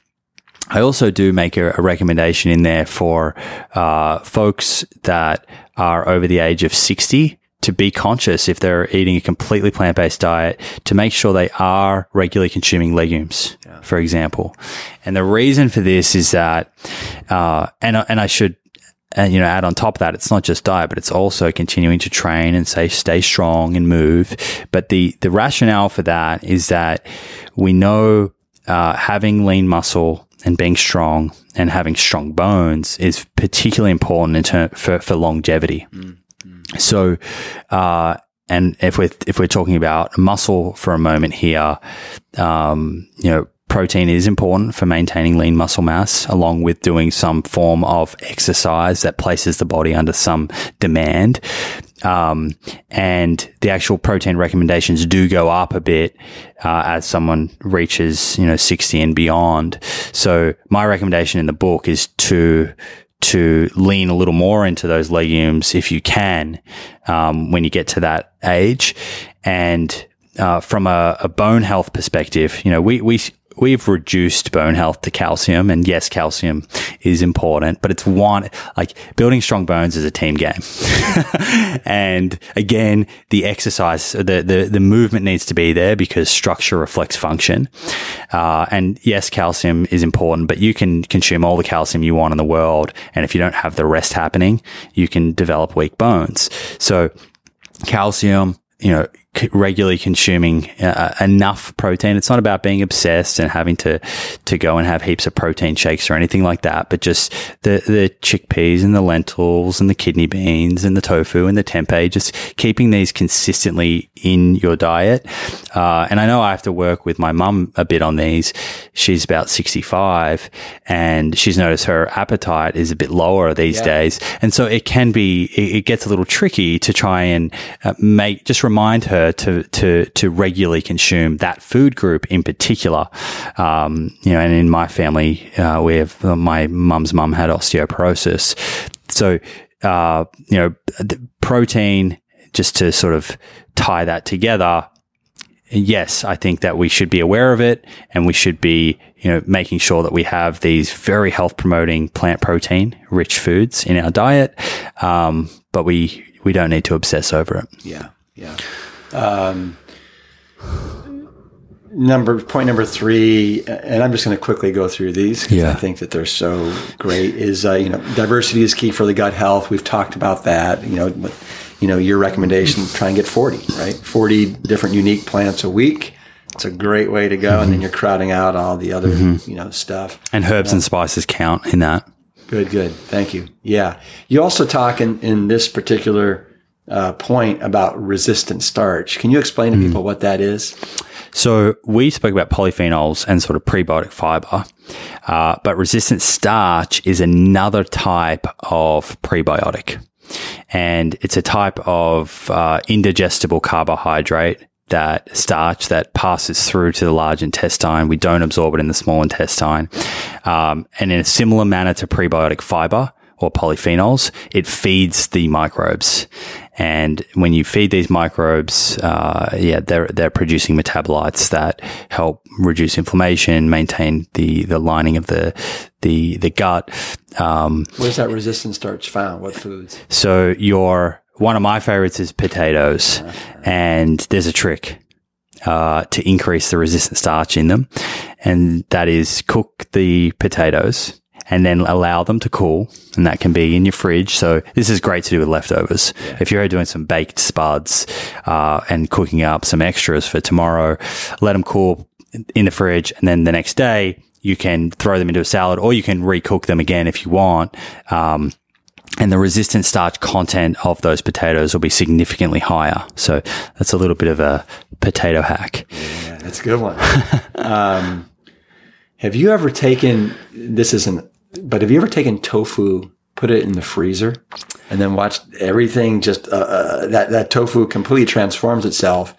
I also do make a, a recommendation in there for uh, folks that are over the age of 60 to be conscious if they're eating a completely plant based diet to make sure they are regularly consuming legumes, yeah. for example. And the reason for this is that, uh, and, and I should, uh, you know, add on top of that, it's not just diet, but it's also continuing to train and say, stay strong and move. But the, the rationale for that is that we know, uh, having lean muscle and being strong and having strong bones is particularly important in term, for, for longevity. Mm-hmm. So, uh, and if we're, if we're talking about muscle for a moment here, um, you know, protein is important for maintaining lean muscle mass along with doing some form of exercise that places the body under some demand. Um, and the actual protein recommendations do go up a bit uh, as someone reaches, you know, 60 and beyond. So my recommendation in the book is to to lean a little more into those legumes if you can um, when you get to that age. And uh, from a, a, bone health perspective, you know, we, we we've reduced bone health to calcium and yes calcium is important but it's one like building strong bones is a team game. And again the exercise the, the the movement needs to be there because structure reflects function. Uh, and yes calcium is important but you can consume all the calcium you want in the world and if you don't have the rest happening you can develop weak bones. So calcium you know regularly consuming uh, enough protein. It's not about being obsessed and having to to go and have heaps of protein shakes or anything like that, but just the the chickpeas and the lentils and the kidney beans and the tofu and the tempeh, just keeping these consistently in your diet. Uh, and I know I have to work with my mum a bit on these. She's about 65 and she's noticed her appetite is a bit lower these yeah. days. And so it can be, it, it, gets a little tricky to try and uh, make, just remind her to to to regularly consume that food group in particular. Um, you know, and in my family, uh, we have uh, my mum's mum had osteoporosis, so uh, you know, protein. Just to sort of tie that together, yes, I think that we should be aware of it and we should be, you know, making sure that we have these very health promoting plant protein rich foods in our diet. Um, but we, we don't need to obsess over it. Yeah. Yeah. Um, number point number three, and I'm just going to quickly go through these because yeah. I think that they're so great. Is uh, you know diversity is key for the gut health. We've talked about that. You know, but, you know your recommendation: try and get 40, right? 40 different unique plants a week. It's a great way to go, mm-hmm. and then mm-hmm. you're crowding out all the other mm-hmm. you know stuff. And herbs uh, and spices count in that. Good, good. Thank you. Yeah, you also talk in in this particular uh, point about resistant starch. Can you explain to mm. people what that is? So we spoke about polyphenols and sort of prebiotic fiber, uh, but resistant starch is another type of prebiotic, and it's a type of uh, indigestible carbohydrate that starch that passes through to the large intestine. We don't absorb it in the small intestine, um, and in a similar manner to prebiotic fiber or polyphenols, it feeds the microbes. And when you feed these microbes, uh, yeah, they're they're producing metabolites that help reduce inflammation, maintain the the lining of the the the gut. Um, Where's that resistant starch found? What foods? So your one of my favorites is potatoes, and there's a trick. Uh, to increase the resistant starch in them, and that is cook the potatoes and then allow them to cool. And that can be in your fridge. So this is great to do with leftovers. Yeah. If you're doing some baked spuds uh, and cooking up some extras for tomorrow, let them cool in the fridge. And then the next day, you can throw them into a salad or you can recook them again if you want. Um, and the resistant starch content of those potatoes will be significantly higher. So that's a little bit of a potato hack. Yeah, that's a good one. um, have you ever taken this? Isn't but have you ever taken tofu, put it in the freezer, and then watched everything just uh, uh, that that tofu completely transforms itself?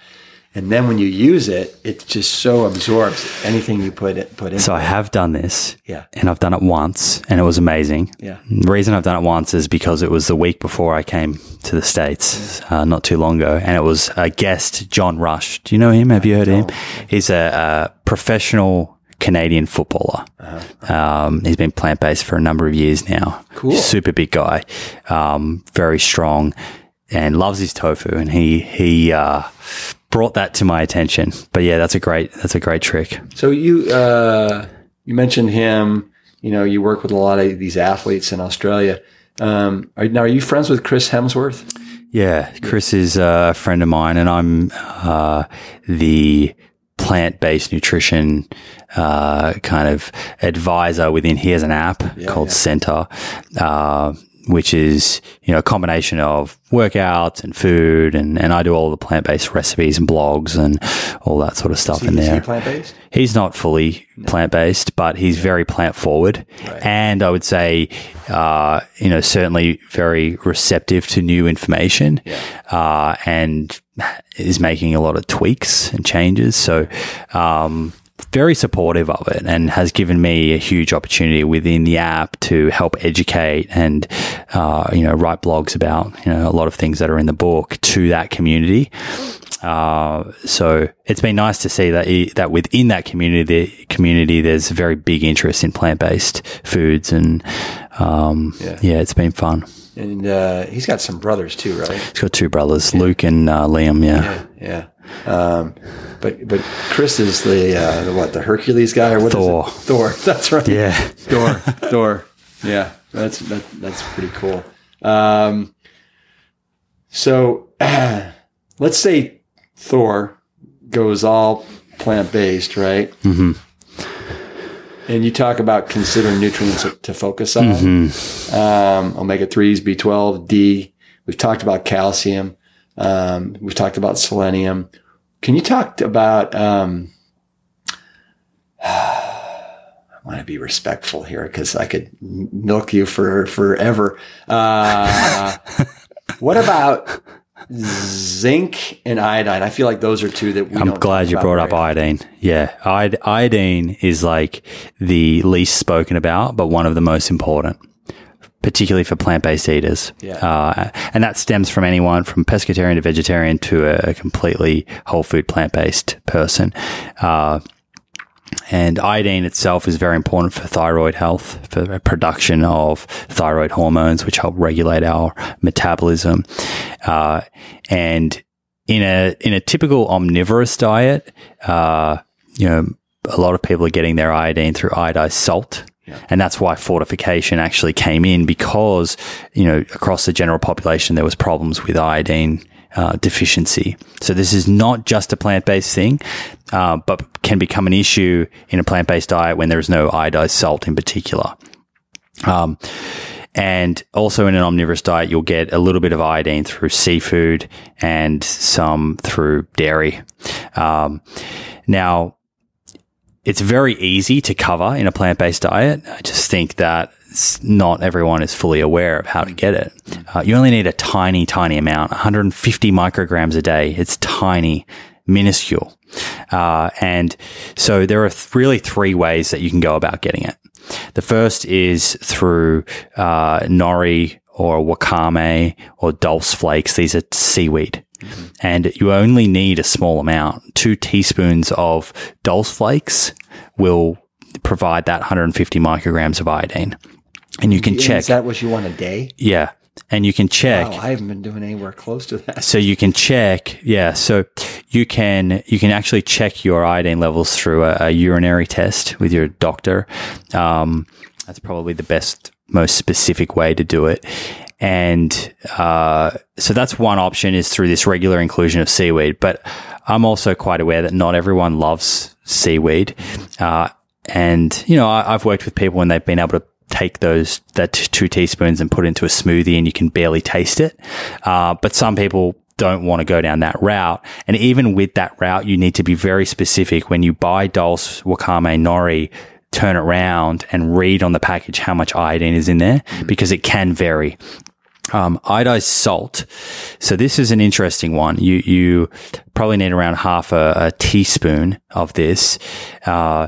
And then when you use it, it just so absorbs anything you put it put in. So I have done this. Yeah. And I've done it once and it was amazing. Yeah. The reason I've done it once is because it was the week before I came to the States, uh, not too long ago. And it was a guest, John Rush. Do you know him? Have you heard of him? He's a, a professional Canadian footballer. Um, he's been plant based for a number of years now. Cool. Super big guy, um, very strong, and loves his tofu. And he he uh, brought that to my attention. But yeah, that's a great that's a great trick. So you uh, you mentioned him. You know, you work with a lot of these athletes in Australia. Um, are, now, are you friends with Chris Hemsworth? Yeah, Chris is a friend of mine, and I'm uh, the plant based nutrition uh, kind of advisor within. He has an app called yeah. Centr, uh, which is you know a combination of workouts and food, and, and I do all the plant based recipes and blogs and all that sort of stuff in he there. plant based? He's not fully plant based, but he's very plant forward, and I would say, uh, you know, certainly very receptive to new information, uh, and is making a lot of tweaks and changes. So, um, very supportive of it, and has given me a huge opportunity within the app to help educate and, uh, you know, write blogs about you know a lot of things that are in the book to that community. Uh, so it's been nice to see that he, that within that community community there's very big interest in plant based foods and um, Yeah. yeah. it's been fun. And uh, he's got some brothers too, right? He's got two brothers, Luke and uh, Liam. Yeah. Yeah. Um, but but Chris is the, uh, the what the Hercules guy or what is Thor. Thor. That's right. Yeah. Thor. Thor. Yeah. That's that, that's pretty cool. Um, so let's say Thor goes all plant based, right? Mm-hmm. And you talk about considering nutrients to focus on um, omega 3s, B12, D. We've talked about calcium. Um, we've talked about selenium. Can you talk about? Um, I want to be respectful here because I could milk you for forever. Uh, what about zinc and iodine? I feel like those are two that we. I'm glad you brought up iodine. Yeah. Iod- iodine is like the least spoken about, but one of the most important. Particularly for plant-based eaters, Yeah. uh, and that stems from anyone from pescatarian to vegetarian to a, a completely whole food plant-based person. Uh, and iodine itself is very important for thyroid health, for the production of thyroid hormones, which help regulate our metabolism. Uh, and in a in a typical omnivorous diet, uh, you know, a lot of people are getting their iodine through iodized salt. And that's why fortification actually came in because, you know, across the general population, there was problems with iodine uh, deficiency. So this is not just a plant-based thing, uh, but can become an issue in a plant-based diet when there is no iodized salt in particular. Um, and also in an omnivorous diet, you'll get a little bit of iodine through seafood and some through dairy. Um, now, it's very easy to cover in a plant based diet. I just think that not everyone is fully aware of how to get it. Uh, you only need a tiny, tiny amount 150 micrograms a day. It's tiny, minuscule. Uh, and so there are th- really three ways that you can go about getting it. The first is through uh, nori or wakame or dulse flakes. These are seaweed. And you only need a small amount. Two teaspoons of dulse flakes will provide that 150 micrograms of iodine. And you can check. Is that what you want a day? yeah. And you can check. Oh, I haven't been doing anywhere close to that. So you can check, yeah. So you can you can actually check your iodine levels through a, a urinary test with your doctor. Um, that's probably the best, most specific way to do it. And uh, so that's one option is through this regular inclusion of seaweed. But I'm also quite aware that not everyone loves seaweed. Uh, and you know, I, I've worked with people when they've been able to take those that two teaspoons and put it into a smoothie and you can barely taste it. Uh, but some people don't want to go down that route. And even with that route, you need to be very specific when you buy Dulse Wakame Nori turn it around and read on the package how much iodine is in there because it can vary. Um, iodized salt. So this is an interesting one. You you probably need around half a, a teaspoon of this. Uh,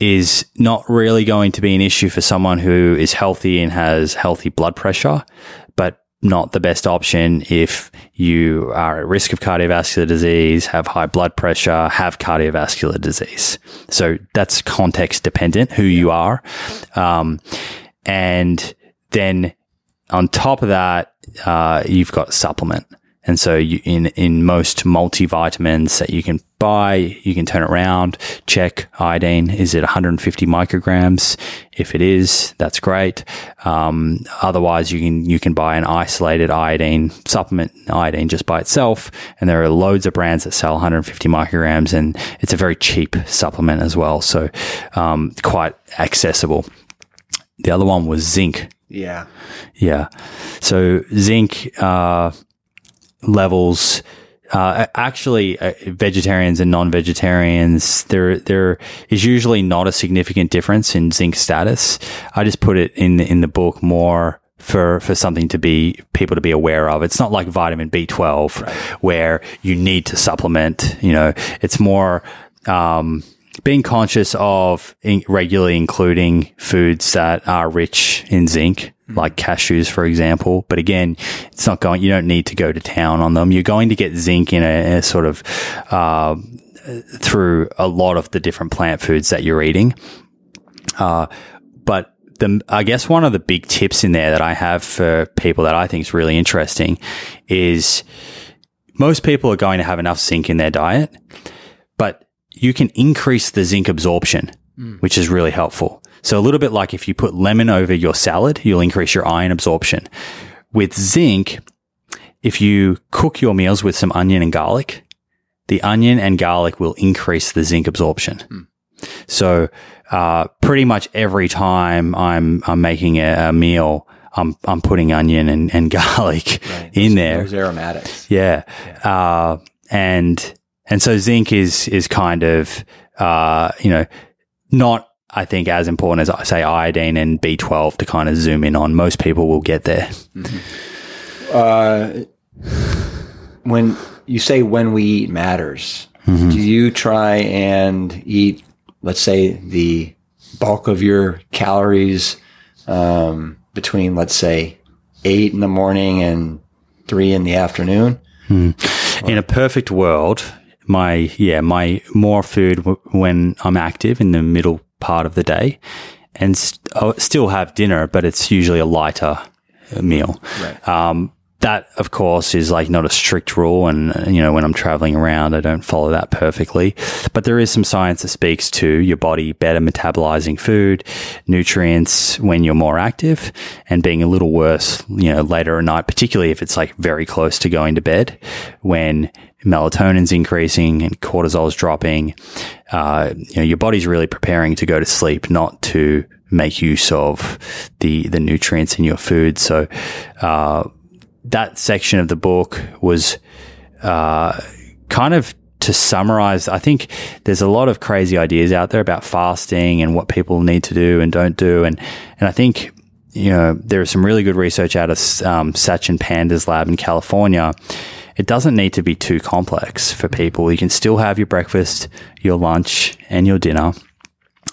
is not really going to be an issue for someone who is healthy and has healthy blood pressure, but not the best option if you are at risk of cardiovascular disease, have high blood pressure, have cardiovascular disease. So that's context dependent who you are. Um, and then on top of that, uh, you've got supplement. And so you, in, in most multivitamins that you can buy, you can turn it around, check iodine. Is it 150 micrograms? If it is, that's great. Um, otherwise you can, you can buy an isolated iodine supplement, iodine just by itself. And there are loads of brands that sell 150 micrograms and it's a very cheap supplement as well. So, um, quite accessible. The other one was zinc. Yeah. Yeah. So zinc uh, levels. Uh, actually, uh, vegetarians and non-vegetarians, there there is usually not a significant difference in zinc status. I just put it in in the book more for for something to be people to be aware of. It's not like vitamin B12 Right. where you need to supplement. You know, it's more. Um, being conscious of in- regularly including foods that are rich in zinc, like cashews, for example. But again, it's not going, you don't need to go to town on them. You're going to get zinc in a, in a sort of, uh, through a lot of the different plant foods that you're eating. Uh, but the, I guess one of the big tips in there that I have for people that I think is really interesting is most people are going to have enough zinc in their diet, but you can increase the zinc absorption, which is really helpful. So a little bit like if you put lemon over your salad, you'll increase your iron absorption. With zinc, if you cook your meals with some onion and garlic, the onion and garlic will increase the zinc absorption. So, uh, pretty much every time I'm, I'm making a, a meal, I'm, I'm putting onion and, and garlic Right. in Those- there. Those aromatics. Yeah. Uh, and, and so zinc is, is kind of, uh, you know, not, I think, as important as I say iodine and B12 to kind of zoom in on. Most people will get there. Uh, when you say when we eat matters, Mm-hmm. do you try and eat, let's say, the bulk of your calories um, between, let's say, eight in the morning and three in the afternoon? In a perfect world, my, yeah, my more food w- when I'm active in the middle part of the day and st- I'll still have dinner, but it's usually a lighter uh, meal. Right. Um, that, of course, is like not a strict rule. And, uh, you know, when I'm traveling around, I don't follow that perfectly. But there is some science that speaks to your body better metabolizing food, nutrients when you're more active and being a little worse, you know, later at night, particularly if it's like very close to going to bed when melatonin's increasing and cortisol's dropping. Uh, you know, your body's really preparing to go to sleep, not to make use of the, the nutrients in your food. So, uh, that section of the book was uh, kind of to summarize. I think there's a lot of crazy ideas out there about fasting and what people need to do and don't do, and and I think you know there is some really good research out of um, Sachin Panda's lab in California. It doesn't need to be too complex for people. You can still have your breakfast, your lunch, and your dinner.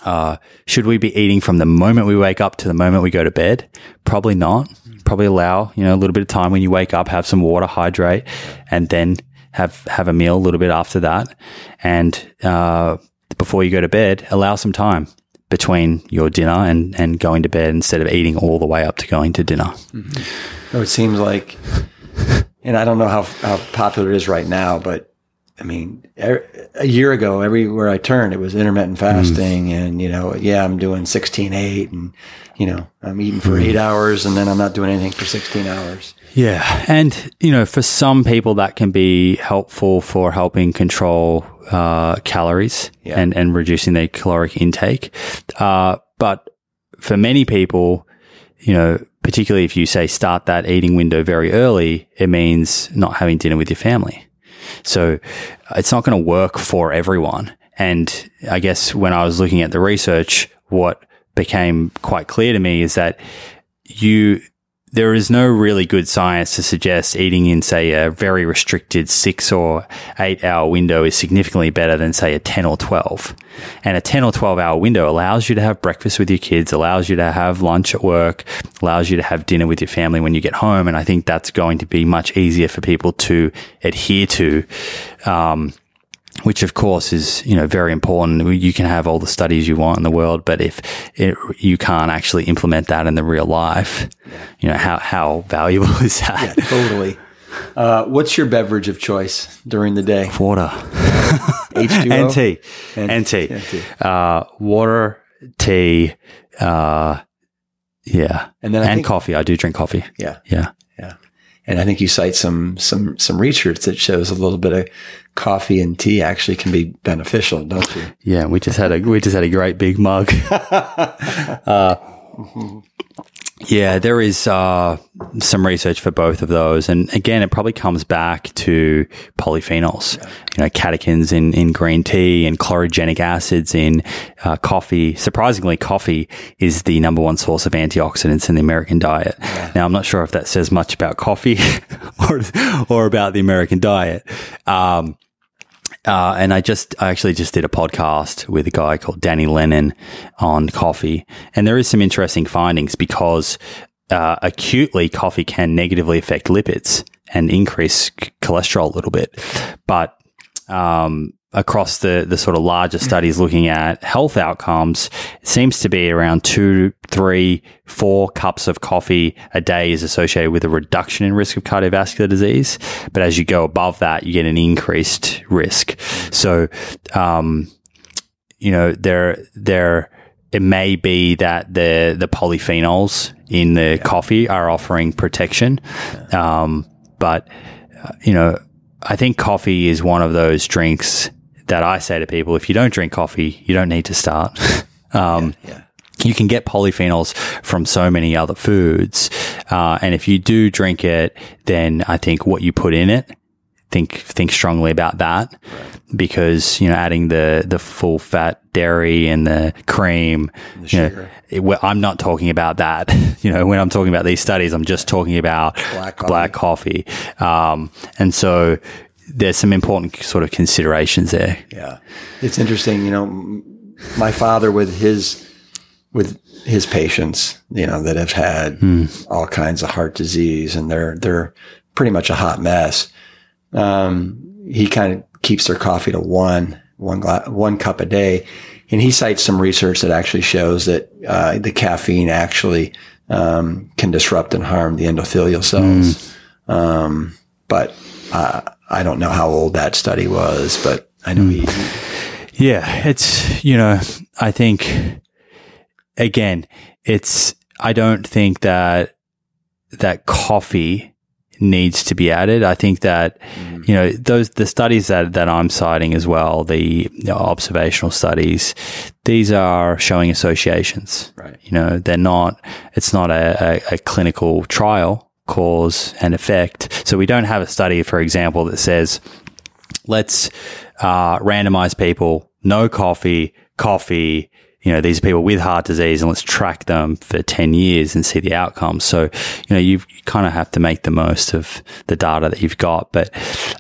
Uh, should we be eating from the moment we wake up to the moment we go to bed? Probably not. Probably allow, you know, a little bit of time when you wake up, have some water, hydrate, and then have, have a meal a little bit after that. And, uh, before you go to bed, allow some time between your dinner and, and going to bed instead of eating all the way up to going to dinner. Oh, it seems like, and I don't know how, how popular it is right now, but I mean, er- a year ago, everywhere I turned, it was intermittent fasting. And, you know, yeah, I'm doing 16, 8 and, you know, I'm eating for eight hours and then I'm not doing anything for 16 hours. Yeah. And, you know, for some people, that can be helpful for helping control uh, calories Yeah. and, and reducing their caloric intake. Uh, but for many people, you know, particularly if you say start that eating window very early, it means not having dinner with your family. So it's not going to work for everyone. And I guess when I was looking at the research, what became quite clear to me is that you there is no really good science to suggest eating in, say, a very restricted six or eight hour window is significantly better than, say, a 10 or 12. And a 10 or 12 hour window allows you to have breakfast with your kids, allows you to have lunch at work, allows you to have dinner with your family when you get home. And I think that's going to be much easier for people to adhere to. Um, which of course is you know very important. You can have all the studies you want in the world, but if it, you can't actually implement that in the real life, you know how how valuable is that? Yeah, totally. Uh, what's your beverage of choice during the day? Water, H2O, and tea, and, and tea. And tea. Uh, water, tea, uh, yeah, and then I and think, coffee. I do drink coffee. Yeah, yeah, yeah. And I think you cite some some some research that shows a little bit of coffee and tea actually can be beneficial, don't you? Yeah, we just had a we just had a great big mug. uh, yeah, there is uh, some research for both of those, and again, it probably comes back to polyphenols. You know, catechins in in green tea and chlorogenic acids in uh, coffee. Surprisingly, coffee is the number one source of antioxidants in the American diet. Yeah. Now, I'm not sure if that says much about coffee or or about the American diet. Um, uh, and I just, I actually just did a podcast with a guy called Danny Lennon on coffee. And there is some interesting findings because uh, acutely coffee can negatively affect lipids and increase c- cholesterol a little bit. But um, across the, the sort of larger studies looking at health outcomes, it seems to be around two, three, four cups of coffee a day is associated with a reduction in risk of cardiovascular disease. But as you go above that, you get an increased risk. So, um, you know, there, there, it may be that the, the polyphenols in the yeah. coffee are offering protection. Um, but, uh, you know, I think coffee is one of those drinks that I say to people, if you don't drink coffee, you don't need to start. um, yeah, yeah. You can get polyphenols from so many other foods. Uh, and if you do drink it, then I think what you put in it, think, think strongly about that right. because, you know, adding the, the full fat dairy and the cream, the you know, it, I'm not talking about that. you know, when I'm talking about these studies, I'm just talking about black coffee. Black coffee. Um, and so, there's some important sort of considerations there. Yeah, it's interesting. You know, my father with his with his patients, you know, that have had mm. all kinds of heart disease, and they're they're pretty much a hot mess. Um, he kind of keeps their coffee to one one glass, one cup a day, and he cites some research that actually shows that uh, the caffeine actually um, can disrupt and harm the endothelial cells. Mm. Um, but uh, I don't know how old that study was, but I know he. Yeah, it's, you know, I think, again, it's, I don't think that, that coffee needs to be added. I think that, mm. you know, those, the studies that, that I'm citing as well, the, the observational studies, these are showing associations. Right. You know, they're not, it's not a, a, a clinical trial cause and effect. So we don't have a study, for example, that says, let's uh, randomize people, no coffee, coffee, you know, these are people with heart disease and let's track them for 10 years and see the outcomes. So, you know, you kind of have to make the most of the data that you've got. But,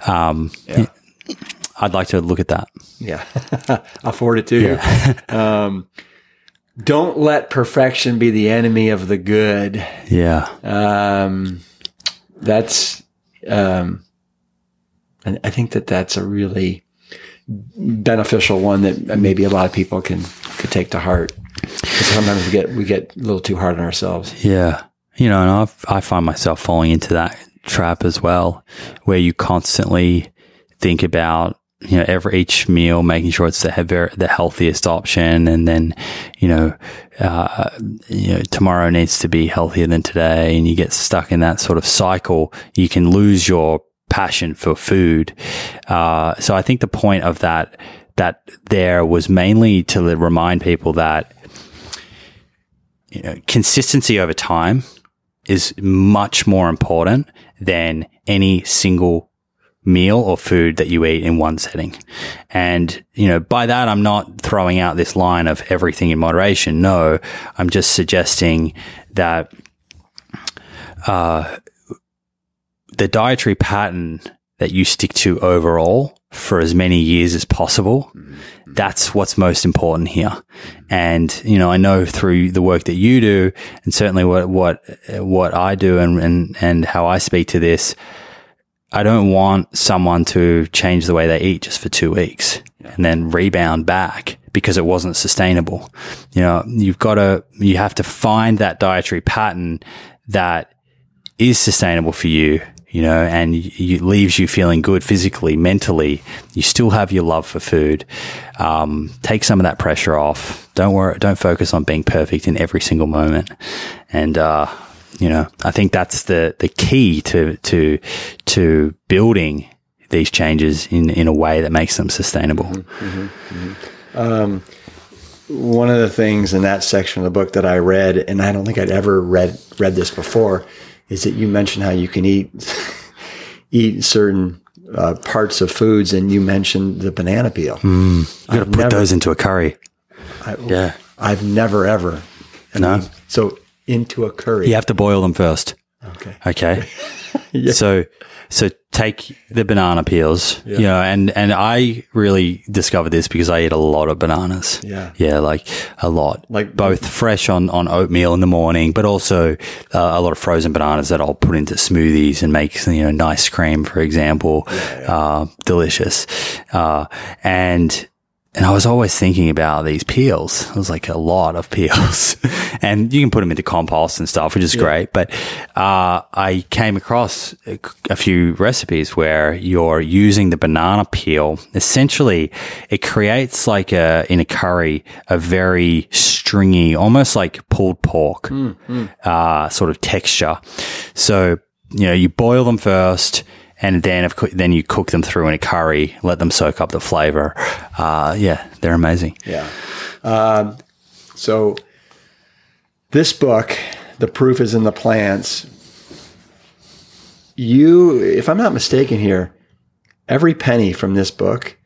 um, yeah. I'd like to look at that. Yeah. I'll forward it to yeah. you. um, don't let perfection be the enemy of the good. Yeah. Um, that's, um, and I think that that's a really beneficial one that maybe a lot of people can could take to heart. Because Sometimes we get we get a little too hard on ourselves. Yeah, you know, and I I find myself falling into that trap as well, where you constantly think about you know, every each meal, making sure it's the the healthiest option, and then, you know, uh, you know, tomorrow needs to be healthier than today, and you get stuck in that sort of cycle. You can lose your passion for food. Uh, so I think the point of that that there was mainly to remind people that you know, consistency over time is much more important than any single meal or food that you eat in one setting. And, you know, by that, I'm not throwing out this line of everything in moderation. No, I'm just suggesting that, uh, the dietary pattern that you stick to overall for as many years as possible. That's what's most important here. And, you know, I know through the work that you do and certainly what, what, what I do and, and, and how I speak to this, I don't want someone to change the way they eat just for two weeks and then rebound back because it wasn't sustainable. You know, you've got to, you have to find that dietary pattern that is sustainable for you you know, and it leaves you feeling good physically, mentally. You still have your love for food. Um, take some of that pressure off. Don't worry. Don't focus on being perfect in every single moment. And, uh, you know, I think that's the, the key to, to, to building these changes in, in a way that makes them sustainable. Mm-hmm, mm-hmm, mm-hmm. Um, one of the things in that section of the book that I read, and I don't think I'd ever read read this before, is that you mentioned how you can eat eat certain uh, parts of foods, and you mentioned the banana peel. Mm, you got to put never, those into a curry. I, yeah, I've never ever. I no. Mean, so into a curry, you have to boil them first. Okay. Okay. yeah. So so take the banana peels, yeah. you know, and, and I really discovered this because I eat a lot of bananas. Yeah. Yeah. Like a lot, like both fresh on, on oatmeal in the morning, but also uh, a lot of frozen bananas that I'll put into smoothies and make, you know, nice cream, for example. Yeah, yeah. Uh, delicious. Uh, and, and I was always thinking about these peels. It was like a lot of peels and you can put them into compost and stuff, which is yeah. great. But, uh, I came across a, a, few recipes where you're using the banana peel. Essentially, it creates like a, in a curry, a very stringy, almost like pulled pork, mm, mm. Uh, sort of texture. So, you know, you boil them first and then of co- then you cook them through in a curry, let them soak up the flavor. Uh, yeah, they're amazing. Yeah. Um, so this book, the proof is in the plants. You, if I'm not mistaken here, every penny from this book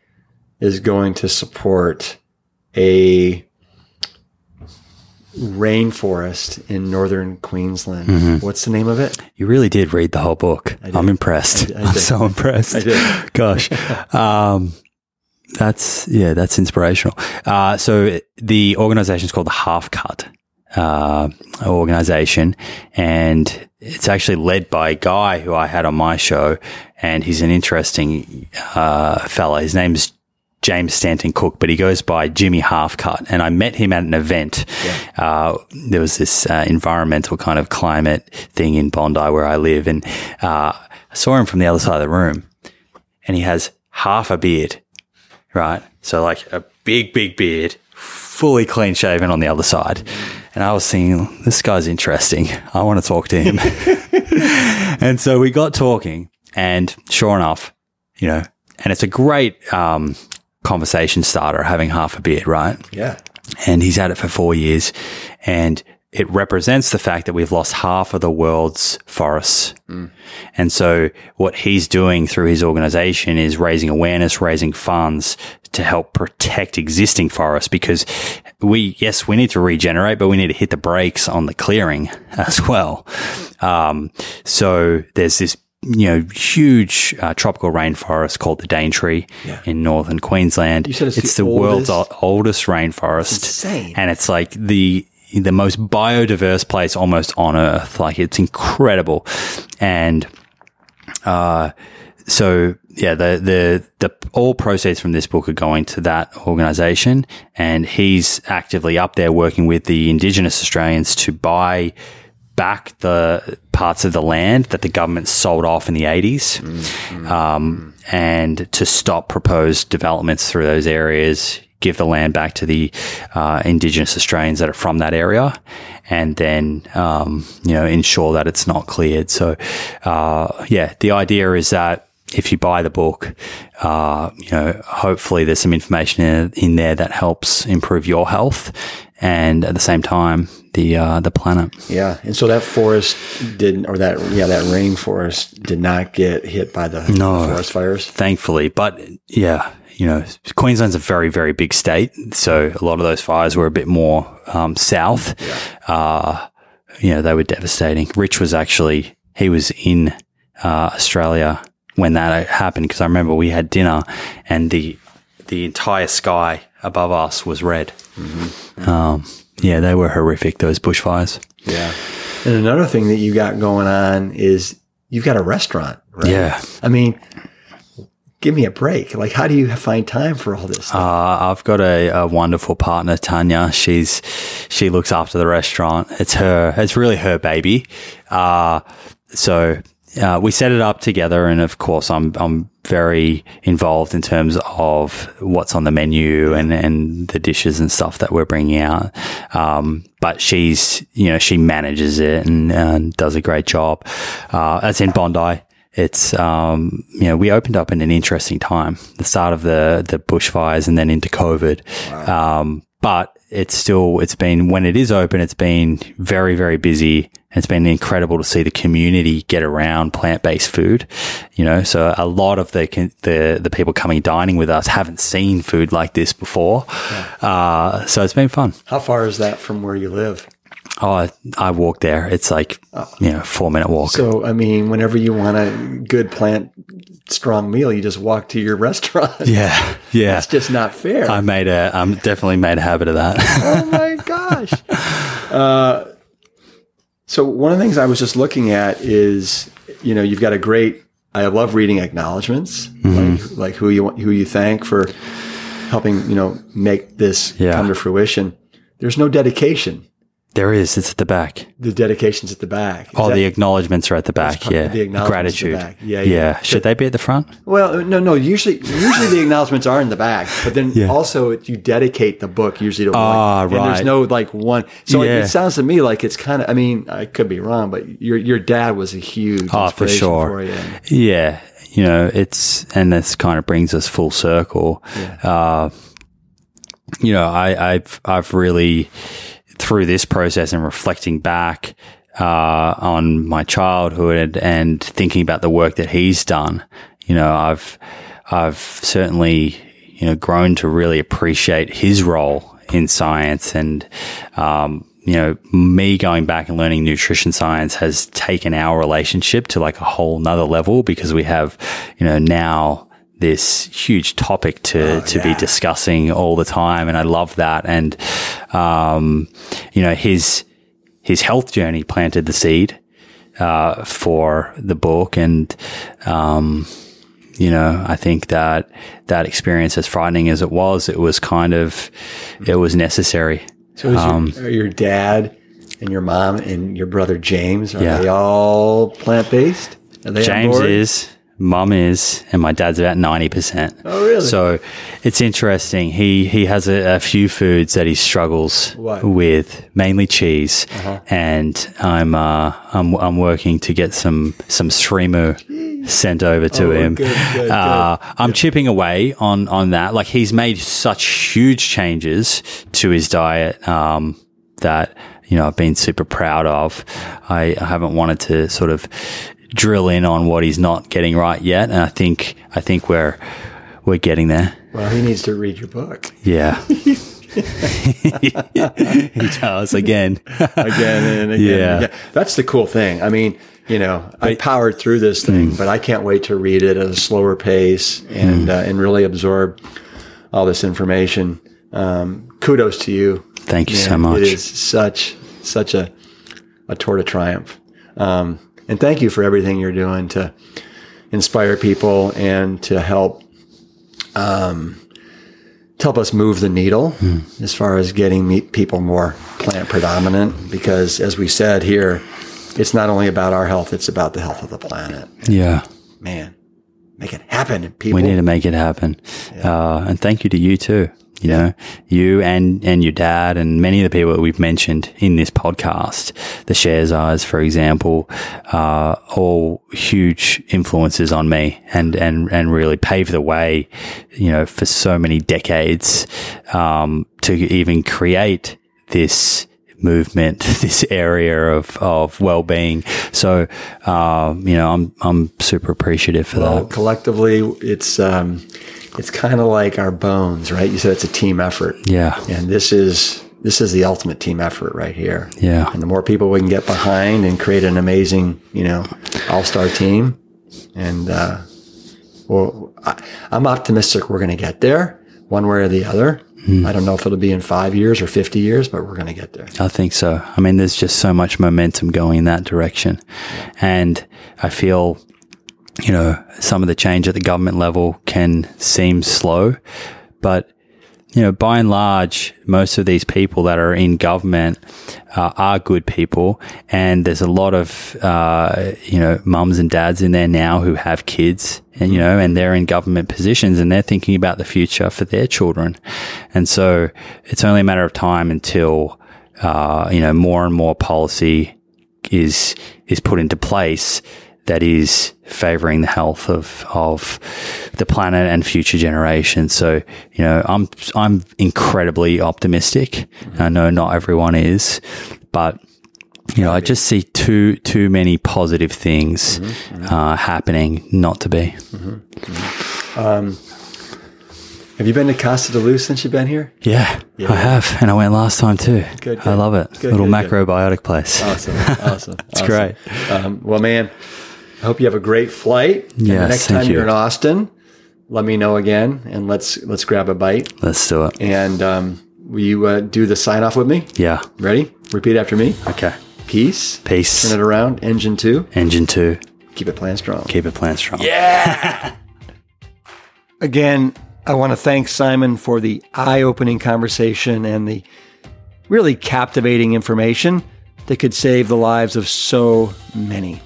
is going to support a rainforest in northern Queensland. Mm-hmm. What's the name of it? You really did read the whole book. I'm impressed. I, am so impressed. I did. Gosh. Um, that's, yeah, that's inspirational. Uh, so the organization is called the Half Cut, uh, organization and it's actually led by a guy who I had on my show and he's an interesting, uh, fella. His name's James Stanton Cook, but he goes by Jimmy Halfcut. And I met him at an event. Yeah. Uh, there was this uh, environmental kind of climate thing in Bondi where I live. And uh, I saw him from the other side of the room and he has half a beard, right? So like a big, big beard, fully clean shaven on the other side. And I was thinking, this guy's interesting. I want to talk to him. and so we got talking and sure enough, you know, and it's a great um, conversation starter having half a beard, right? Yeah. And he's had it for four years and it represents the fact that we've lost half of the world's forests. Mm. And so what he's doing through his organization is raising awareness, raising funds to help protect existing forests because we, yes, we need to regenerate, but we need to hit the brakes on the clearing as well. Um, so there's this you know, huge uh, tropical rainforest called the Daintree yeah. in northern Queensland. It's, it's the, the world's oldest rainforest. insane. And it's like the the most biodiverse place almost on earth. Like it's incredible. And uh so yeah, the the the all proceeds from this book are going to that organization and he's actively up there working with the indigenous Australians to buy back the parts of the land that the government sold off in the 80s mm-hmm. um, and to stop proposed developments through those areas, give the land back to the uh, Indigenous Australians that are from that area, and then um, you know ensure that it's not cleared. So, uh, yeah, the idea is that if you buy the book, uh, you know, hopefully there's some information in, in, there that helps improve your health and at the same time the uh, the planet. Yeah, and so that forest didn't, or that yeah, that rainforest did not get hit by the No. forest fires. thankfully. But yeah, you know, Queensland's a very, very big state. So a lot of those fires were a bit more um, south. Uh, you know, they were devastating. Rich was actually, he was in uh, Australia when that happened because I remember we had dinner and the, the entire sky above us was red. Um, yeah, they were horrific, those bushfires. Yeah, and another thing that you got going on is you've got a restaurant. Right? Yeah. I mean, give me a break. Like, how do you find time for all this? Uh, I've got a, a wonderful partner, Tanya. She's she looks after the restaurant. It's her. It's really her baby. Uh, so uh, we set it up together, and of course, I'm I'm very involved in terms of what's on the menu and and the dishes and stuff that we're bringing out. Um, but she's you know she manages it and, and does a great job. Uh, that's in Bondi it's um, you know we opened up in an interesting time, the start of the the bushfires and then into COVID. Um, but it's still it's been when it is open, it's been very very busy. It's been incredible to see the community get around plant based food. You know, so a lot of the the the people coming dining with us haven't seen food like this before. Uh, so it's been fun. how far is that from where you live? Oh, I, walk there. It's like you know four minute walk. So, I mean, whenever you want a good plant strong meal, you just walk to your restaurant. yeah, yeah. It's just not fair. I made a, I'm definitely made a habit of that. oh my gosh. Uh, so one of the things I was just looking at is, you know, you've got a great. I love reading acknowledgments, Mm-hmm. like, like who you who you thank for helping, you know, make this Yeah. come to fruition. There's no dedication. There is. It's at the back. The dedication's at the back. Is Oh, that- the acknowledgements are at the back. Yeah. the acknowledgements at the Gratitude. back. Yeah, Yeah. yeah. Should they be at the front? Well, no, no. Usually, usually the acknowledgments are in the back, but then Yeah. also you dedicate the book usually to Ah, one. And there's no like one. So Yeah. it sounds to me like it's kind of. I mean, I could be wrong, but your your dad was a huge Oh, for sure. for you. Yeah. You know, it's, and this kind of brings us full circle. Uh, you know, I, I've, I've really, through this process and reflecting back, uh, on my childhood and thinking about the work that he's done, you know, I've, I've certainly, you know, grown to really appreciate his role in science and, um, you know, me going back and learning nutrition science has taken our relationship to like a whole nother level because we have, you know, now this huge topic to, to be discussing all the time. And I love that. And, um, you know, his, his health journey planted the seed, uh, for the book. And, um, you know, I think that that experience, as frightening as it was, it was kind of, it was necessary. So is Um, your, your dad and your mom and your brother James are Yeah. they all plant based? Are they on James is, mum is, and my dad's about 90%. Oh, really? So it's interesting. He, he has a, a few foods that he struggles? Uh-huh. with, mainly cheese. And I'm, uh, I'm, I'm working to get some, some srimu sent over to Oh, him. good, good, uh, I'm chipping away on, on that. Like he's made such huge changes to his diet, um, that, you know, I've been super proud of. I, I haven't wanted to sort of drill in on what he's not getting right yet. And I think, I think we're, we're getting there. Well, he needs to read your book Yeah. he does again. again and again. Yeah. And again. That's the cool thing. I mean, you know, I powered through this thing, but I can't wait to read it at a slower pace and uh, and really absorb all this information. Um, kudos to you. Thank you so much. It is such such a a tour de triumph. Um, and thank you for everything you're doing to inspire people and to help um, to help us move the needle Hmm. as far as getting people more plant predominant. Because as we said here, it's not only about our health; it's about the health of the planet. Yeah. Man, make it happen, people. We need to make it happen. Uh, and thank you to you too. You know, you and, and your dad and many of the people that we've mentioned in this podcast, the Sherzais, for example, are all huge influences on me and, and, and really paved the way, you know, for so many decades, um, to even create this movement, this area of, of well being. So, uh, you know, I'm I'm super appreciative for Well, that. collectively, it's um, it's kind of like our bones, right? You said it's a team effort, Yeah, and this is this is the ultimate team effort right here. yeah, And the more people we can get behind and create an amazing, you know, all star team, and uh, well, I, I'm optimistic we're going to get there one way or the other. I don't know if it'll be in five years or 50 years, but we're going to get there. I think so. I mean, there's just so much momentum going in that direction. And I feel, you know, some of the change at the government level can seem slow, but you know, by and large, most of these people that are in government uh, are good people, and there's a lot of uh, you know mums and dads in there now who have kids, and you know, and they're in government positions, and they're thinking about the future for their children, and so it's only a matter of time until uh, you know more and more policy is is put into place that is favoring the health of of the planet and future generations. So, you know, I'm I'm incredibly optimistic. I know not everyone is, but you know, I just see too too many positive things mm-hmm. Mm-hmm. uh, happening not to be. Mm-hmm. Um, have you been to Casa de Luz since you've been here? Yeah, I have, and I went last time too. Good, I love it. Good, Little good, good. macrobiotic place. Awesome. Awesome. It's great. Um, well, man, I hope you have a great flight. The next time you. are in Austin, let me know again and let's let's grab a bite. Let's do it. And um, will you uh, do the sign off with me? Yeah. Ready? Repeat after me. Okay. Peace. Peace. Turn it around. Engine two. Engine two. Keep it plant strong. Keep it plant strong. Yeah. again, I want to thank Simon for the eye opening conversation and the really captivating information that could save the lives of so many.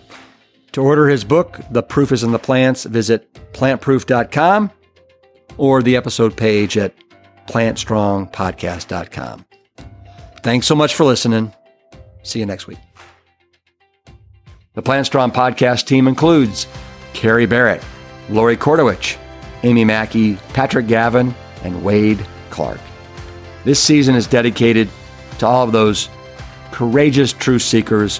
To order his book, The Proof is in the Plants, visit plantproof.com or the episode page at plantstrongpodcast.com. Thanks so much for listening. See you next week. The Plant Strong podcast team includes Carrie Barrett, Lori Kordowich, Amy Mackey, Patrick Gavin, and Wade Clark. This season is dedicated to all of those courageous truth seekers